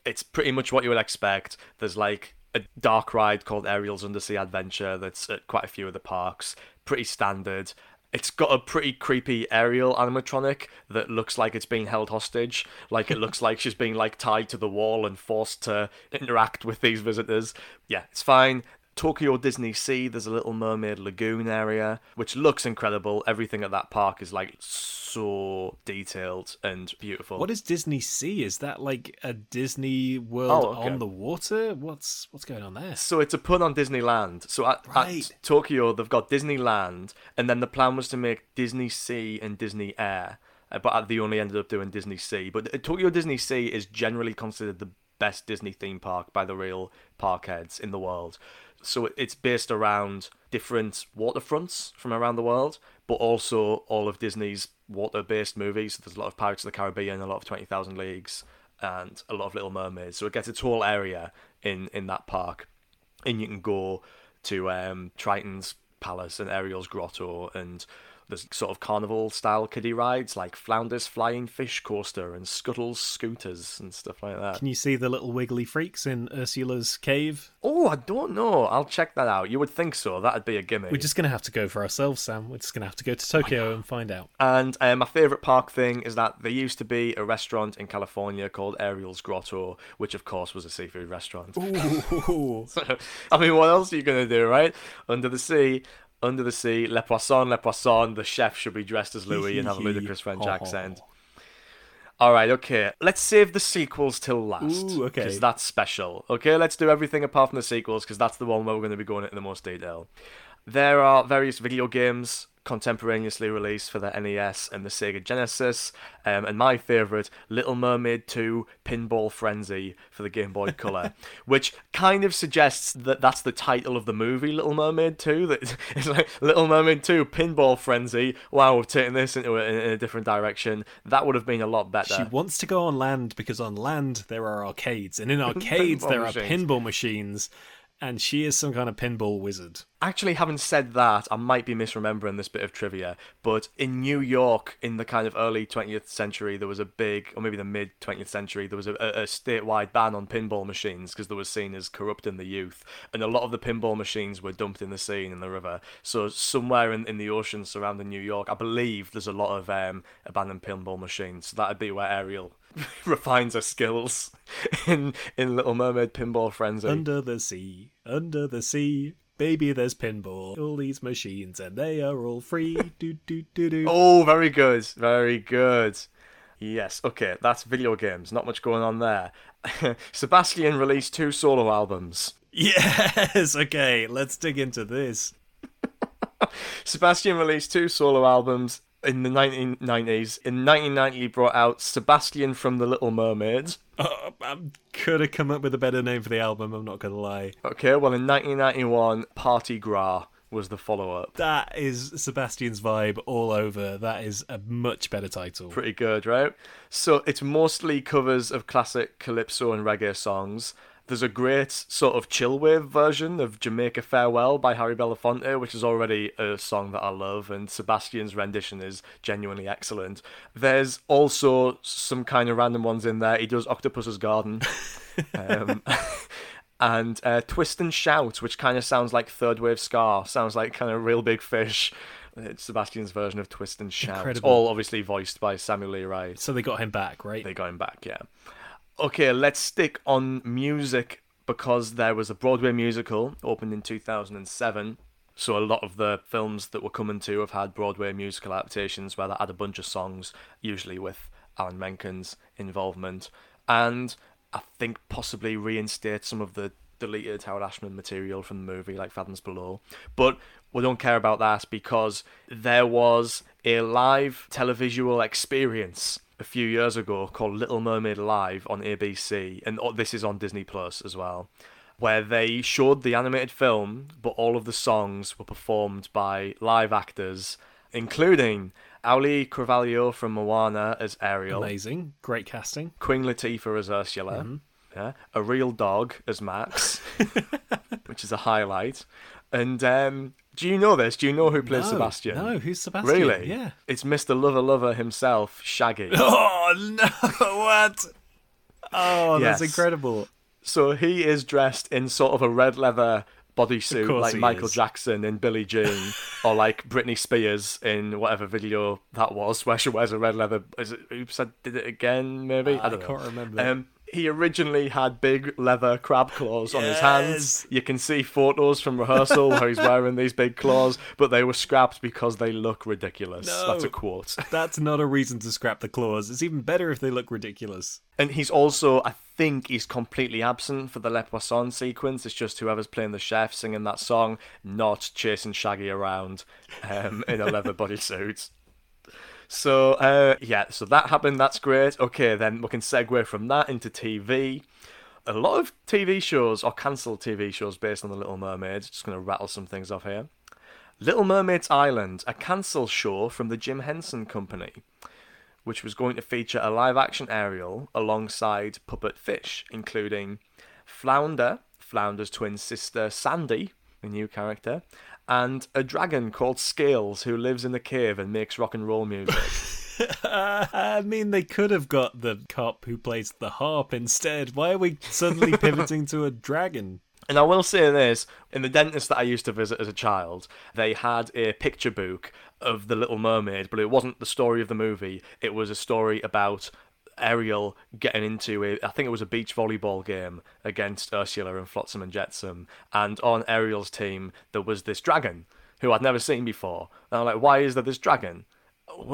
It's pretty much what you would expect. There's like a dark ride called Ariel's Undersea Adventure that's at quite a few of the parks. Pretty standard. It's got a pretty creepy aerial animatronic that looks like it's being held hostage. Like it looks like she's being like tied to the wall and forced to interact with these visitors. Yeah, it's fine. Tokyo Disney Sea, there's a Little Mermaid Lagoon area, which looks incredible. Everything at that park is like so detailed and beautiful. What is Disney Sea? Is that like a Disney World Oh, okay. on the water? What's what's going on there? So it's a pun on Disneyland. So at, Right. at Tokyo, they've got Disneyland, and then the plan was to make Disney Sea and Disney Air, uh, but they only ended up doing Disney Sea. But uh, Tokyo Disney Sea is generally considered the best Disney theme park by the real park heads in the world. So it's based around different waterfronts from around the world, but also all of Disney's water-based movies. So there's a lot of Pirates of the Caribbean, a lot of Twenty Thousand Leagues, and a lot of Little Mermaids. So it gets its whole area in in that park and you can go to um, Triton's Palace and Ariel's Grotto, and there's sort of carnival style kiddie rides like Flounder's Flying Fish Coaster and Scuttle's Scooters and stuff like that. Can you see the little wiggly freaks in Ursula's cave? Oh, I don't know. I'll check that out. You would think so. That'd be a gimmick. We're just going to have to go for ourselves, Sam. We're just going to have to go to Tokyo and find out. And uh, my favourite park thing is that there used to be a restaurant in California called Ariel's Grotto, which of course was a seafood restaurant. Ooh. I mean, what else are you gonna do, right? Under the sea, under the sea, le poisson, le poisson. The chef should be dressed as Louis and have a ludicrous French Oh. accent. All right, okay. Let's save the sequels till last. Ooh, okay. Because that's special. Okay, let's do everything apart from the sequels because that's the one where we're going to be going into the most detail. There are various video games contemporaneously released for the NES and the Sega Genesis, um, and my favourite, Little Mermaid 2 Pinball Frenzy for the Game Boy Color, which kind of suggests that that's the title of the movie, Little Mermaid 2. That it's like Little Mermaid 2 Pinball Frenzy. Wow, we've taken this into a, in a different direction. That would have been a lot better. She wants to go on land because on land there are arcades, and in arcades there machines. are pinball machines, and she is some kind of pinball wizard. Actually, having said that, I might be misremembering this bit of trivia, but in New York, in the kind of early 20th century, there was a big, or maybe the mid 20th century, there was a, a, statewide ban on pinball machines because they were seen as corrupting the youth. And a lot of the pinball machines were dumped in the sea and in the river. So, somewhere in, in the ocean surrounding New York, I believe there's a lot of um, abandoned pinball machines. So, that'd be where Ariel refines her skills in, in Little Mermaid Pinball Frenzy. Under the sea, under the sea, baby, there's pinball. All these machines, and they are all free. do do do do. Oh, very good, very good. Yes, okay, that's video games. Not much going on there. Sebastian released two solo albums. Yes, okay, let's dig into this. Sebastian released two solo albums in the 1990s. In 1990, he brought out Sebastian from The Little Mermaid. Oh, I could have come up with a better name for the album, I'm not going to lie. Okay, well, in 1991, Party Gras was the follow up. That is Sebastian's vibe all over. That is a much better title. Pretty good, right? So it's mostly covers of classic calypso and reggae songs. There's a great sort of chill wave version of Jamaica Farewell by Harry Belafonte, which is already a song that I love, and Sebastian's rendition is genuinely excellent. There's also some kind of random ones in there. He does Octopus's Garden. um, and uh, Twist and Shout, which kind of sounds like third wave ska, sounds like kind of Reel Big Fish. It's Sebastian's version of Twist and Shout, Incredible. all obviously voiced by Samuel Lee Wright. So they got him back, right? They got him back, yeah. Okay, let's stick on music because there was a Broadway musical opened in 2007. So a lot of the films that we're coming to have had Broadway musical adaptations where they had a bunch of songs, usually with Alan Menken's involvement, and I think possibly reinstate some of the deleted Howard Ashman material from the movie, like Fathoms Below. But we don't care about that because there was a live televisual experience a few years ago called Little Mermaid Live on ABC, and oh, this is on Disney Plus as well, where they showed the animated film, but all of the songs were performed by live actors, including Auli'i Cravalho from Moana as Ariel, Amazing. Great casting. Queen Latifah as Ursula, yeah, a real dog as Max, which is a highlight. And um, do you know this? Do you know who plays no, Sebastian? No, who's Sebastian? Really? Yeah. It's Mr. Lover Lover himself, Shaggy. Oh, no. What? Oh, that's incredible. so he is dressed in sort of a red leather bodysuit, like Michael is. Jackson in Billie Jean, or like Britney Spears in whatever video that was, where she wears a red leather. Is it Oops, I did it again? Maybe I, I don't know. can't remember. Um, he originally had big leather crab claws on his hands. Yes. You can see photos from rehearsal where he's wearing these big claws, but they were scrapped because they look ridiculous. No, That's a quote. That's not a reason to scrap the claws. It's even better if they look ridiculous. And he's also, I think, he's completely absent for the Le Poisson sequence. It's just whoever's playing the chef singing that song, not chasing Shaggy around um, in a leather bodysuit. So, uh, yeah, so that happened. That's great. Okay, then we can segue from that into TV. A lot of TV shows or cancelled TV shows based on The Little Mermaid. Just going to rattle some things off here. Little Mermaid's Island, a cancelled show from the Jim Henson Company which was going to feature a live action Ariel alongside puppet fish, including Flounder, Flounder's twin sister Sandy, a new character, and a dragon called Scales who lives in the cave and makes rock and roll music. I mean, they could have got the cop who plays the harp instead. Why are we suddenly pivoting to a dragon? And I will say this in the dentist that I used to visit as a child, they had a picture book of The Little Mermaid, but it wasn't the story of the movie. It was a story about Ariel getting into it. I think it was a beach volleyball game against Ursula and Flotsam and Jetsam. And on Ariel's team, there was this dragon who I'd never seen before. And I'm like, why is there this dragon?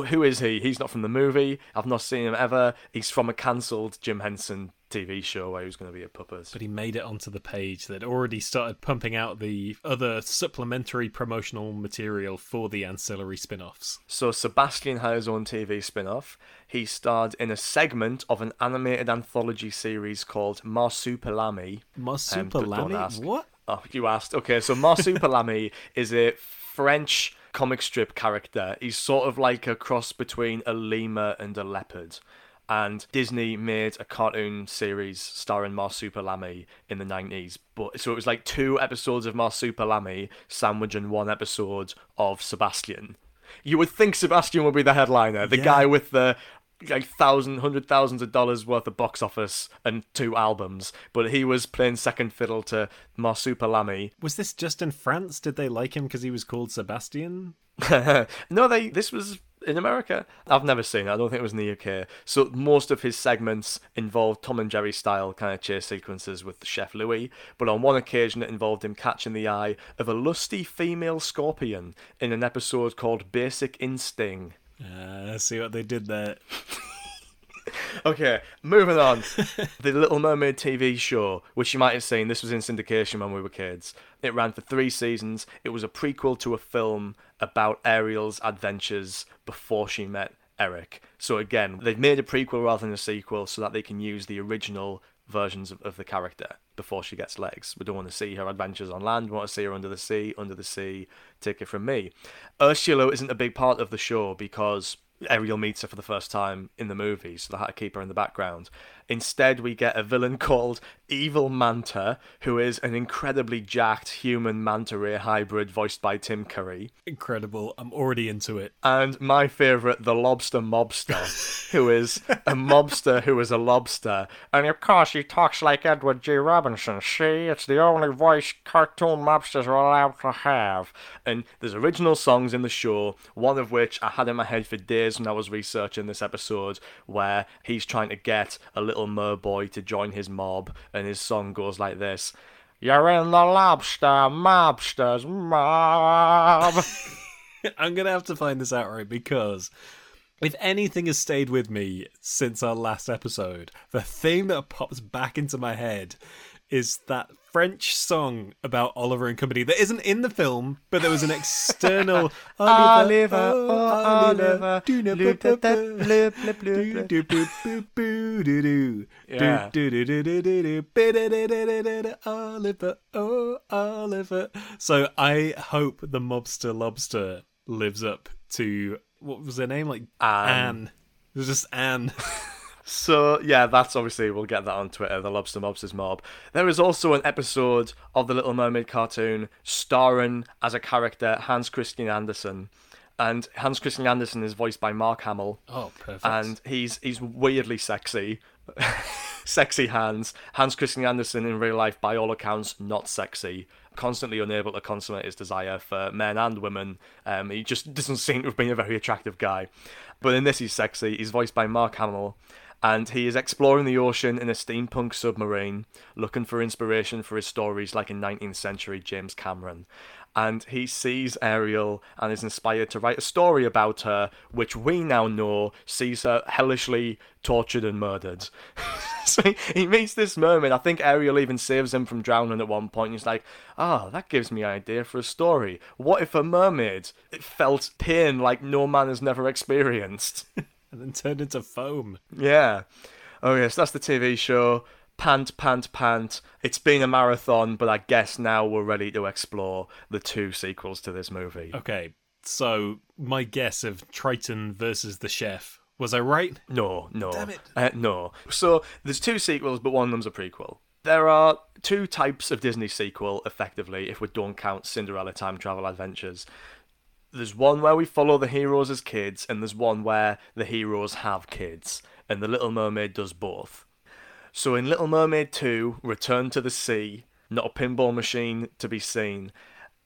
Who is he? He's not from the movie. I've not seen him ever. He's from a cancelled Jim Henson TV show where he was going to be a puppet. But he made it onto the page that already started pumping out the other supplementary promotional material for the ancillary spin offs. So Sebastian had his own TV spin-off. He starred in a segment of an animated anthology series called Marsupilami. Um. Marsupilami? What? Oh, you asked. Okay, so Marsupilami is a French comic strip character. He's sort of like a cross between a lemur and a leopard. And Disney made a cartoon series starring Marsupilami in the 90s. But so it was like two episodes of Marsupilami sandwiched in one episode of Sebastian. You would think Sebastian would be the headliner, the Yeah. guy with the like thousand, hundred thousands of dollars worth of box office and two albums, but he was playing second fiddle to Marsupilami. Was this just in France? Did they like him because he was called Sebastian? no, they. This was in America. I've never seen it. I don't think it was in the UK. So most of his segments involved Tom and Jerry style kind of chase sequences with Chef Louis, but on one occasion it involved him catching the eye of a lusty female scorpion in an episode called Basic Instinct. Uh, I see what they did there. Okay, moving on. the Little Mermaid TV show, which you might have seen, this was in syndication when we were kids. It ran for three seasons. It was a prequel to a film about Ariel's adventures before she met Eric. So again, they've made a prequel rather than a sequel so that they can use the original versions of, of the character before she gets legs. We don't want to see her adventures on land. We want to see her under the sea, under the sea. Take it from me. Ursula isn't a big part of the show because Ariel meets her for the first time in the movie, so they had to keep her in the background. Instead, we get a villain called Evil Manta, who is an incredibly jacked human manta ray hybrid voiced by Tim Curry. Incredible. I'm already into it. And my favourite, the Lobster Mobster, who is a mobster who is a lobster. And of course, he talks like Edward G. Robinson. See, it's the only voice cartoon mobsters are allowed to have. And there's original songs in the show, one of which I had in my head for days when I was researching this episode, where he's trying to get a little merboy to join his mob, and his song goes like this. You're in the lobster mobsters mob. I'm gonna have to find this out right because if anything has stayed with me since our last episode, the thing that pops back into my head is that French song about Oliver and Company that isn't in the film, but there was an external Oliver, oh, oh, Oliver. Oliver, oh Oliver. So I hope the mobster lobster lives up to what was her name? Like Anne. Anne. It was just Anne. So yeah, that's obviously we'll get that on Twitter. The Lobster Mobsters Mob. There is also an episode of the Little Mermaid cartoon starring as a character Hans Christian Andersen, and Hans Christian Andersen is voiced by Mark Hamill, Oh, perfect. and he's he's weirdly sexy. sexy Hans. Hans Christian Andersen in real life, by all accounts, not sexy. Constantly unable to consummate his desire for men and women. Um, he just doesn't seem to have been a very attractive guy. But in this, he's sexy. He's voiced by Mark Hamill. And he is exploring the ocean in a steampunk submarine, looking for inspiration for his stories like a 19th century James Cameron. And he sees Ariel and is inspired to write a story about her, which we now know sees her hellishly tortured and murdered. so he, he meets this mermaid. I think Ariel even saves him from drowning at one point. He's like, ah, that gives me an idea for a story. What if a mermaid felt pain like no man has never experienced? and then turned into foam. Yeah. Oh yes, that's the TV show. Pant, pant, pant. It's been a marathon, but I guess now we're ready to explore the two sequels to this movie. Okay, so my guess of Triton versus the chef was I right? No, no. Damn it. Uh, no. So there's two sequels, but one of them's a prequel. There are two types of Disney sequel, effectively, if we don't count Cinderella Time Travel Adventures. There's one where we follow the heroes as kids, and there's one where the heroes have kids, and The Little Mermaid does both. So in Little Mermaid 2, Return to the Sea, not a pinball machine to be seen,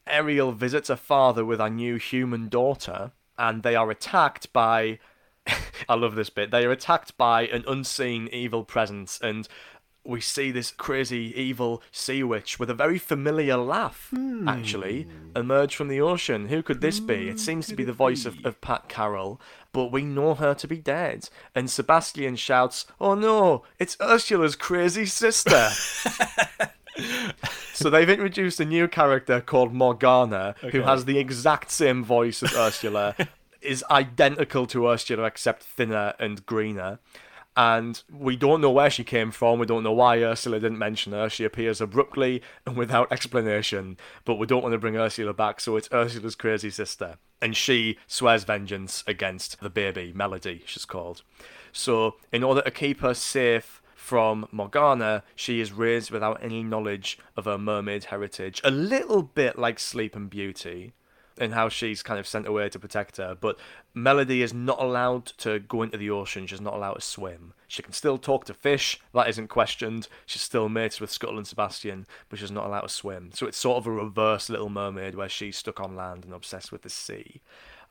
Ariel visits her father with a new human daughter, and they are attacked by. I love this bit. They are attacked by an unseen evil presence, and we see this crazy evil sea witch with a very familiar laugh, hmm. actually, emerge from the ocean. Who could this be? It seems to be the voice of, of Pat Carroll, but we know her to be dead. And Sebastian shouts, Oh no, it's Ursula's crazy sister. so they've introduced a new character called Morgana, who has the exact same voice as Ursula, is identical to Ursula except thinner and greener. And we don't know where she came from. We don't know why Ursula didn't mention her. She appears abruptly and without explanation. But we don't want to bring Ursula back, so it's Ursula's crazy sister. And she swears vengeance against the baby, Melody, she's called. So, in order to keep her safe from Morgana, she is raised without any knowledge of her mermaid heritage. A little bit like Sleeping Beauty, and how she's kind of sent away to protect her. But Melody is not allowed to go into the ocean. She's not allowed to swim. She can still talk to fish. That isn't questioned. She's still mates with Scuttle and Sebastian, but she's not allowed to swim. So it's sort of a reverse Little Mermaid where she's stuck on land and obsessed with the sea.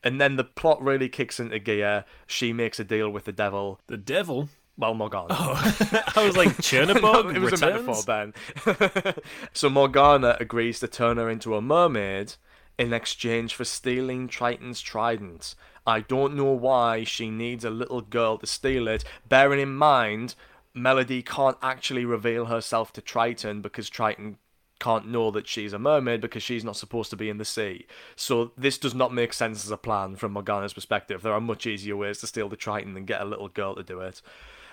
And then the plot really kicks into gear. She makes a deal with the devil. The devil. Well, Morgana. Oh. I was like Chernobog. it was returns? a metaphor, Ben. so Morgana agrees to turn her into a mermaid in exchange for stealing Triton's trident. I don't know why she needs a little girl to steal it, bearing in mind Melody can't actually reveal herself to Triton because Triton can't know that she's a mermaid because she's not supposed to be in the sea. So this does not make sense as a plan from Morgana's perspective. There are much easier ways to steal the Triton than get a little girl to do it.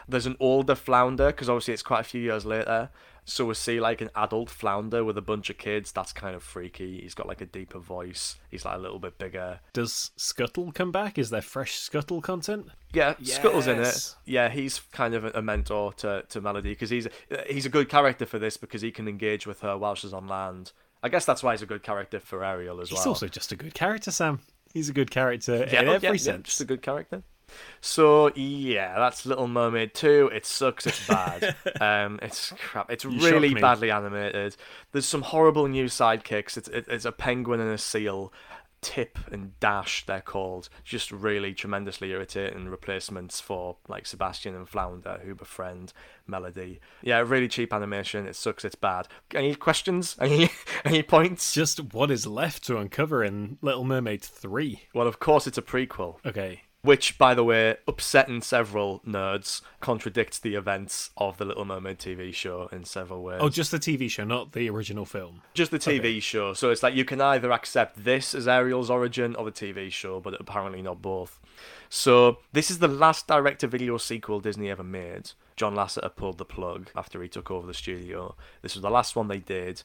There's an older flounder because obviously it's quite a few years later. So we see like an adult flounder with a bunch of kids. That's kind of freaky. He's got like a deeper voice. He's like a little bit bigger. Does Scuttle come back? Is there fresh Scuttle content? Yeah, Scuttle's in it. Yeah, he's kind of a mentor to, to Melody because he's he's a good character for this because he can engage with her while she's on land. I guess that's why he's a good character for Ariel as He's well. He's also just a good character, Sam. He's a good character yeah, in oh, every yeah, yeah, sense. just a good character. So yeah, that's Little Mermaid 2. It sucks. It's bad. um, it's crap. It's You really badly animated. There's some horrible new sidekicks. It's it, it's a penguin and a seal. Tip and Dash, they're called. Just really tremendously irritating replacements for like Sebastian and Flounder, who befriend Melody. Yeah, really cheap animation. It sucks. It's bad. Any questions? Any any points? Just what is left to uncover in Little Mermaid 3. Well, of course, it's a prequel. Okay. Which, by the way, upsetting several nerds, contradicts the events of the Little Mermaid TV show in several ways. Oh, just the TV show, not the original film. just the TV show. So it's like you can either accept this as Ariel's origin or the TV show, but apparently not both. So this is the last direct-to-video sequel Disney ever made. John Lasseter pulled the plug after he took over the studio. This was the last one they did.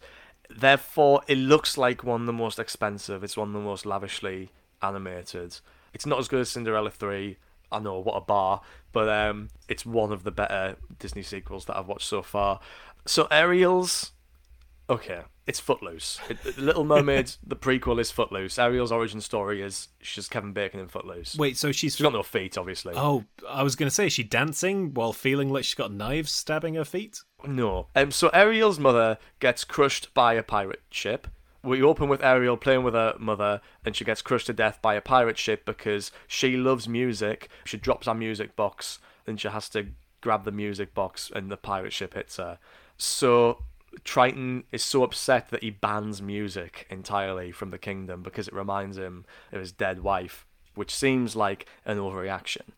Therefore, it looks like one of the most expensive. It's one of the most lavishly animated. It's not as good as Cinderella 3. I know what a bar, but um, it's one of the better Disney sequels that I've watched so far. So Ariel's okay, it's Footloose. It, Little Mermaid, the prequel is Footloose. Ariel's origin story is she's Kevin Bacon in Footloose. Wait, so she's. She's got no feet, obviously. Oh, I was going to say, is she dancing while feeling like she's got knives stabbing her feet? No. Um, so Ariel's mother gets crushed by a pirate ship. We open with Ariel playing with her mother, and she gets crushed to death by a pirate ship because she loves music. She drops her music box, and she has to grab the music box, and the pirate ship hits her. So Triton is so upset that he bans music entirely from the kingdom because it reminds him of his dead wife, which seems like an overreaction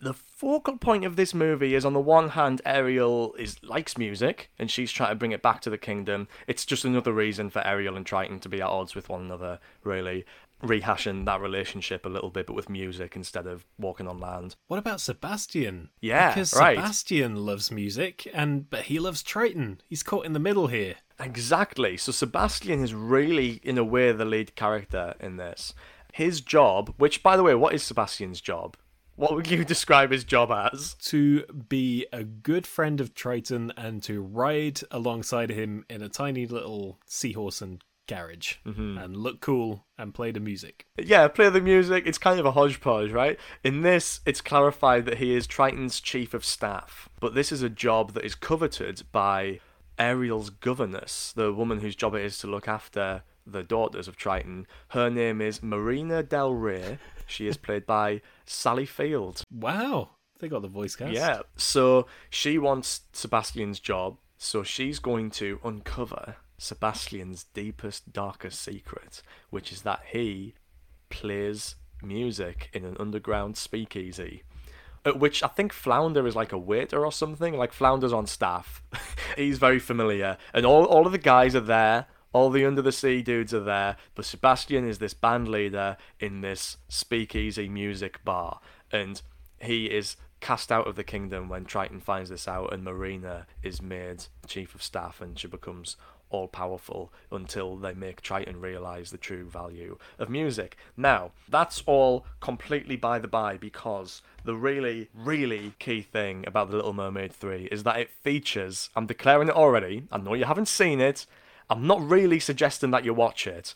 the focal point of this movie is on the one hand Ariel is likes music and she's trying to bring it back to the kingdom. It's just another reason for Ariel and Triton to be at odds with one another, really. Rehashing that relationship a little bit but with music instead of walking on land. What about Sebastian? Yeah, because right. Sebastian loves music, and but he loves Triton. He's caught in the middle here. Exactly. So Sebastian is really, in a way, the lead character in this. His job, which, by the way, what is Sebastian's job? What would you describe his job as? To be a good friend of Triton and to ride alongside him in a tiny little seahorse and carriage Mm-hmm. and look cool and play the music. Yeah, play the music. It's kind of a hodgepodge, right? In this, it's clarified that he is Triton's chief of staff, but this is a job that is coveted by Ariel's governess, the woman whose job it is to look after the daughters of Triton. Her name is Marina Del Rey. She is played by Sally Field. Wow, they got the voice cast. Yeah. So she wants Sebastian's job, so she's going to uncover Sebastian's deepest, darkest secret, which is that he plays music in an underground speakeasy. At which I think Flounder is like a waiter or something. Like Flounder's on staff. He's very familiar. And all, all of the guys are there. All the under the sea dudes are there. But Sebastian is this band leader in this speakeasy music bar. And he is cast out of the kingdom when Triton finds this out, and Marina is made chief of staff, and she becomes all powerful until they make Triton realize the true value of music. Now, that's all completely by the by because the really, really key thing about The Little Mermaid 3 is that it features, I'm declaring it already, I know you haven't seen it, I'm not really suggesting that you watch it.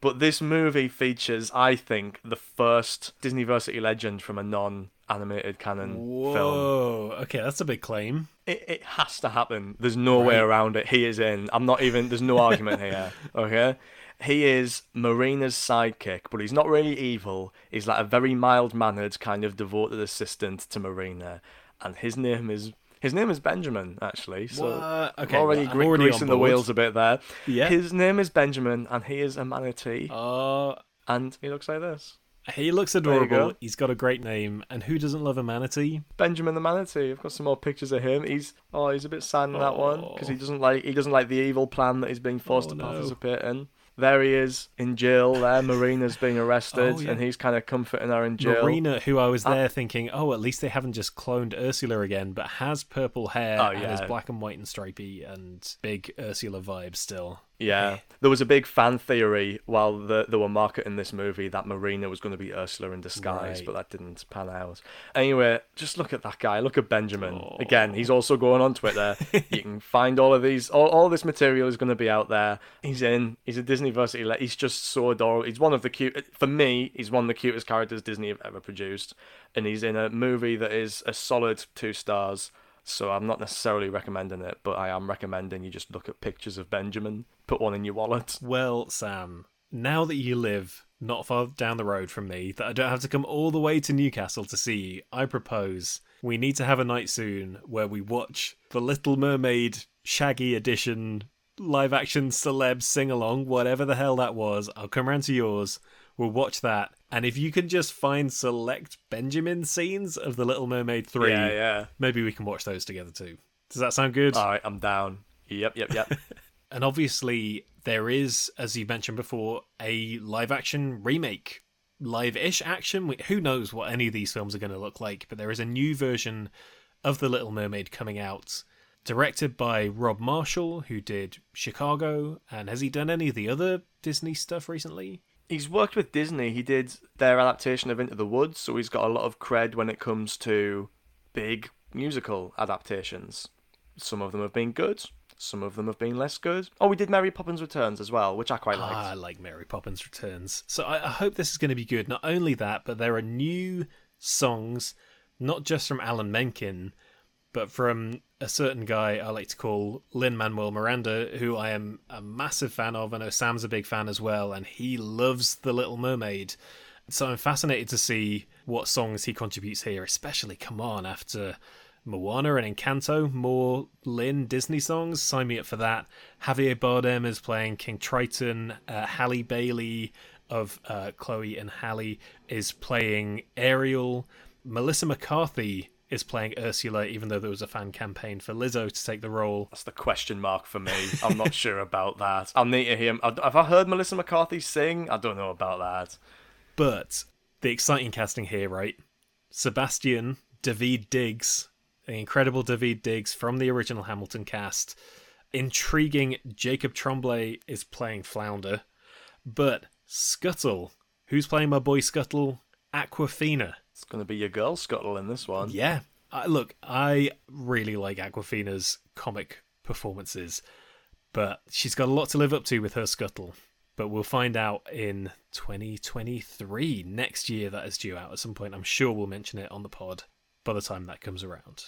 But this movie features, I think, the first Disneyversity legend from a non-animated canon film. Whoa. Okay, that's a big claim. It, it has to happen. There's no way around it. He is in. I'm not even. There's no argument here. Okay. He is Marina's sidekick, but he's not really evil. He's like a very mild-mannered, kind of devoted assistant to Marina, and his name is His name is Benjamin, actually. So What? Okay, I'm already, well, gre- already greasing the wheels a bit there. Yeah. His name is Benjamin, and he is a manatee, Uh, and he looks like this. he looks adorable. go. He's got a great name, and who doesn't love a manatee? Benjamin the manatee. I've got some more pictures of him. He's oh, he's a bit sad in that one because he Oh. doesn't like he doesn't like the evil plan that he's being forced Oh, to no. participate in. There he is in jail. There, Marina's being arrested, Oh, yeah. and he's kind of comforting her in jail. Marina, who I was Uh, there thinking, oh, at least they haven't just cloned Ursula again, but has purple hair Oh, and is black and white and stripy and big Ursula vibes still. Yeah, there was a big fan theory while the, they were marketing this movie that Marina was going to be Ursula in disguise, Right. but that didn't pan out. Anyway, just look at that guy. Look at Benjamin. Oh. Again, he's also going on Twitter. you can find all of these. All, all this material is going to be out there. He's in. He's a Disneyversity. le- He's just so adorable. He's one of the cute. For me, he's one of the cutest characters Disney have ever produced, and he's in a movie that is a solid two stars. So I'm not necessarily recommending it, but I am recommending you just look at pictures of Benjamin, put one in your wallet. Well, Sam, now that you live not far down the road from me, that I don't have to come all the way to Newcastle to see you, I propose we need to have a night soon where we watch The Little Mermaid Shaggy Edition live action celeb sing along, whatever the hell that was. I'll come round to yours. We'll watch that. And if you can just find select Benjamin scenes of The Little Mermaid 3, Yeah, yeah. maybe we can watch those together too. Does that sound good? All right, I'm down. Yep, yep, yep. And obviously, there is, as you mentioned before, a live action remake. Live ish action. Who knows what any of these films are going to look like, but there is a new version of The Little Mermaid coming out. Directed by Rob Marshall, who did Chicago, and has he done any of the other Disney stuff recently? He's worked with Disney. He did their adaptation of Into the Woods, so he's got a lot of cred when it comes to big musical adaptations. Some of them have been good, some of them have been less good. Oh, we did Mary Poppins Returns as well, which I quite liked. Ah, I like Mary Poppins Returns. So I, I hope this is going to be good. Not only that, but there are new songs, not just from Alan Menken, but from a certain guy I like to call Lin Manuel Miranda, who I am a massive fan of. I know Sam's a big fan as well, and he loves The Little Mermaid. So I'm fascinated to see what songs he contributes here, especially come on after Moana and Encanto, more Lin Disney songs. Sign me up for that. Javier Bardem is playing King Triton. Uh, Halle Bailey of uh, Chloe and Halle is playing Ariel. Melissa McCarthy is playing Ursula, even though there was a fan campaign for Lizzo to take the role. That's the question mark for me. I'm not sure about that. I'll need to hear. Have I heard Melissa McCarthy sing? I don't know about that. But the exciting casting here, right? Sebastian, Daveed Diggs, the incredible Daveed Diggs from the original Hamilton cast. Intriguing Jacob Tremblay is playing Flounder. But Scuttle, who's playing my boy Scuttle? Awkwafina. It's going to be your girl Scuttle in this one. Yeah. I, look, I really like Awkwafina's comic performances, but she's got a lot to live up to with her Scuttle. But we'll find out in 2023, next year, that is due out at some point. I'm sure we'll mention it on the pod by the time that comes around.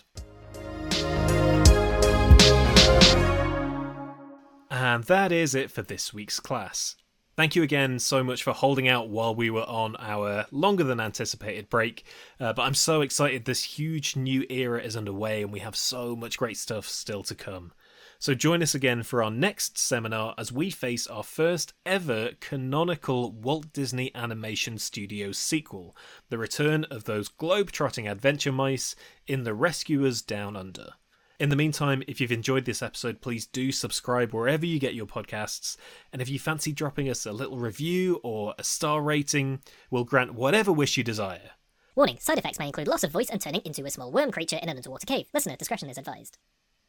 And that is it for this week's class. Thank you again so much for holding out while we were on our longer than anticipated break. Uh, but I'm so excited this huge new era is underway and we have so much great stuff still to come. So join us again for our next seminar as we face our first ever canonical Walt Disney Animation Studios sequel, the return of those globe-trotting adventure mice in The Rescuers Down Under. In the meantime, if you've enjoyed this episode, please do subscribe wherever you get your podcasts. And if you fancy dropping us a little review or a star rating, we'll grant whatever wish you desire. Warning, side effects may include loss of voice and turning into a small worm creature in an underwater cave. Listener discretion is advised.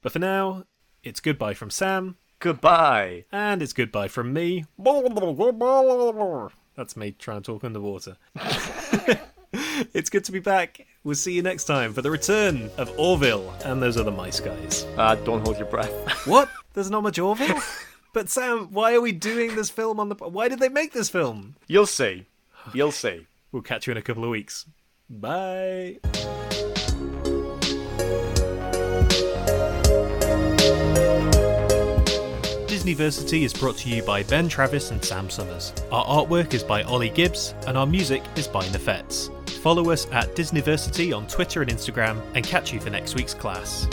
But for now, it's goodbye from Sam, Goodbye. and it's goodbye from me. That's me trying to talk underwater. it's good to be back. We'll see you next time for the return of Orville and those other mice guys. Uh, don't hold your breath. What? There's not much Orville? but Sam, why are we doing this film on the. Why did they make this film? You'll see. You'll see. We'll catch you in a couple of weeks. Bye. Disneyversity is brought to you by Ben Travis and Sam Summers. Our artwork is by Ollie Gibbs, and our music is by Nefets. Follow us at Disneyversity on Twitter and Instagram, and catch you for next week's class.